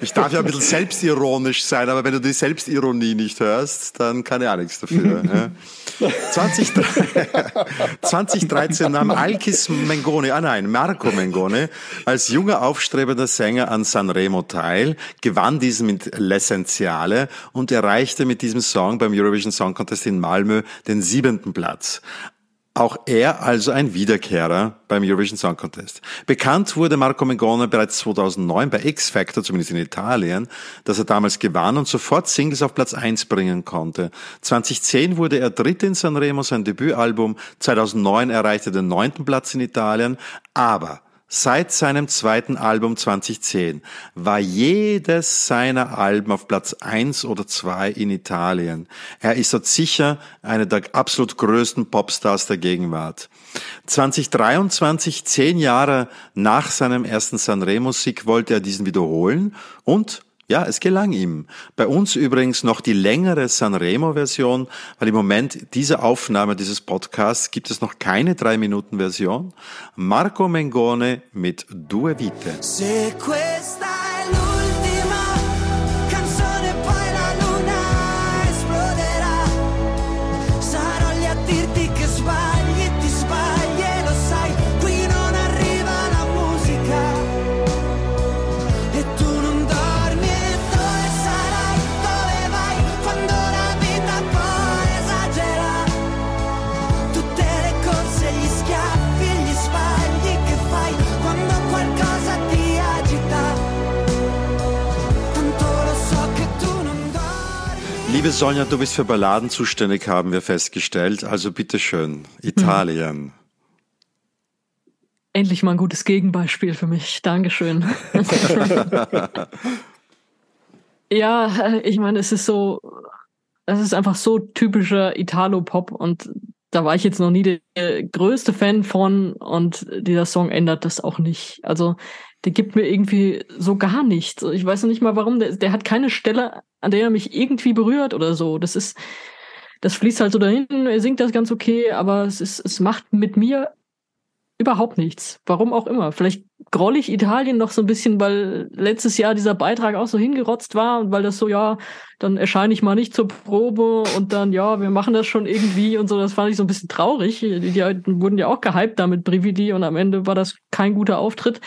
Ich darf ja ein bisschen selbstironisch sein, aber wenn du die Selbstironie nicht hörst, dann kann ich auch nichts dafür. Ja. (laughs) 20, 2013 nahm Alkis Mengone, ah nein, Marco Mengone, als junger aufstrebender Sänger an Sanremo teil, gewann diesen mit L'Essentiale und erreichte mit diesem Song beim Eurovision Song Contest in Malmö den siebenten Platz. Auch er also ein Wiederkehrer beim Eurovision Song Contest. Bekannt wurde Marco Mengone bereits 2009 bei X Factor, zumindest in Italien, dass er damals gewann und sofort Singles auf Platz 1 bringen konnte. 2010 wurde er Dritter in Sanremo, sein Debütalbum. 2009 erreichte er den neunten Platz in Italien. Aber Seit seinem zweiten Album 2010 war jedes seiner Alben auf Platz eins oder zwei in Italien. Er ist dort sicher einer der absolut größten Popstars der Gegenwart. 2023, zehn Jahre nach seinem ersten Sanremo-Sieg, wollte er diesen wiederholen und ja, es gelang ihm. Bei uns übrigens noch die längere Sanremo-Version, weil im Moment dieser Aufnahme dieses Podcasts gibt es noch keine drei Minuten Version. Marco Mengone mit Due Vite. Liebe Sonja, du bist für Balladen zuständig, haben wir festgestellt. Also bitteschön, Italien. Endlich mal ein gutes Gegenbeispiel für mich. Dankeschön. (laughs) ja, ich meine, es ist so, es ist einfach so typischer Italo-Pop und da war ich jetzt noch nie der größte Fan von und dieser Song ändert das auch nicht. Also der gibt mir irgendwie so gar nichts. Ich weiß noch nicht mal warum. Der, der hat keine Stelle, an der er mich irgendwie berührt oder so. Das ist, das fließt halt so dahin. Er singt das ganz okay, aber es ist, es macht mit mir überhaupt nichts. Warum auch immer. Vielleicht groll ich Italien noch so ein bisschen, weil letztes Jahr dieser Beitrag auch so hingerotzt war und weil das so, ja, dann erscheine ich mal nicht zur Probe und dann, ja, wir machen das schon irgendwie und so. Das fand ich so ein bisschen traurig. Die, die wurden ja auch gehypt da mit Brividi und am Ende war das kein guter Auftritt.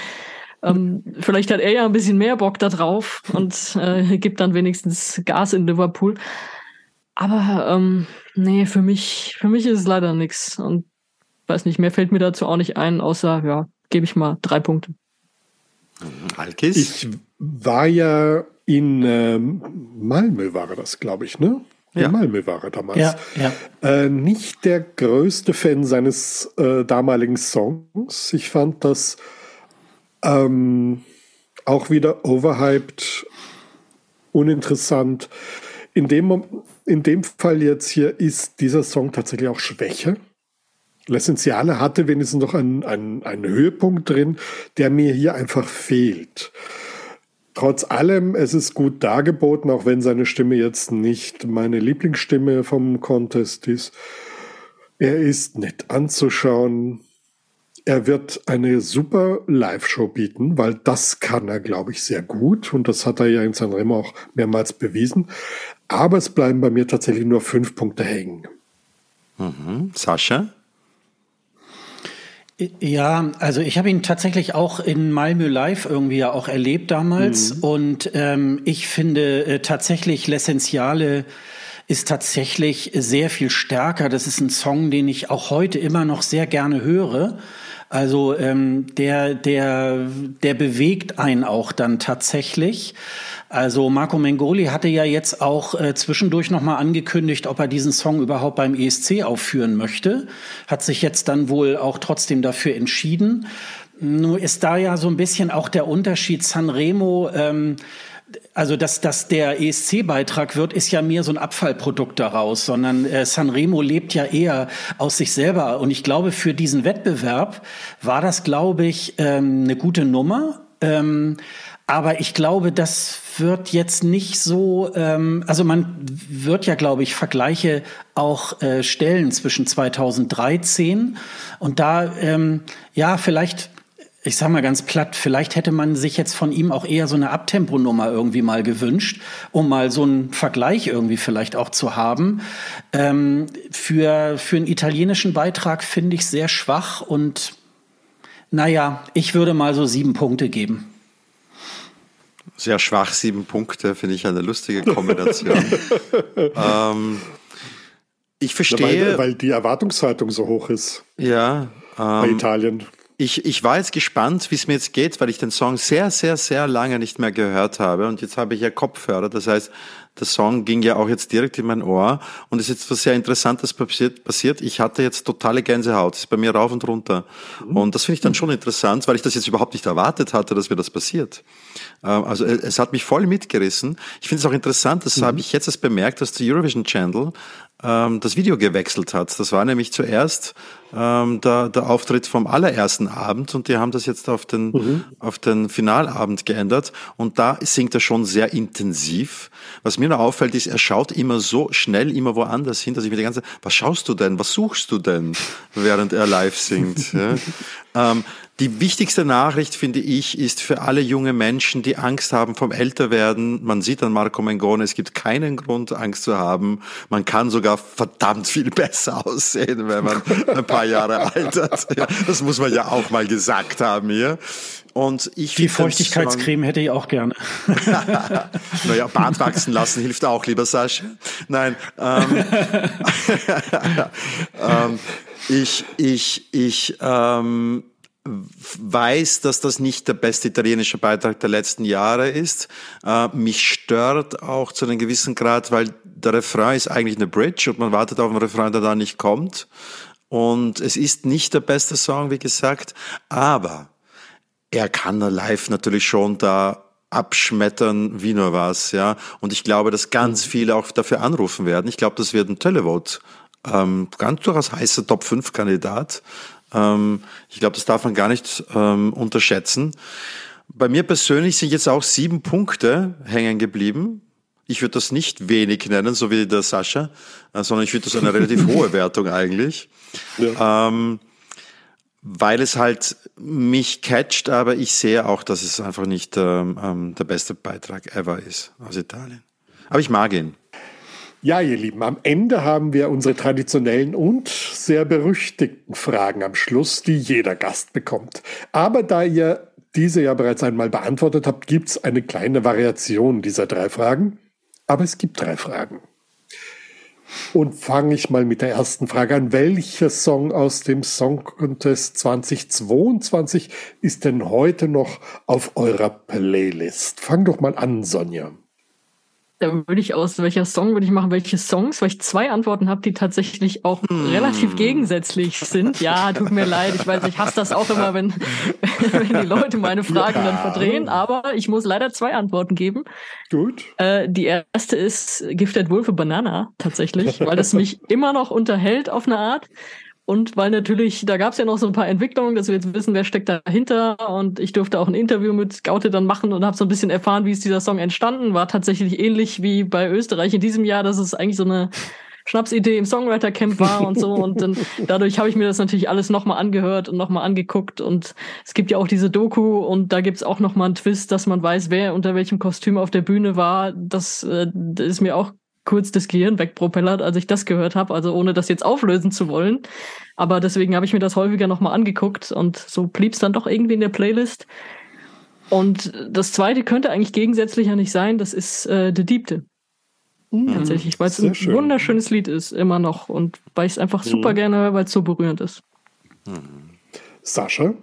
Ähm, vielleicht hat er ja ein bisschen mehr Bock da drauf und äh, gibt dann wenigstens Gas in Liverpool. Aber ähm, nee, für mich, für mich ist es leider nichts. Und weiß nicht, mehr fällt mir dazu auch nicht ein, außer, ja, gebe ich mal drei Punkte. Alkis? Ich war ja in ähm, Malmö, war das, glaube ich, ne? In Ja. Malmö war er damals. Ja, ja. Äh, nicht der größte Fan seines äh, damaligen Songs. Ich fand das ähm, auch wieder overhyped, uninteressant. In dem, in dem Fall jetzt hier ist dieser Song tatsächlich auch Schwäche. L'Essentiale hatte wenigstens noch einen, einen, einen Höhepunkt drin, der mir hier einfach fehlt. trotz allem, es ist gut dargeboten, auch wenn seine Stimme jetzt nicht meine Lieblingsstimme vom Contest ist. Er ist nett anzuschauen. Er wird eine super Live-Show bieten, weil das kann er, glaube ich, sehr gut. Und das hat er ja in Sanremo auch mehrmals bewiesen. Aber es bleiben bei mir tatsächlich nur fünf Punkte hängen. Mhm. Sascha? Ja, also ich habe ihn tatsächlich auch in Malmö Live irgendwie ja auch erlebt damals. Und ähm, ich finde äh, tatsächlich L'Essentiale ist tatsächlich sehr viel stärker. Das ist ein Song, den ich auch heute immer noch sehr gerne höre. Also ähm, der, der, der bewegt einen auch dann tatsächlich. Also Marco Mengoli hatte ja jetzt auch äh, zwischendurch nochmal angekündigt, ob er diesen Song überhaupt beim ESC aufführen möchte. Hat sich jetzt dann wohl auch trotzdem dafür entschieden. Nur ist da ja so ein bisschen auch der Unterschied Sanremo. Ähm, also dass, dass der ESC-Beitrag wird, ist ja mehr so ein Abfallprodukt daraus, sondern äh, Sanremo lebt ja eher aus sich selber. Und ich glaube, für diesen Wettbewerb war das, glaube ich, ähm, eine gute Nummer. Ähm, aber ich glaube, das wird jetzt nicht so, ähm, also man wird ja, glaube ich, Vergleiche auch äh, stellen zwischen 2013 und da, ähm, ja, vielleicht ich sag mal ganz platt, vielleicht hätte man sich jetzt von ihm auch eher so eine Abtemponummer irgendwie mal gewünscht, um mal so einen Vergleich irgendwie vielleicht auch zu haben. Ähm, für, für einen italienischen Beitrag finde ich sehr schwach und naja, ich würde mal so sieben Punkte geben. Sehr schwach, sieben Punkte, finde ich eine lustige Kombination. (laughs) ähm, ich verstehe. Weil, weil die Erwartungshaltung so hoch ist ja, bei ähm, Italien. Ich, ich war jetzt gespannt, wie es mir jetzt geht, weil ich den Song sehr, sehr, sehr lange nicht mehr gehört habe. Und jetzt habe ich ja Kopfhörer. Das heißt, der Song ging ja auch jetzt direkt in mein Ohr. Und es ist jetzt was sehr Interessantes passiert. Ich hatte jetzt totale Gänsehaut. Das ist bei mir rauf und runter. Und das finde ich dann schon interessant, weil ich das jetzt überhaupt nicht erwartet hatte, dass mir das passiert. Ähm, Also äh, es hat mich voll mitgerissen. Ich finde es auch interessant, das habe ich jetzt erst bemerkt, dass der Eurovision Channel ähm, das Video gewechselt hat. Das war nämlich zuerst ähm, der, der Auftritt vom allerersten Abend und die haben das jetzt auf den, auf den Finalabend geändert und da singt er schon sehr intensiv. Was mir noch auffällt, ist, er schaut immer so schnell immer woanders hin, dass ich mir die ganze Zeit, was schaust du denn, was suchst du denn, während er live singt? (laughs) ja? Ähm, die wichtigste Nachricht, finde ich, ist für alle junge Menschen, die Angst haben vom Älterwerden. Man sieht an Marco Mengone, es gibt keinen Grund, Angst zu haben. Man kann sogar verdammt viel (laughs) besser aussehen, wenn man ein paar Jahre altert. (laughs) Ja, das muss man ja auch mal gesagt haben hier. Und ich Die Feuchtigkeitscreme hätte ich auch gerne. (laughs) naja, Bart wachsen lassen hilft auch, lieber Sascha. Nein, ähm, ähm, ich, ich, ich ähm, weiß, dass das nicht der beste italienische Beitrag der letzten Jahre ist. Äh, mich stört auch zu einem gewissen Grad, weil der Refrain ist eigentlich eine Bridge und man wartet auf einen Refrain, der da nicht kommt. Und es ist nicht der beste Song, wie gesagt, aber er kann live natürlich schon da abschmettern wie nur was, ja. Und ich glaube, dass ganz viele auch dafür anrufen werden. Ich glaube, das wird ein Televote. Ähm, ganz durchaus heißer Top 5 Kandidat. Ähm, ich glaube, das darf man gar nicht ähm, unterschätzen. Bei mir persönlich sind jetzt auch sieben Punkte hängen geblieben. Ich würde das nicht wenig nennen, so wie der Sascha, äh, sondern ich würde das eine (laughs) relativ hohe Wertung eigentlich. Ähm, weil es halt mich catcht, aber ich sehe auch, dass es einfach nicht ähm, ähm, der beste Beitrag ever ist aus Italien. Aber ich mag ihn. Ja, ihr Lieben, am Ende haben wir unsere traditionellen und sehr berüchtigten Fragen am Schluss, die jeder Gast bekommt. Aber da ihr diese ja bereits einmal beantwortet habt, gibt's eine kleine Variation dieser drei Fragen. Aber es gibt drei Fragen. Und fange ich mal mit der ersten Frage an. Welcher Song aus dem Song Contest 2022 ist denn heute noch auf eurer Playlist? Fang doch mal an, Sonja. Da würde ich aus welcher Song würde ich machen, welche Songs, weil ich zwei Antworten habe, die tatsächlich auch relativ gegensätzlich sind. Ja, tut mir leid, ich weiß, ich hasse das auch immer, wenn, (laughs) wenn die Leute meine Fragen dann verdrehen, aber ich muss leider zwei Antworten geben. Gut. Äh, die erste ist Gifted Wolf a Banana tatsächlich, weil das mich immer noch unterhält auf eine Art. Und weil natürlich, da gab es ja noch so ein paar Entwicklungen, dass wir jetzt wissen, wer steckt dahinter. Und ich durfte auch ein Interview mit Scoute dann machen und habe so ein bisschen erfahren, wie ist dieser Song entstanden. War tatsächlich ähnlich wie bei Österreich in diesem Jahr, dass es eigentlich so eine Schnapsidee im Songwriter-Camp war und so. Und dann (laughs) dadurch habe ich mir das natürlich alles nochmal angehört und nochmal angeguckt. Und es gibt ja auch diese Doku und da gibt's auch nochmal einen Twist, dass man weiß, wer unter welchem Kostüm auf der Bühne war. Das, äh, das ist mir auch kurz das Gehirn wegpropellert, als ich das gehört habe, also ohne das jetzt auflösen zu wollen. Aber deswegen habe ich mir das häufiger nochmal angeguckt und so blieb's dann doch irgendwie in der Playlist. Und das zweite könnte eigentlich gegensätzlicher nicht sein, das ist äh, The Diebte. Tatsächlich, weil es ein schön. wunderschönes Lied ist, immer noch. Und weil ich es einfach super gerne höre, weil es so berührend ist. Sascha?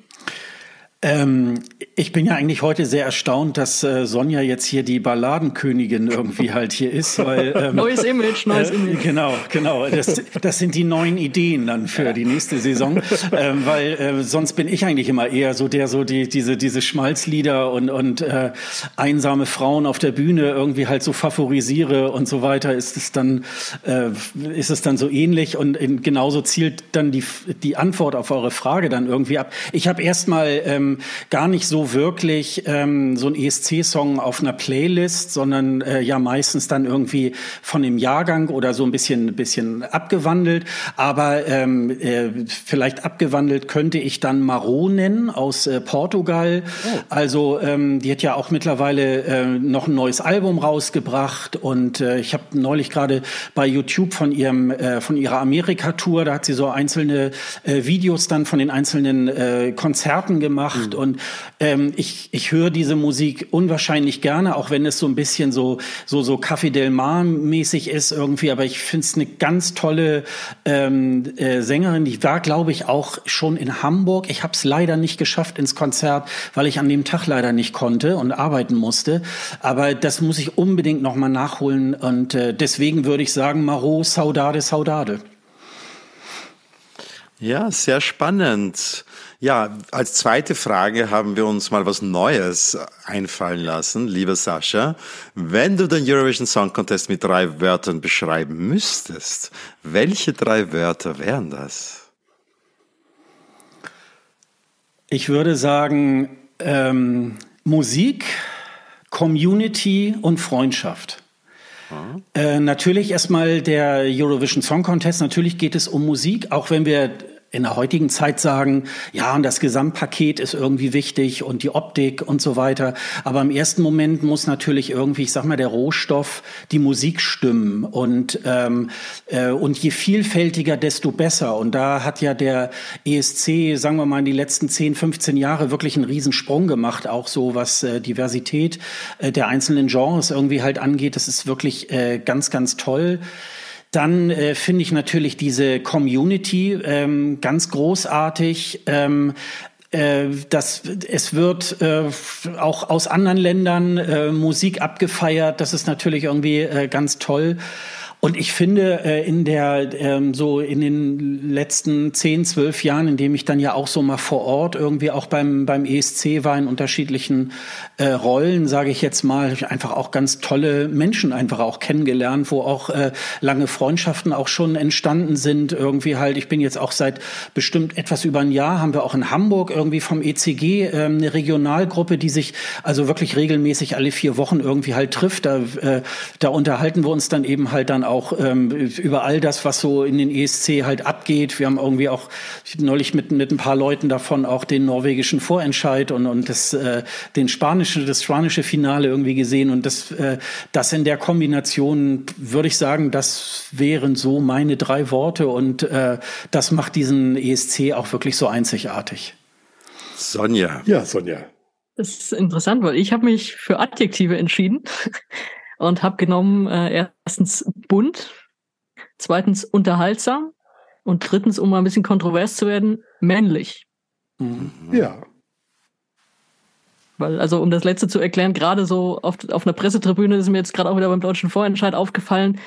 Ähm, ich bin ja eigentlich heute sehr erstaunt, dass äh, Sonja jetzt hier die Balladenkönigin irgendwie (laughs) halt hier ist, weil ähm, Neues Image, neues äh, Image. Genau, genau. Das, das sind die neuen Ideen dann für die nächste Saison, ähm, weil äh, sonst bin ich eigentlich immer eher so der, so die diese diese Schmalzlieder und und äh, einsame Frauen auf der Bühne irgendwie halt so favorisiere und so weiter. Ist es dann äh, ist es dann so ähnlich und in, genauso zielt dann die die Antwort auf eure Frage dann irgendwie ab. Ich habe erstmal ähm, gar nicht so wirklich ähm, so ein ESC-Song auf einer Playlist, sondern äh, ja meistens dann irgendwie von dem Jahrgang oder so ein bisschen, bisschen abgewandelt. Aber ähm, äh, vielleicht abgewandelt könnte ich dann Marot nennen aus äh, Portugal. Also ähm, die hat ja auch mittlerweile äh, noch ein neues Album rausgebracht und äh, ich habe neulich gerade bei YouTube von ihrem äh, von ihrer Amerika-Tour, da hat sie so einzelne äh, Videos dann von den einzelnen äh, Konzerten gemacht und ähm, ich ich höre diese Musik unwahrscheinlich gerne, auch wenn es so ein bisschen so so so Café Del Mar mäßig ist irgendwie, aber ich finde es eine ganz tolle ähm, äh, Sängerin. Die war, glaube ich, auch schon in Hamburg. Ich habe es leider nicht geschafft ins Konzert, weil ich an dem Tag leider nicht konnte und arbeiten musste. Aber das muss ich unbedingt noch mal nachholen und äh, deswegen würde ich sagen, Marot, Saudade, Saudade. Ja, sehr spannend. Ja, als zweite Frage haben wir uns mal was Neues einfallen lassen, lieber Sascha. Wenn du den Eurovision Song Contest mit drei Wörtern beschreiben müsstest, welche drei Wörter wären das? Ich würde sagen, ähm, Musik, Community und Freundschaft. Äh, natürlich erstmal der Eurovision Song Contest. Natürlich geht es um Musik, auch wenn wir in der heutigen Zeit sagen, ja, und das Gesamtpaket ist irgendwie wichtig und die Optik und so weiter. Aber im ersten Moment muss natürlich irgendwie, ich sag mal, der Rohstoff, die Musik stimmen. Und, ähm, äh, und je vielfältiger, desto besser. Und da hat ja der ESC, sagen wir mal, in die letzten 10, 15 Jahre wirklich einen Riesensprung gemacht, auch so was äh, Diversität äh, der einzelnen Genres irgendwie halt angeht. Das ist wirklich äh, ganz, ganz toll. Dann äh, finde ich natürlich diese Community ähm, ganz großartig. Ähm, äh, das, es wird äh, auch aus anderen Ländern äh, Musik abgefeiert. Das ist natürlich irgendwie äh, ganz toll. Und ich finde, äh, in der, ähm, so in den letzten zehn, zwölf Jahren, in dem ich dann ja auch so mal vor Ort irgendwie auch beim, beim ESC war in unterschiedlichen äh, Rollen, sage ich jetzt mal, einfach auch ganz tolle Menschen einfach auch kennengelernt, wo auch äh, lange Freundschaften auch schon entstanden sind. Irgendwie halt, ich bin jetzt auch seit bestimmt etwas über ein Jahr, haben wir auch in Hamburg irgendwie vom ECG ähm, eine Regionalgruppe, die sich also wirklich regelmäßig alle vier Wochen irgendwie halt trifft. Da, äh, da unterhalten wir uns dann eben halt dann ähm, über all das, was so in den ESC halt abgeht. Wir haben irgendwie auch neulich mit, mit ein paar Leuten davon auch den norwegischen Vorentscheid und, und das, äh, den spanischen, das spanische Finale irgendwie gesehen. Und das, äh, das in der Kombination würde ich sagen, das wären so meine drei Worte und äh, das macht diesen ESC auch wirklich so einzigartig. Sonja. Ja, Sonja. Das ist interessant, weil ich habe mich für Adjektive entschieden und habe genommen äh, erstens bunt, zweitens unterhaltsam und drittens, um mal ein bisschen kontrovers zu werden, männlich. Ja. Weil, also um das letzte zu erklären, gerade so auf, auf einer Pressetribüne ist mir jetzt gerade auch wieder beim deutschen Vorentscheid aufgefallen,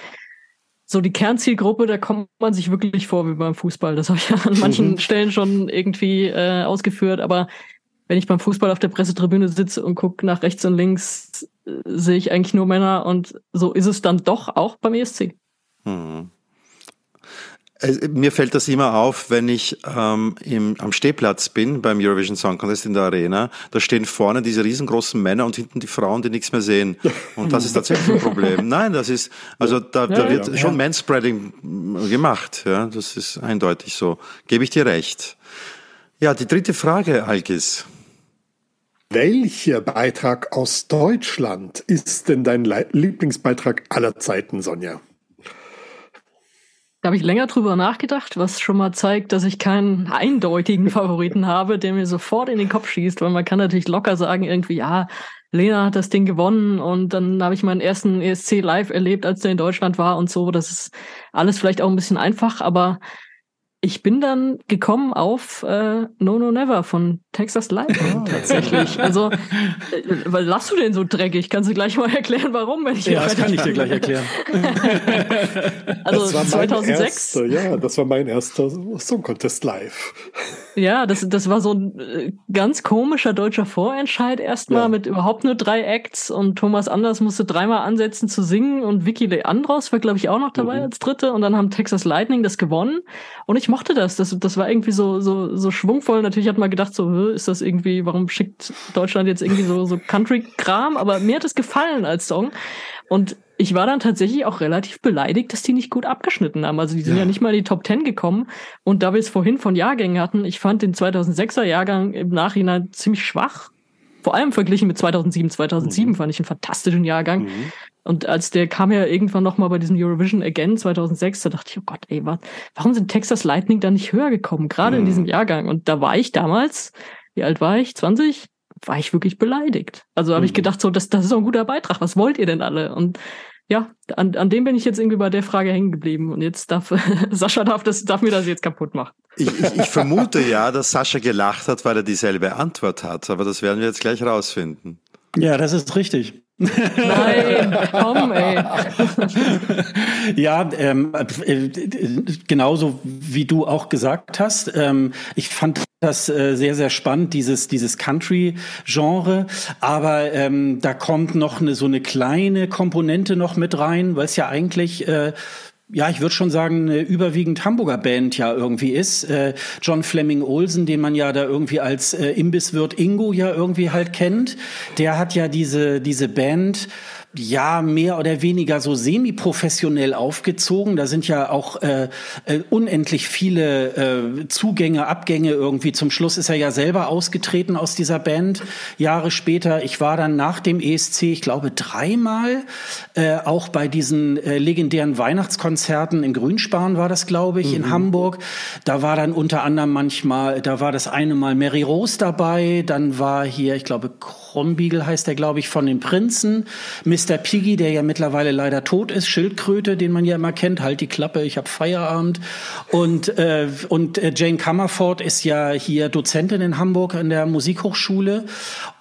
so die Kernzielgruppe, da kommt man sich wirklich vor wie beim Fußball. Das habe ich ja an manchen Stellen schon irgendwie äh, ausgeführt, aber wenn ich beim Fußball auf der Pressetribüne sitze und gucke nach rechts und links, äh, sehe ich eigentlich nur Männer und so ist es dann doch auch beim ESC. Hm. Mir fällt das immer auf, wenn ich ähm, im, am Stehplatz bin beim Eurovision Song Contest in der Arena. Da stehen vorne diese riesengroßen Männer und hinten die Frauen, die nichts mehr sehen. Und das ist tatsächlich ein Problem. (laughs) Nein, das ist, also da, da wird ja. schon Manspreading gemacht. Ja, das ist eindeutig so. Gebe ich dir recht. Ja, die dritte Frage, Algis. Welcher Beitrag aus Deutschland ist denn dein Lieblingsbeitrag aller Zeiten, Sonja? Da habe ich länger drüber nachgedacht, was schon mal zeigt, dass ich keinen eindeutigen Favoriten (laughs) habe, der mir sofort in den Kopf schießt, weil man kann natürlich locker sagen, irgendwie, ja, Lena hat das Ding gewonnen und dann habe ich meinen ersten ESC live erlebt, als der in Deutschland war und so. Das ist alles vielleicht auch ein bisschen einfach, aber ich bin dann gekommen auf äh, No No Never von Texas Lightning (laughs) tatsächlich. Also, äh, weil lass du den so dreckig? Kannst du gleich mal erklären, warum? Wenn ich Ja, das kann ich dir gleich erklären. (laughs) Also das war mein 2006. erster, ja, das war mein erster Song Contest live. Ja, das, das war so ein äh, ganz komischer deutscher Vorentscheid erstmal Ja. mit überhaupt nur drei Acts und Thomas Anders musste dreimal ansetzen zu singen und Vicky Leandros war, glaube ich, auch noch dabei als Dritte und dann haben Texas Lightning das gewonnen und ich mochte das. Das, das war irgendwie so, so, so schwungvoll. Natürlich hat man gedacht, so, ist das irgendwie, warum schickt Deutschland jetzt irgendwie so, so Country-Kram? Aber mir hat es gefallen als Song. Und ich war dann tatsächlich auch relativ beleidigt, dass die nicht gut abgeschnitten haben. Also die sind ja, nicht mal in die Top 10 gekommen. Und da wir es vorhin von Jahrgängen hatten, ich fand den 2006er Jahrgang im Nachhinein ziemlich schwach. Vor allem verglichen mit 2007. 2007 fand ich einen fantastischen Jahrgang. Und als der kam ja irgendwann noch mal bei diesem Eurovision Again 2006, da dachte ich, oh Gott, ey, wa- warum sind Texas Lightning da nicht höher gekommen? Gerade in diesem Jahrgang. Und da war ich damals, wie alt war ich? 20? War ich wirklich beleidigt. Also habe ich gedacht, so, das, das ist doch ein guter Beitrag. Was wollt ihr denn alle? Und ja, an, an dem bin ich jetzt irgendwie bei der Frage hängen geblieben. Und jetzt darf (laughs) Sascha darf das, darf mir das jetzt kaputt machen. Ich, ich, ich vermute ja, dass Sascha gelacht hat, weil er dieselbe Antwort hat, aber das werden wir jetzt gleich rausfinden. Ja, das ist richtig. Nein, komm, ey. (laughs) Ja, ähm, äh, genauso wie du auch gesagt hast. Ähm, ich fand das äh, sehr, sehr spannend, dieses, dieses Country-Genre. Aber ähm, da kommt noch eine, so eine kleine Komponente noch mit rein, weil es ja eigentlich äh, ja, ich würde schon sagen, eine überwiegend Hamburger Band ja irgendwie ist. Äh, John Fleming Olsen, den man ja da irgendwie als äh, Imbisswirt Ingo ja irgendwie halt kennt, der hat ja diese, diese Band ja mehr oder weniger so semi-professionell aufgezogen. Da sind ja auch äh, äh, unendlich viele äh, Zugänge, Abgänge irgendwie. Zum Schluss ist er ja selber ausgetreten aus dieser Band. Jahre später, ich war dann nach dem ESC, ich glaube dreimal, äh, auch bei diesen äh, legendären Weihnachtskonzerten im Grünspan war das, glaube ich, in Hamburg. Da war dann unter anderem manchmal, da war das eine Mal Mary Rose dabei, dann war hier, ich glaube, Krombiegel heißt der, glaube ich, von den Prinzen. Mr. Piggy, der ja mittlerweile leider tot ist, Schildkröte, den man ja immer kennt, halt die Klappe, ich habe Feierabend. Und, äh, und äh, Jane Comerford ist ja hier Dozentin in Hamburg an der Musikhochschule.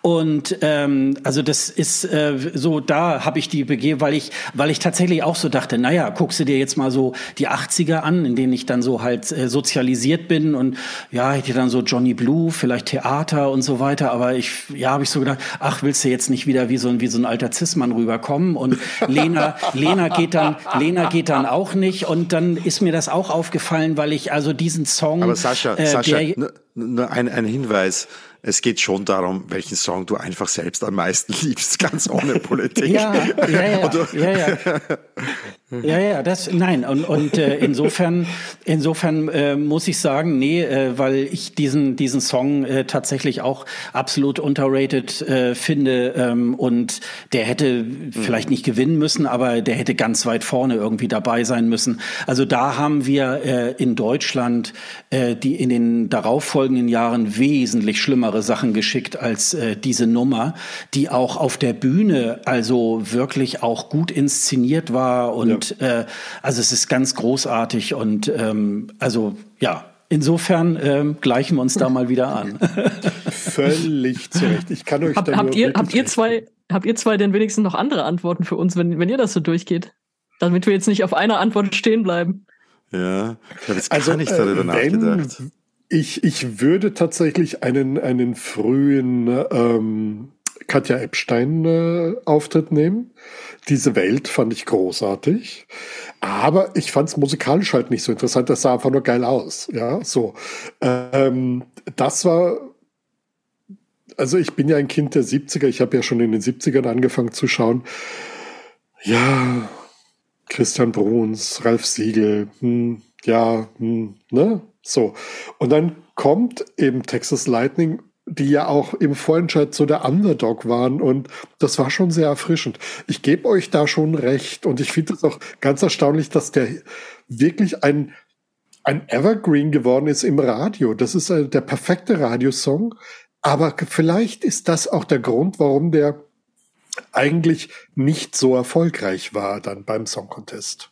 Und ähm, also das ist äh, so, da habe ich die begeben, weil ich, weil ich tatsächlich auch so dachte, naja, guckst du dir jetzt mal so die 80er an, in denen ich dann so halt äh, sozialisiert bin und ja, hätte dann so Johnny Blue, vielleicht Theater und so weiter, aber ich, ja, habe ich so gedacht, ach, willst du jetzt nicht wieder wie so ein, wie so ein alter Zismann rüberkommen? Und Lena, (laughs) Lena geht dann, Lena geht dann auch nicht und dann ist mir das auch aufgefallen, weil ich also diesen Song, Aber Sascha, äh, Sascha, der, nur, nur ein, ein Hinweis. Es geht schon darum, welchen Song du einfach selbst am meisten (laughs) liebst, ganz ohne Politik. Ja, ja, ja, ja, ja. (laughs) Ja, ja, das, nein, und, und äh, insofern, insofern äh, muss ich sagen, nee, äh, weil ich diesen, diesen Song äh, tatsächlich auch absolut underrated äh, finde ähm, und der hätte vielleicht nicht gewinnen müssen, aber der hätte ganz weit vorne irgendwie dabei sein müssen. Also da haben wir äh, in Deutschland äh, die in den darauffolgenden Jahren wesentlich schlimmere Sachen geschickt als äh, diese Nummer, die auch auf der Bühne also wirklich auch gut inszeniert war und äh, also es ist ganz großartig und ähm, also ja. Insofern ähm, gleichen wir uns da mal wieder an. (laughs) Völlig zu Recht. Ich kann euch Hab, da habt, nur ihr, habt ihr zwei, habt ihr zwei denn wenigstens noch andere Antworten für uns, wenn, wenn ihr das so durchgeht? Damit wir jetzt nicht auf einer Antwort stehen bleiben. Ja, ich habe jetzt Also, gar nicht darüber äh, wenn- nachgedacht. Ich, ich würde tatsächlich einen, einen frühen ähm, Katja Epstein äh, Auftritt nehmen. Diese Welt fand ich großartig. Aber ich fand es musikalisch halt nicht so interessant. Das sah einfach nur geil aus. Ja, so. Ähm, das war also ich bin ja ein Kind der 70er, ich habe ja schon in den 70ern angefangen zu schauen. Ja, Christian Bruns, Ralf Siegel, hm, ja, hm, ne? So. Und dann kommt eben Texas Lightning, die ja auch im Vorentscheid so der Underdog waren und das war schon sehr erfrischend. Ich gebe euch da schon recht und ich finde es auch ganz erstaunlich, dass der wirklich ein ein Evergreen geworden ist im Radio. Das ist äh, der perfekte Radiosong. Aber vielleicht ist das auch der Grund, warum der eigentlich nicht so erfolgreich war dann beim Song Contest.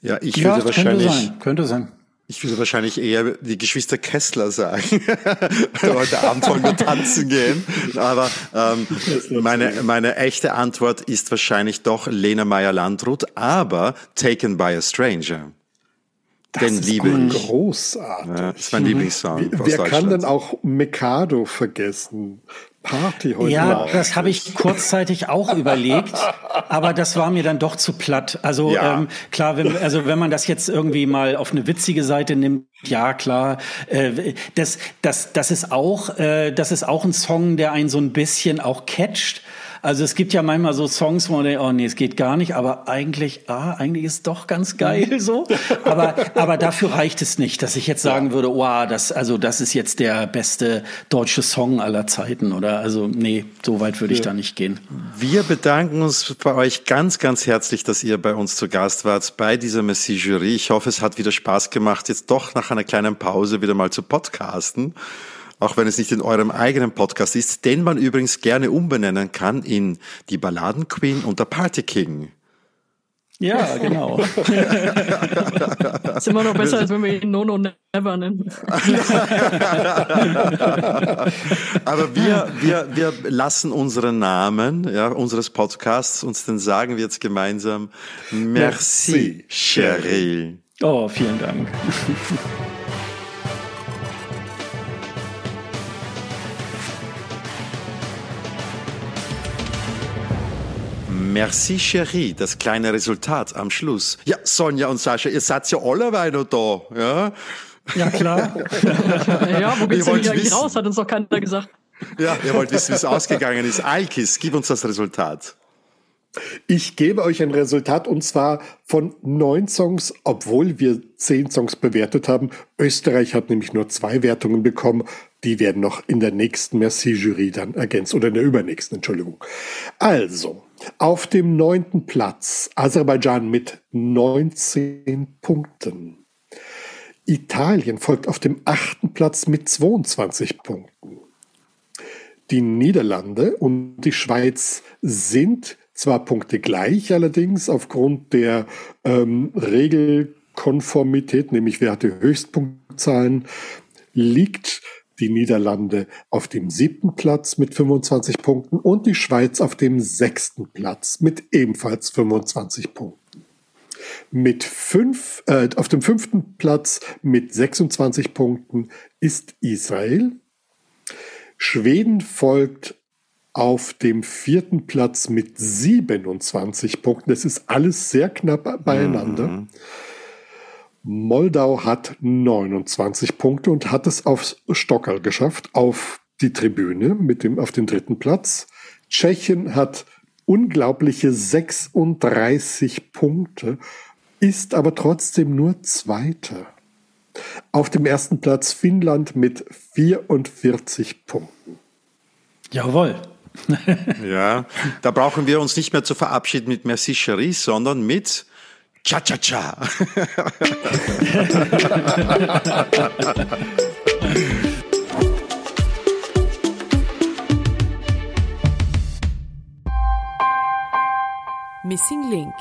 Ja, ich Ja, würde das könnte wahrscheinlich, sein. Könnte sein. Ich würde wahrscheinlich eher die Geschwister Kessler sagen. (laughs) Heute Abend wollen wir tanzen gehen. Aber ähm, meine, meine echte Antwort ist wahrscheinlich doch Lena Meyer-Landrut, aber Taken by a Stranger. Den ist liebe ich. Großartig. Ja, das ist mein Lieblingssong aus Wer kann denn auch Mikado vergessen? Party heute Ja, Nacht. das habe ich kurzzeitig auch (laughs) überlegt, aber das war mir dann doch zu platt. Also Ja. ähm, klar, wenn, also wenn man das jetzt irgendwie mal auf eine witzige Seite nimmt, ja klar, äh, das, das, das ist auch, äh, das ist auch ein Song, der einen so ein bisschen auch catcht. Also es gibt ja manchmal so Songs, wo man denkt, oh nee, es geht gar nicht, aber eigentlich, ah, eigentlich ist es doch ganz geil so. (laughs) Aber, aber dafür reicht es nicht, dass ich jetzt sagen würde, wow, das, also das ist jetzt der beste deutsche Song aller Zeiten, oder? Also nee, so weit würde ich da nicht gehen. Wir bedanken uns bei euch ganz, ganz herzlich, dass ihr bei uns zu Gast wart bei dieser Messi-Jury. Ich hoffe, es hat wieder Spaß gemacht, jetzt doch nach einer kleinen Pause wieder mal zu podcasten. Auch wenn es nicht in eurem eigenen Podcast ist, den man übrigens gerne umbenennen kann in die Balladenqueen und der Party King. Ja, genau. (laughs) Ist immer noch besser, als wenn wir ihn No No Never nennen. (laughs) Aber wir, wir, wir lassen unseren Namen, ja, unseres Podcasts, uns den sagen wir jetzt gemeinsam. Merci, Merci, chérie. Oh, vielen Dank. (laughs) Merci, Chérie, das kleine Resultat am Schluss. Ja, Sonja und Sascha, ihr seid ja alle noch da, ja? Ja, klar. (laughs) ja, wo geht's denn eigentlich wissen. raus? Hat uns doch keiner gesagt. Ja, ihr wollt wissen, wie es (laughs) ausgegangen ist. Alkis, gib uns das Resultat. Ich gebe euch ein Resultat und zwar von neun Songs, obwohl wir zehn Songs bewertet haben. Österreich hat nämlich nur zwei Wertungen bekommen. Die werden noch in der nächsten Merci-Jury dann ergänzt oder in der übernächsten, Entschuldigung. Also, auf dem neunten Platz Aserbaidschan mit 19 Punkten. Italien folgt auf dem achten Platz mit 22 Punkten. Die Niederlande und die Schweiz sind zwar Punkte gleich, allerdings aufgrund der ähm, Regelkonformität, nämlich wer hatte Höchstpunktzahlen, liegt die Niederlande auf dem siebten Platz mit 25 Punkten und die Schweiz auf dem sechsten Platz mit ebenfalls 25 Punkten. Mit fünf, äh, auf dem fünften Platz mit 26 Punkten ist Israel. Schweden folgt auf dem vierten Platz mit 27 Punkten. Das ist alles sehr knapp beieinander. Moldau hat 29 Punkte und hat es aufs Stockerl geschafft, auf die Tribüne mit dem, auf den dritten Platz. Tschechien hat unglaubliche 36 Punkte, ist aber trotzdem nur Zweiter. Auf dem ersten Platz Finnland mit 44 Punkten. Jawohl. (laughs) Ja, da brauchen wir uns nicht mehr zu verabschieden mit Merci, chérie, sondern mit Cha cha cha. Missing Link